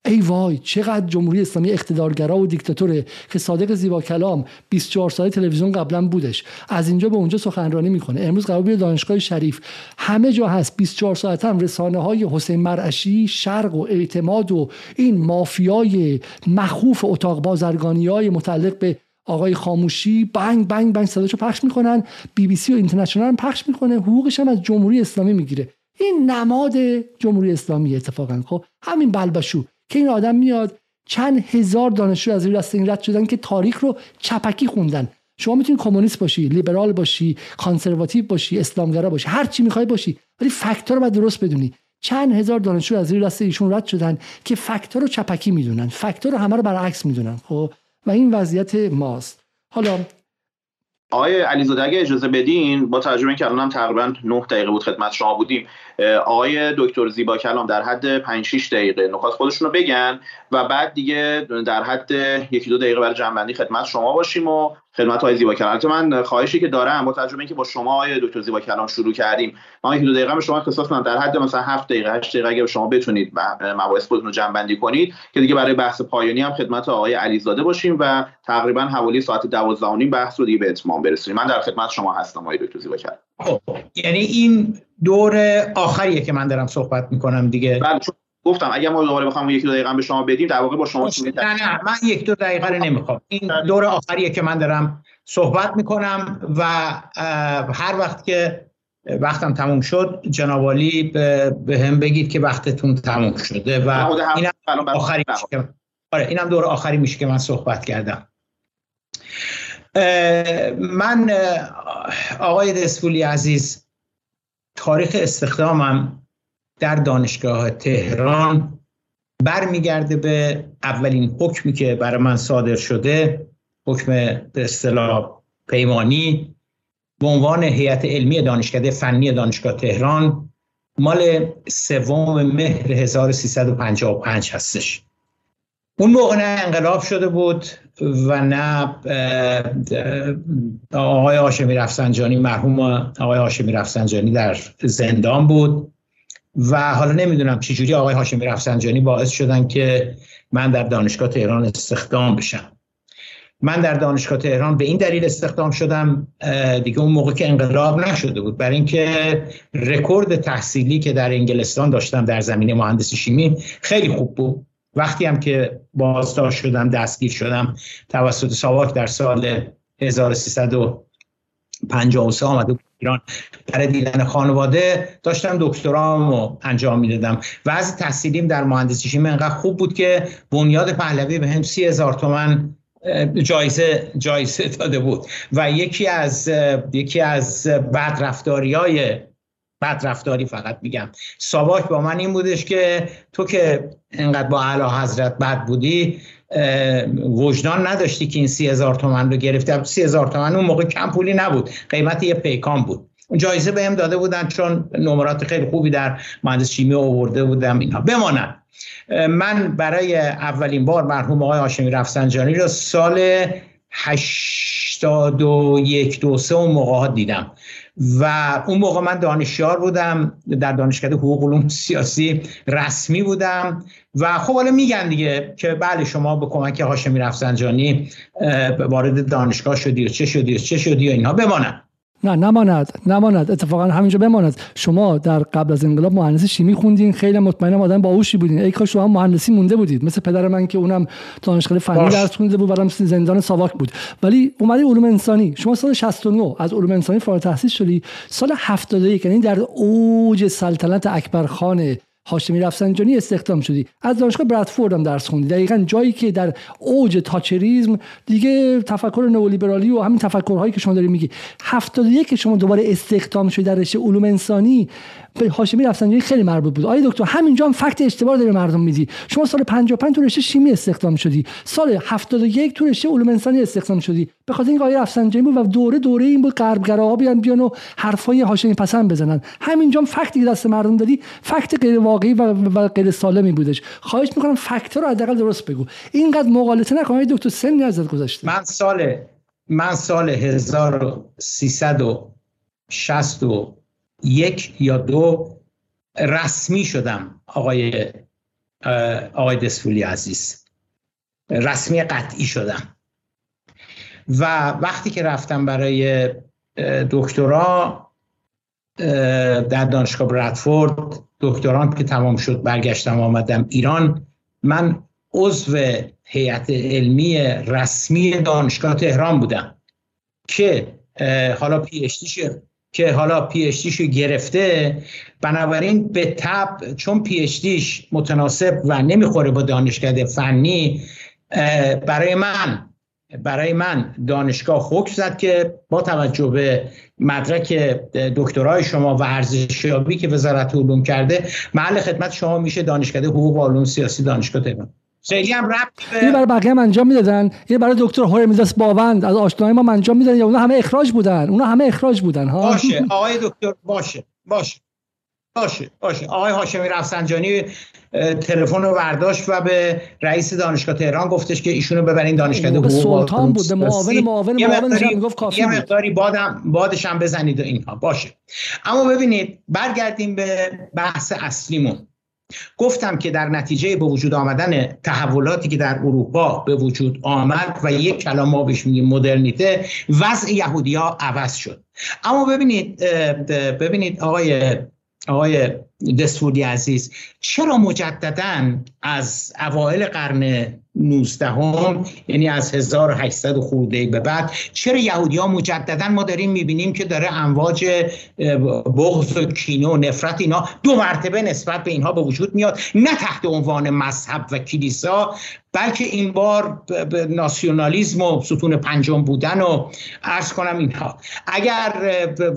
S3: ای وای چقدر جمهوری اسلامی اقتدارگرا و دیکتاتوره که صادق زیبا کلام 24 ساله تلویزیون قبلا بودش. از اینجا به اونجا سخنرانی می‌کنه. امروز قرار دانشگاه شریف. همه جا هست. 24 ساعت هم رسانه های حسین مرعشی شرق و اعتماد و این مافیای مخوف اتاق بازرگانی های متعلق به آقای خاموشی بنگ بنگ بنگ صداشو پخش می‌کنن. بی بی سی و اینترنشنال هم پخش می‌کنه. حقوقش هم از جمهوری اسلامی می‌گیره. این نماد جمهوری اسلامی اتفاقا خب؟ همین بلبشو. که این آدم میاد چند هزار دانشجو از این دست این رد شدن که تاریخ رو چپکی خوندن. شما می‌تونی کمونیست باشی لیبرال باشی کانسرواتیو باشی اسلامگرا باشی هر چی می‌خوای باشی ولی فاکتور رو باید درست بدونی. چند هزار دانشجو از این دست ایشون رد شدن که فاکتور رو چپکی می‌دونن فاکتور رو همه رو برعکس می‌دونن خب؟ و این وضعیت ماست. حالا
S1: آقای علیزاده اگه اجازه بدین با ترجمه که الانم تقریبا 9 دقیقه بود خدمت شما بودیم آقای دکتر زیبا کلام در حد 5 6 دقیقه نکات خودشون رو بگن و بعد دیگه در حد یکی دو دقیقه برای جنبندی خدمت شما باشیم و خدمت های زیبا کلام. من خواهشی که دارم با تجربه اینکه با شما آقای دکتر زیبا کلام شروع کردیم ما یکی دو دقیقه به شما اختصاص کنم در حد مثلا 7 دقیقه 8 دقیقه اگه شما بتونید مباحث خودتون رو جنبندی کنید که دیگه برای بحث پایانی هم خدمت آقای علیزاده باشیم و تقریبا حوالی ساعت 12 بحث رو دیگه به اتمام برسونیم. من در خدمت شما هستم آقای دکتر زیبا کلام.
S2: خب، یعنی این دور آخریه که من دارم صحبت می‌کنم دیگه.
S1: بله گفتم اگه ما دوباره بخوام یک دو دقیقه به شما بدیم در واقع با شما
S2: نه نه من یک دو دقیقه رو نمی‌خوام. این دور آخریه که من دارم صحبت می‌کنم و هر وقت که وقتم تموم شد جنابالی به هم بگید که وقتتون تموم شده و اینم آخری میشه که آره اینم دور آخری میشه که من صحبت کردم. من آقای دسپولی عزیز تاریخ استخدامم در دانشگاه تهران برمیگرده به اولین حکمی که برای من صادر شده حکم به اصطلاح پیمانی به عنوان هیئت علمی دانشکده فنی دانشگاه تهران مال سوم مهر 1355 هستش. اون موقع انقلاب شده بود و نه آقای هاشمی رفسنجانی مرحوم آقای هاشمی رفسنجانی در زندان بود و حالا نمی‌دونم چجوری آقای هاشمی رفسنجانی باعث شدن که من در دانشگاه تهران استخدام بشم. من در دانشگاه تهران به این دلیل استخدام شدم دیگه اون موقع که انقلاب نشده بود. برای اینکه رکورد تحصیلی که در انگلستان داشتم در زمینه مهندسی شیمی خیلی خوب بود. وقتی هم که بازداشت شدم دستگیر شدم توسط ساواک در سال 1353 آمده ایران. برای دیدن خانواده داشتم دکترامو انجام می‌دادم. و از تحصیلیم در مهندسی شیمی انقدر خوب بود که بنیاد پهلوی به هم سی هزار تومن جایزه جایزه داده بود. و یکی از یکی از بدرفتاری های بدرفتاری فقط میگم. ساواک با من این بودش که تو که انقدر با اعلی حضرت بد بودی وجدان نداشتی که این سی هزار تومن رو گرفته سی هزار تومن اون موقع کم پولی نبود. قیمت یه پیکان بود. جایزه بهم داده بودن چون نمرات خیلی خوبی در مهندس شیمی آورده بودم اینا. بمانن من برای اولین بار مرحوم آقای هاشمی رفسنجانی را سال 81 دو سه اون موقع دیدم. و اون موقع من دانشیار بودم در دانشکده حقوق علوم سیاسی رسمی بودم و خب حالا میگن دیگه که بله شما به کمک هاشمی رفسنجانی وارد دانشگاه شدی و چه شدی و چه شدی و اینها بمانم.
S3: نه نماند نماند اتفاقا همینجا بماند. شما در قبل از انقلاب مهندسی شیمی خوندین خیلی مطمئنم آدم باهوشی بودین. ای کاش شما مهندسی مونده بودید. مثل پدر من که اونم دانشگاه فنی درس خونده بود برام زندان ساواک بود. ولی اومدی علوم انسانی. شما سال 69 از علوم انسانی فارغ التحصیل شدی. سال 71 یعنی در اوج سلطنت اکبرخان هاشمی رفسنجانی استخدام شدی. از دانشگاه برادفورد هم درس خوندی. دقیقا جایی که در اوج تاچریزم دیگه تفکر نئولیبرالی و همین تفکرهایی که شما داری میگی. 71 که شما دوباره استخدام شدی در رشته علوم انسانی به هاشمی رفسنجانی خیلی مربوط بود. آقای دکتر همینجا هم فکت اشتباه داره مردم میدی. شما سال 55 تو رشته شیمی استخدام شدی. سال 71 تو رشته علوم انسانی استخدام شدی. به خاطر اینکه آقای رفسنجانی بود و دوره دوره این بود غربگراها بیان بیان و حرفای هاشمی پسند بزنن. همینجا هم فکتی که دست مردم دادی فکت غیر واقعی و, و غیر سالمی بودش. خواهش می‌کنم فکت رو حداقل درست بگو. اینقدر مغالطه نکن. دکتر سنی ازت گذشته.
S2: من سال من سال 1360 یک یا دو رسمی شدم آقای آقای دسفولی عزیز. رسمی قطعی شدم. و وقتی که رفتم برای دکترا در دانشگاه برادفورد دکتران که تمام شد برگشتم آمدم ایران من عضو هیئت علمی رسمی دانشگاه تهران بودم که حالا پی که حالا پی شو گرفته بنابراین به تب چون پی متناسب و نمی‌خوره با دانشکده فنی برای من برای من دانشگاه حکم زد که با توجه به مدرک دکترای شما و ارزشیابی که وزارت علوم کرده محل خدمت شما میشه دانشکده حقوق و علوم سیاسی دانشگاه تهران. خیلی هم ربط
S3: این برای بقیه هم انجام می‌دادن. این برای دکتر هورمیزاس باوند از آشنایی ما انجام می‌دادن یا اونا همه اخراج بودن. اونا همه اخراج بودن ها؟
S2: باشه. آقای دکتر باشه. باشه. باشه. باشه. آقای هاشمی رفسنجانی تلفن رو برداشت و به رئیس دانشگاه تهران گفتش که ایشونو ببرین دانشکده حقوق
S3: سلطان بود معاون معاون معاونش هم گفت کافی
S2: یه مقداری بادم بادش هم بزنید و اینها. باشه. اما ببینید برگردیم به بحث اصلیمون. گفتم که در نتیجه به وجود آمدن تحولاتی که در اروپا به وجود آمد و یک کلام ما بهش میگیم مدرنیته وضع یهودی ها عوض شد. اما ببینید ببینید آقای آقای دستوری عزیز چرا مجددا از اوایل قرن 19 هم یعنی از 1800 خورده به بعد. چرا یهودی ها مجددا ما داریم می‌بینیم که داره امواج بغض و کینه و نفرت اینا دو مرتبه نسبت به اینها به وجود میاد. نه تحت عنوان مذهب و کلیسا بلکه این بار ناسیونالیزم و ستون پنجم بودن و ارز کنم اینها. اگر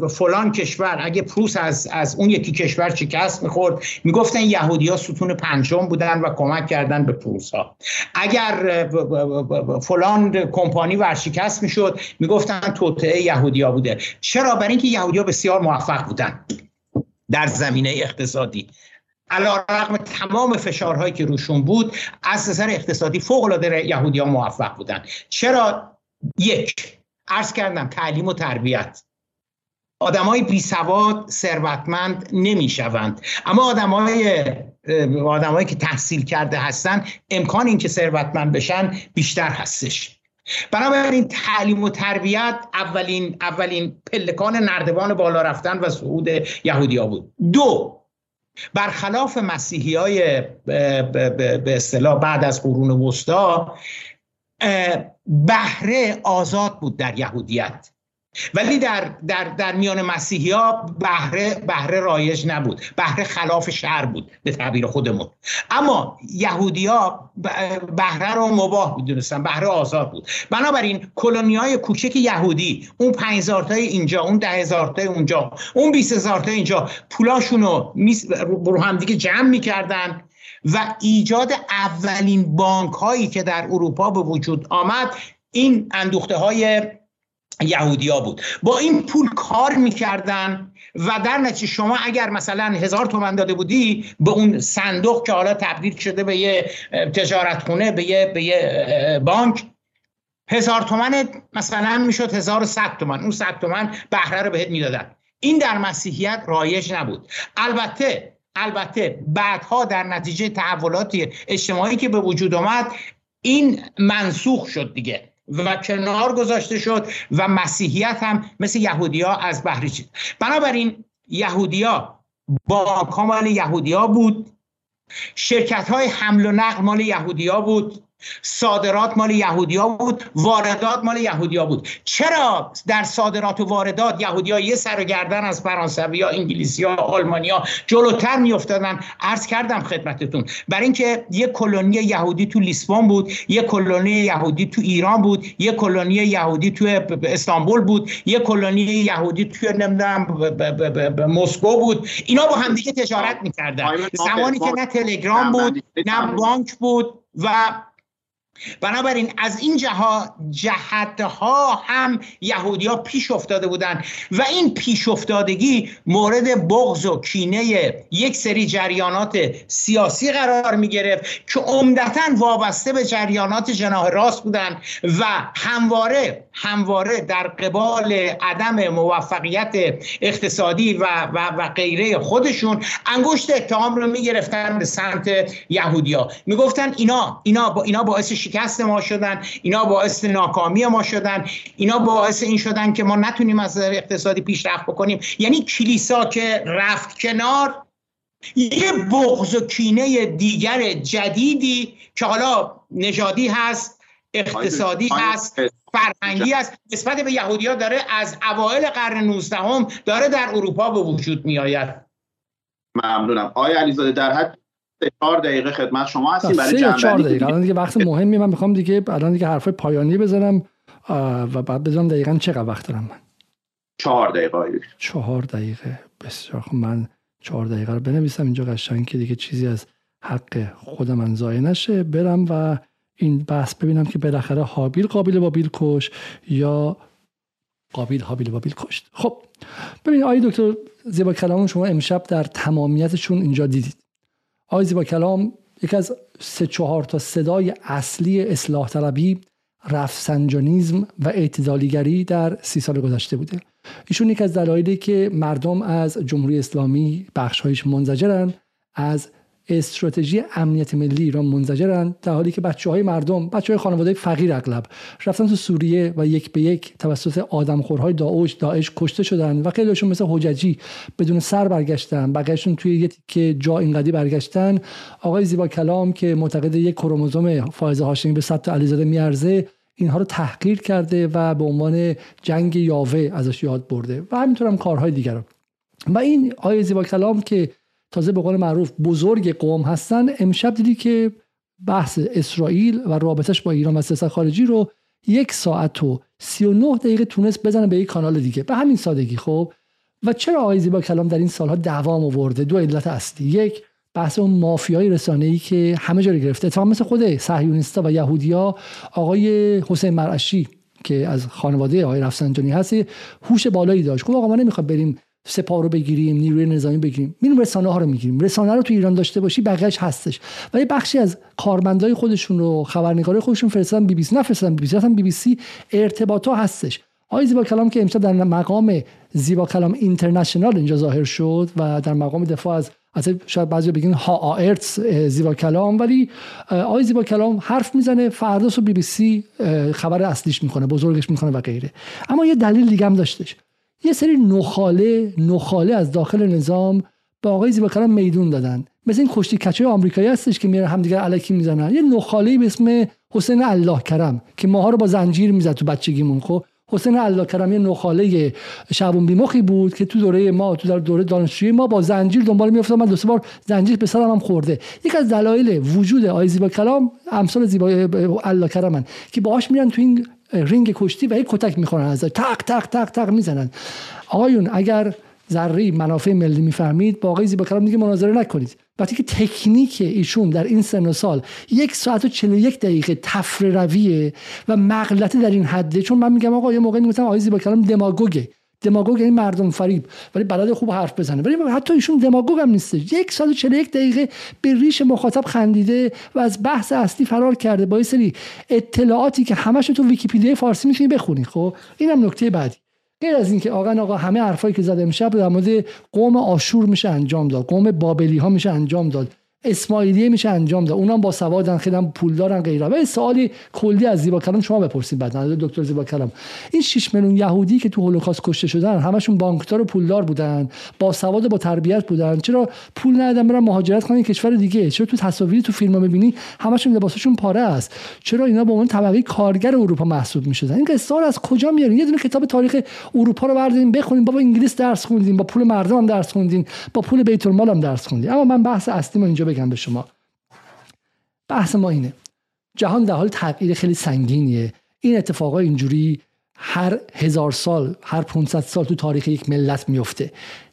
S2: فلان کشور اگه پروس از, از اون یکی کشور شکست می‌خورد می‌گفتن یهودی ها ستون پنجم بودن و کمک کردن به پروس ها اگر فلان کمپانی ورشکست می‌شد می‌گفتن توطعه یهودیا بوده. چرا؟ برای اینکه یهودیا بسیار موفق بودن در زمینه اقتصادی. علا رقم تمام فشارهایی که روشون بود از نظر اقتصادی فوق العاده یهودی ها موفق بودن. چرا؟ یک عرض کردم تعلیم و تربیت. آدمای بی سواد ثروتمند نمی‌شوند. اما آدمای آدمایی که تحصیل کرده هستن امکان اینکه ثروتمند بشن بیشتر هستش. بنابراین تعلیم و تربیت اولین اولین پلکان نردبان بالا رفتن و صعود یهودیا بود. دو برخلاف مسیحی های به اصطلاح بعد از قرون وسطا بهره آزاد بود در یهودیت. ولی در, در, در میان مسیحی ها بهره, بهره رایج نبود. بهره خلاف شهر بود به تعبیر خودمون. اما یهودی ها بهره رو مباه می‌دونستن بهره آزاد بود. بنابراین کلونی های کوچک یهودی اون 5000 تای اینجا اون ده هزار تای اونجا اون 20 هزار تای اینجا پولاشون رو هم دیگه جمع می‌کردن و ایجاد اولین بانک هایی که در اروپا به وجود آمد این اندوخته های یهودیا بود. با این پول کار می‌کردن و در نتیجه شما اگر مثلا هزار تومن داده بودی به اون صندوق که حالا تبدیل شده به یه تجارت خونه به یه, به یه بانک هزار تومن مثلا می‌شد هزار و ست تومن اون ست تومن بهره رو بهت می‌دادن. این در مسیحیت رایج نبود. البته البته بعدها در نتیجه تحولات اجتماعی که به وجود آمد این منسوخ شد دیگه. و کنار گذاشته شد و مسیحیت هم مثل یهودیا از بحری چید. بنابراین یهودیا با مال یهودیا بود. شرکت های حمل و نقل مال یهودیا بود. صادرات مال یهودیا بود واردات مال یهودیا بود. چرا در صادرات و واردات یهودیا یه سر و گردن از فرانسوی یا انگلیسی ها آلمانیا جلوتر میافتادن؟ عرض کردم خدمتتون. برای اینکه یه کلونی یهودی تو لیسبون بود یه کلونی یهودی تو ایران بود یه کلونی یهودی تو استانبول بود یه کلونی یهودی تو نمی‌دونم مسکو بود. اینا با همدیگه تجارت می‌کردن. زمانی که نه تلگرام بود نه بانک بود و بنابراین از این جها جهتها هم یهودیا پیش افتاده بودند و این پیش افتادگی مورد بغض و کینه یک سری جریانات سیاسی قرار می گرفت که عمدتا وابسته به جریانات جناح راست بودند و همواره همواره در قبال عدم موفقیت اقتصادی و, و, و غیره خودشون انگشت اتهام رو می گرفتن به سمت یهودیا می گفتن اینا اینا با اینا باعث شکست ما شدن اینا باعث ناکامی ما شدن اینا باعث این شدن که ما نتونیم از اقتصادی پیشرفت بکنیم. یعنی کلیسا که رفت کنار یه بغض و کینه دیگر جدیدی که حالا نژادی هست اقتصادی هست فرهنگی هست نسبت به یهودی ها داره از اوایل قرن 19 هم داره در اروپا به وجود می آید
S1: ممنونم. آیا علیزاده در حد چهار دقیقه خدمت شما هستیم برای جنبندی چهار
S3: دقیقه. الان دیگه وقت مهمی من می‌خوام دیگه الان دیگه حرف پایانی بزنم و بعد بزنم دقیقا چقدر وقت دارم من.
S1: چهار دقیقه.
S3: چهار دقیقه. بسیار خب من چهار دقیقه رو بنویسم. اینجا قشنگ که دیگه چیزی از حق خود من ضایع نشه. برم و این بحث ببینم که بالاخره حابیل قابل با بیل کش یا قابیل حابیل با بیل کشت. خب ببین آقای دکتر زیبا کلام شما امشب در تمامیتشون اینجا دیدید. آقای زیبا کلام یکی از سه چهار تا صدای اصلی اصلاح طلبی رفسنجانیزم و اعتدالیگری در سی سال گذشته بوده. ایشون یک از دلایلی که مردم از جمهوری اسلامی بخشهایش منزجرن از استراتژی امنیت ملی ایران منزجرن در حالی که بچه های مردم بچه های خانواده فقیر اغلب رفتن تو سوریه و یک به یک توسط آدمخورهای داعش داعش کشته شدن و خیلیشون مثل حججی بدون سر برگشتن بقیهشون توی یک که جا اینقدی برگشتن. آقای زیبا کلام که معتقد یک کروموزوم فائز هاشمی به تا علیزاده میارزه اینها رو تحقیر کرده و به عنوان جنگ یاوه ازش یاد برده و همینطور هم کارهای دیگر و این آقای زیبا کلام که تازه به قول معروف بزرگ قوم هستن. امشب دیدی که بحث اسرائیل و رابطش با ایران و سیاست خارجی رو یک ساعت و 39 دقیقه تونست بزنه به یک کانال دیگه. به همین سادگی خب؟ و چرا آقای زیبا کلام در این سالها دوام آورده؟ دو علت اصلی. یک بحث اون مافیای رسانه‌ای که همه جا گرفته. اتفاقا مثل خود صهیونیستا و یهودیا آقای حسین مرعشی که از خانواده آقای رفسنجانی هست هوش بالایی داشت. خب آقا ما نمی‌خواد بریم سپاه رو بگیریم نیروی نظامی بگیریم. میریم رسانه ها رو می‌گیریم. رسانه رو تو ایران داشته باشی بقیه‌اش هستش. ولی بخشی از کارمندای خودشون رو خبرنگارای خودشون فرستادن بی بی سی. نفرستادن بی بی سی بی بی سی هستش. آقای زیبا کلام که امشب در مقام زیبا کلام اینترنشنال اینجا ظاهر شد و در مقام دفاع از از شاید بعضی بگین هاآرتص زیبا کلام. ولی آقای زیبا کلام حرف می‌زنه فرداش تو بی بی سی خبر اصلیش می‌کنه بزرگش می‌کنه و غیره. اما یه دلیل دیگه هم داشتش. یه سری نخاله نخاله از داخل نظام به آقای زیبا میدون دادن. مثل این کشتی کچه آمریکایی هستش که میره همدیگر علکی می‌زنن. یه نخاله به اسم حسین الله کرم که ماها رو با زنجیر می‌زد تو بچگیمون خب؟ حسین الله کرم یه نخاله شعبون بیمخی بود که تو دوره ما تو در دوره دانشجویی ما با زنجیر دنبال میافتاد. من دو سه بار زنجیر به سرم هم خورده. یک از دلایل وجود آقای زیبا کلام امثال زیبا الله کرمن که باهاش میرن تو این رینگ کشتی و یک کتک می‌خورن از تق تق تق تق می‌زنن. آقایون اگر ذره منافع ملی می‌فهمید با آقای زیبا کلام دیگه مناظره نکنید. وقتی که تکنیک ایشون در این سن و سال یک ساعت و 41 دقیقه تفره رویه و مغلطه در این حده چون من میگم آقا یه موقع می‌گفتم آقای زیبا کلام دماگوگه. دماگوگ یعنی مردم فریب ولی بلد خوب حرف بزنه. ولی حتی ایشون دماگوگ هم نیست. یک سال و یک دقیقه به ریش مخاطب خندیده و از بحث اصلی فرار کرده با سری اطلاعاتی که همش تو ویکیپدیا فارسی می‌تونی بخونی. خب اینم نکته بعدی. غیر از اینکه آقا آقا همه حرفایی که زد امشب در مورد قوم آشور میشه انجام داد قوم بابلی ها میشه انجام داد. اسماعیلیه میشه انجام داد. اونم با سوادن خیلی هم پول دارن غیره و سوالی کلی از زیبا کلام شما بپرسید بعد دکتر زیبا کلام. این 6 میلیون یهودی که تو هولوکاست کشته شدن همشون بانکدار و پولدار بودن با سواد با تربیت بودن چرا پول ندادن برن مهاجرت کنن؟ کشور دیگه. چرا تو تصاویری تو فیلم می‌بینی همشون لباسشون پاره است؟ چرا اینا به عنوان طبقه کارگر اروپا محسوب می‌شدن؟ این قصه از کجا میارین؟ یه دونه کتاب تاریخ اروپا رو بردارین بخونین. بابا انگلیس درس خوندین با پول مردم هم درس خوندین با پول بیت المال هم درس خوندین. اما من بحث اصلی اینجا بگم به شما. بحث ما اینه. جهان در حال تغییر خیلی سنگینیه. این اتفاقا اینجوری هر هزار سال هر 500 سال تو تاریخ یک ملت میفته.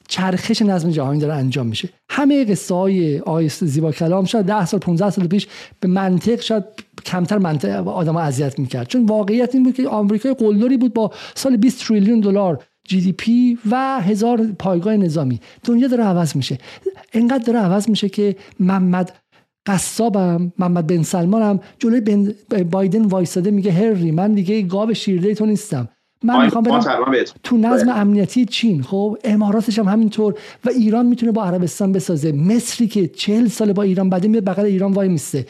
S3: چرخش نظم جهانی داره انجام میشه. همه قصه های زیبا کلام شاید 10 سال 15 سال پیش به منطق شاید کمتر منطق آدم اذیت می‌کرد. چون واقعیت این بود که آمریکای قلدری بود با سال 20 تریلیون دلار جی دی پی و هزار پایگاه نظامی. دنیا داره عوض میشه. انقدر داره عوض میشه که محمد قصابم محمد بن سلمانم جلوی بن بایدن وایساده میگه هری من دیگه گاو شیرده تو نیستم. من می‌خوام برم تو نظم امنیتی چین. خب اماراتش هم همینطور و ایران می‌تونه با عربستان بسازه. مصری که چهل سال با ایران بعد میاد بغل ایران وای میسته.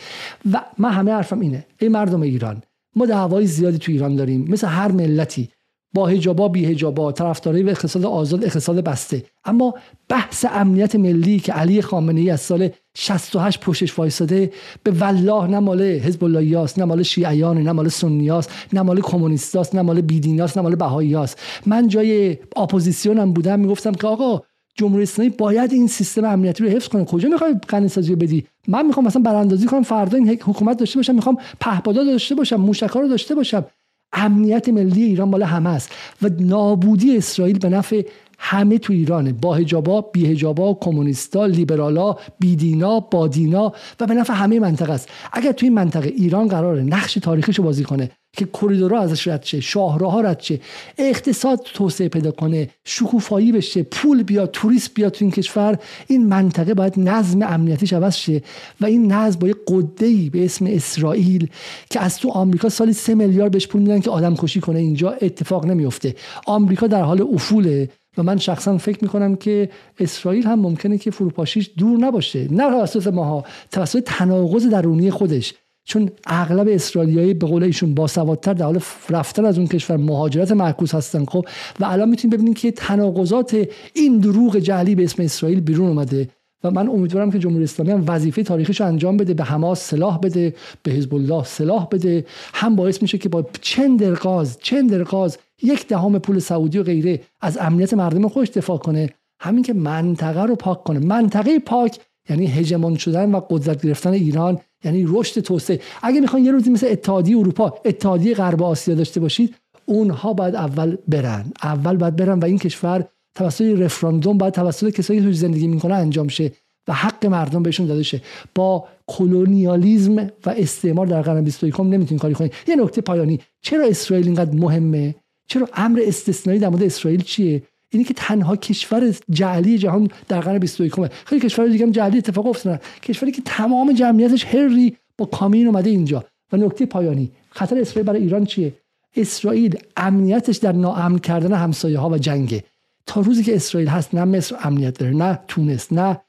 S3: و من همه حرفم اینه. ای مردم ایران ما دعوای زیادی تو ایران داریم. مثل هر ملتی. با هجابا بی هجابا طرفدارای اقتصاد آزاد اقتصاد بسته. اما بحث امنیت ملی که علی خامنه ای از سال 68 پشتش وایساده به والله نه مال حزب الله نه مال شیعیان نه مال سنیاست نه مال کمونیستاست نه مال بیدیناست نه مال بهاییاست. من جای اپوزیسیونم بودم می‌گفتم که آقا جمهوری اسلامی باید این سیستم امنیتی رو حفظ کنه. کجا می‌خوای قنیسازی بدی؟ من می‌خوام مثلا براندازی کنم فردا این حکومت داشته باشم می‌خوام پهپادا داشته باشم موشکا رو داشته باشم. امنیت ملی ایران مال همه است. و نابودی اسرائیل به نفع همه تو ایرانه با هجابا بی هجابا کمونیستا لیبرالا بیدینا بادینا و به نفع همه منطقه است. اگر توی این منطقه ایران قراره نقش تاریخیشو بازی کنه که کریدورها ازش رد شه شاهراها رد شه اقتصاد توسعه پیدا کنه شکوفایی بشه پول بیاد توریست بیاد تو این کشور این منطقه باید نظم امنیتیش عوض شه و این نظم با یه قده به اسم اسرائیل که از تو آمریکا سالی سه میلیارد بهش پول میدن که آدم کشی کنه اینجا اتفاق نمیفته. آمریکا در حال افوله. و من شخصا فکر می‌کنم که اسرائیل هم ممکنه که فروپاشیش دور نباشه. نه توسط ماها توسط تناقض درونی خودش. چون اغلب اسرائیلیایی به قول ایشون باسوادتر در حال رفتن از اون کشور مهاجرت معکوس هستن خب؟ و الان می‌تونیم ببینیم که تناقضات این دروغ جعلی به اسم اسرائیل بیرون اومده. و من امیدوارم که جمهوری اسلامی هم وظیفه تاریخیش انجام بده به حماس سلاح بده به حزب الله سلاح بده. هم باعث میشه که با چند درقاز چند درقاز یک دهم پول سعودی و غیره از امنیت مردم خودش دفاع کنه. همین که منطقه رو پاک کنه. منطقه پاک یعنی هژمون شدن و قدرت گرفتن ایران یعنی رشد توسعه. اگه می‌خوان یه روزی مثل اتحادیه اروپا اتحادیه غرب آسیا داشته باشید اونها باید اول برن. اول باید برن و این کشور توسط رفراندوم باید توسط کسایی که زندگی می‌کنه انجام شه و حق مردم بهشون داده شه. با کلونیالیزم و استعمار در قرن 21 نمی‌تونین کاری کنید یه نکته پایانی. چرا اسرائیل اینقدر مهمه؟ چرا امر استثنایی در مورد اسرائیل چیه؟ اینی که تنها کشور جعلی جهان در قرن 21 خیلی کشور دیگه هم جعلی اتفاق افتادن. کشوری که تمام جمعیتش هری با کامین اومده اینجا. و نکته پایانی. خطر اسرائیل برای ایران چیه؟ اسرائیل امنیتش در ناامن کردن همسایه ها و جنگه. تا روزی که اسرائیل هست نه مصر امنیت داره نه تونس نه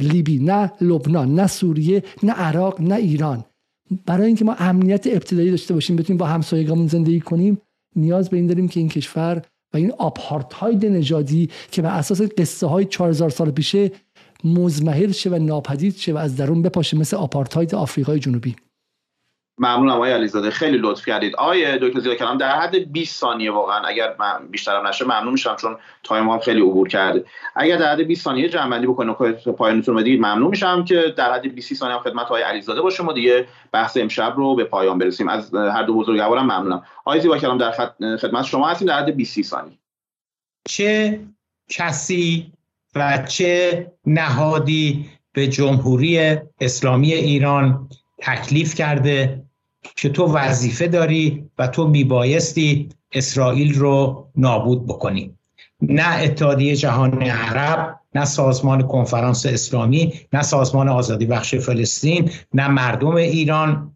S3: لیبی نه لبنان نه سوریه نه عراق نه ایران. برای اینکه ما امنیت ابتدایی داشته باشیم بتونیم با همسایگامون زندگی کنیم نیاز به این داریم که این کشور و این آپارتاید نژادی که به اساس قصه های 4000 سال پیشه مزمحل شه و ناپدید شه و از درون بپاشه مثل آپارتاید آفریقای جنوبی.
S1: ممنونم آقای علیزاده. خیلی لطف کردید. آقای دکتر زیاد کلام در حد 20 ثانیه واقعا اگر من بیشترم نشه ممنون میشم چون تایم هم خیلی عبور کرده. اگر در حد 20 ثانیه جمع بندی بکنید پایانتون بدید ممنون میشم که در حد 20 ثانیه هم خدمت آقای علیزاده با شما دیگه بحث امشب رو به پایان برسیم. از هر دو بزرگوارم ممنونم. آقای زیبا کلام در خدمت شما هستیم در حد 20 ثانیه.
S2: چه کسی و چه نهادی به جمهوری اسلامی ایران تکلیف کرده که تو وظیفه داری و تو میبایستی اسرائیل رو نابود بکنی. نه اتحادیه جهان عرب نه سازمان کنفرانس اسلامی نه سازمان آزادی بخش فلسطین نه مردم ایران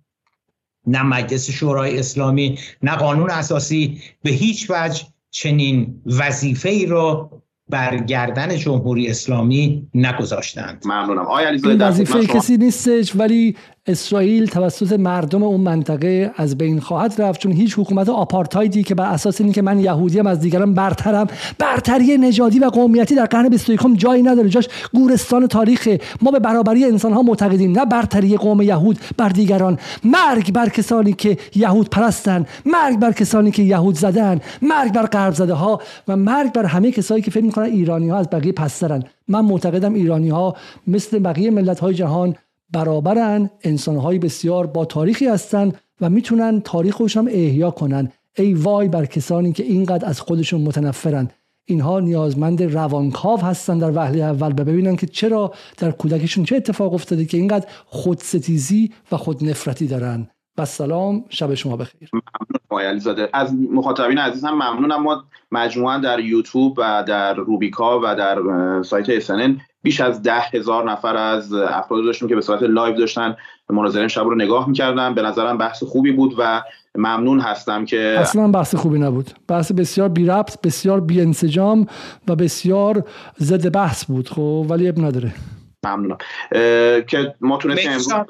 S2: نه مجلس شورای اسلامی نه قانون اساسی به هیچ وجه چنین وظیفه ای رو بر گردن جمهوری اسلامی نگذاشتند.
S1: ممنونم. آقای
S3: علیزاده وظیفه کسی نیستش ولی اسرائیل توسط مردم اون منطقه از بین خواهد رفت چون هیچ حکومت آپارتایدی که بر اساس اینکه من یهودیم از دیگران برترم برتری نژادی و قومیتی در قرن 21 جایی نداره. جاش گورستان تاریخ. ما به برابری انسان ها معتقدیم نه برتری قوم یهود بر دیگران. مرگ بر کسانی که یهود پرستن مرگ بر کسانی که یهود زدن مرگ بر غرب زده ها و مرگ بر همه کسایی که فکر می‌کنن ایرانی ها از بقیه پسترن. من معتقدم ایرانی ها مثل بقیه ملت های جهان برابرن انسانهای بسیار با تاریخی هستند و می‌تونن تاریخش هم احیا کنن. ای وای بر کسانی که اینقدر از خودشون متنفرن. اینها نیازمند روانکاو هستن در وهله اول و ببینن که چرا در کودکی‌شون چه اتفاق افتاده که اینقدر خودستیزی و خود نفرتی دارن. و سلام شب شما بخیر.
S1: ممنون از مخاطبین عزیز هم ممنونم. ما مجموعا در یوتیوب و در روبیکا و در سایت SNN بیش از ده هزار نفر از افراد داشتیم که به صورت live داشتن مناظره شب رو نگاه می‌کردن. به نظرم بحث خوبی بود و ممنون هستم که
S3: اصلا بحث خوبی نبود. بحث بسیار بی ربط بسیار بی انسجام و بسیار ضد بحث بود. خب ولی اب نداره.
S1: ممنونم. که ما تونستیم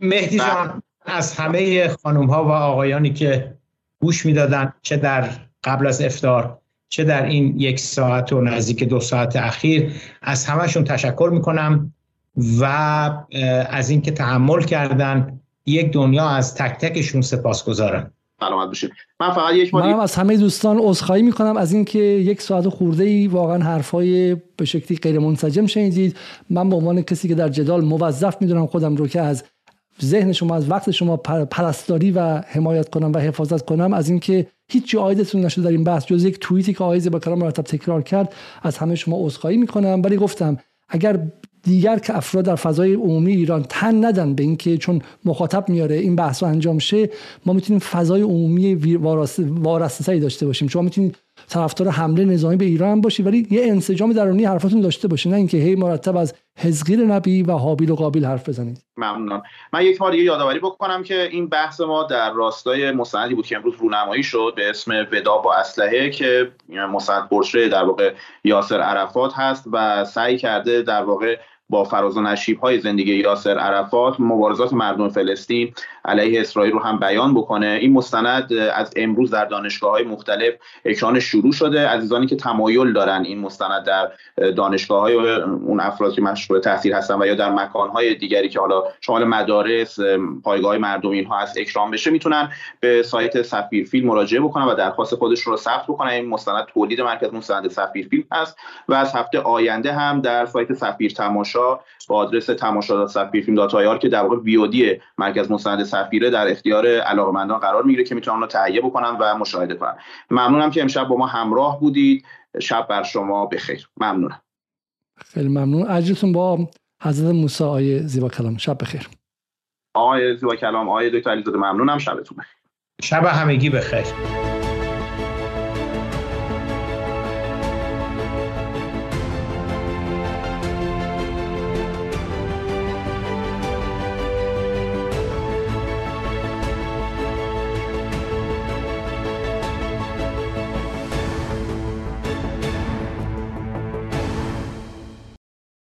S2: مهدی جان از همه خانم ها و آقایانی که گوش می‌دادن چه در قبل از افتار چه در این یک ساعت و نزدیک دو ساعت اخیر از همهشون تشکر می‌کنم و از اینکه تحمل کردن یک دنیا از تک تکشون سپاس گذارم
S1: سلامت باشید. من فقط یک
S3: من از همه دوستان عذرخواهی می‌کنم از اینکه یک ساعت خورده ای واقعا حرفای به شکلی غیر منسجم شنیدید. من به عنوان کسی که در جدال موظف می‌دونم خودم رو که از ذهن شما از وقت شما پرستاری و حمایت کنم و حفاظت کنم از اینکه هیچ آیدتون نشده در این بحث جز یک توییتی که آیزی با کلام مرتب تکرار کرد از همه شما عذرخواهی می‌کنم. ولی گفتم اگر دیگر که افراد در فضای عمومی ایران تن ندن به اینکه چون مخاطب میاره این بحث انجام شه ما می‌تونیم فضای عمومی وارسته داشته باشیم. شما می‌تونید طرفدار حمله نظامی به ایران باشی ولی یه انسجام درونی حرفاتون داشته باشی نه اینکه هی مرتب از حزقیل نبی و حابیل و قابیل حرف بزنید.
S1: ممنونم من یک بار دیگه یادآوری بکنم که این بحث ما در راستای مستندی بود که امروز رونمایی شد به اسم ودا با اسلحه که مستند پرشه در واقع یاسر عرفات هست و سعی کرده در واقع با فراز و نشیب های زندگی یاسر عرفات مبارزات مردم فلسطین علیه اسرائیل رو هم بیان بکنه. این مستند از امروز در دانشگاه های مختلف اکران شروع شده. عزیزانی که تمایل دارن این مستند در دانشگاه های اون افراد که مشغول تحصیل هستن و یا در مکان های دیگری که حالا شمال مدارس پایگاه مردم اینها از اکرام بشه می‌تونن به سایت سفیر فیلم مراجعه بکنن و درخواست خودشون رو ثبت بکنن. این مستند تولید مرکز مستند سفیر فیلم هست و از هفته آینده هم در سایت سفیر تماشا با آدرس تماشا سفیر فیلم دات که در واقع ویودی مرکز مستند سفیره در اختیار علاقمندان قرار می‌گیره که می‌تونن رو تهیه بکنن و مشاهده کنن. ممنونم که امشب با ما همراه بودید. شب بر شما بخیر. ممنونم.
S3: خیلی ممنون. اجرتون با حضرت موسی آیه زیبا کلام. شب بخیر.
S1: آقای زیبا کلام آقای دکتر علیزاده ممنونم. شبتون بخیر.
S2: شب همگی بخیر.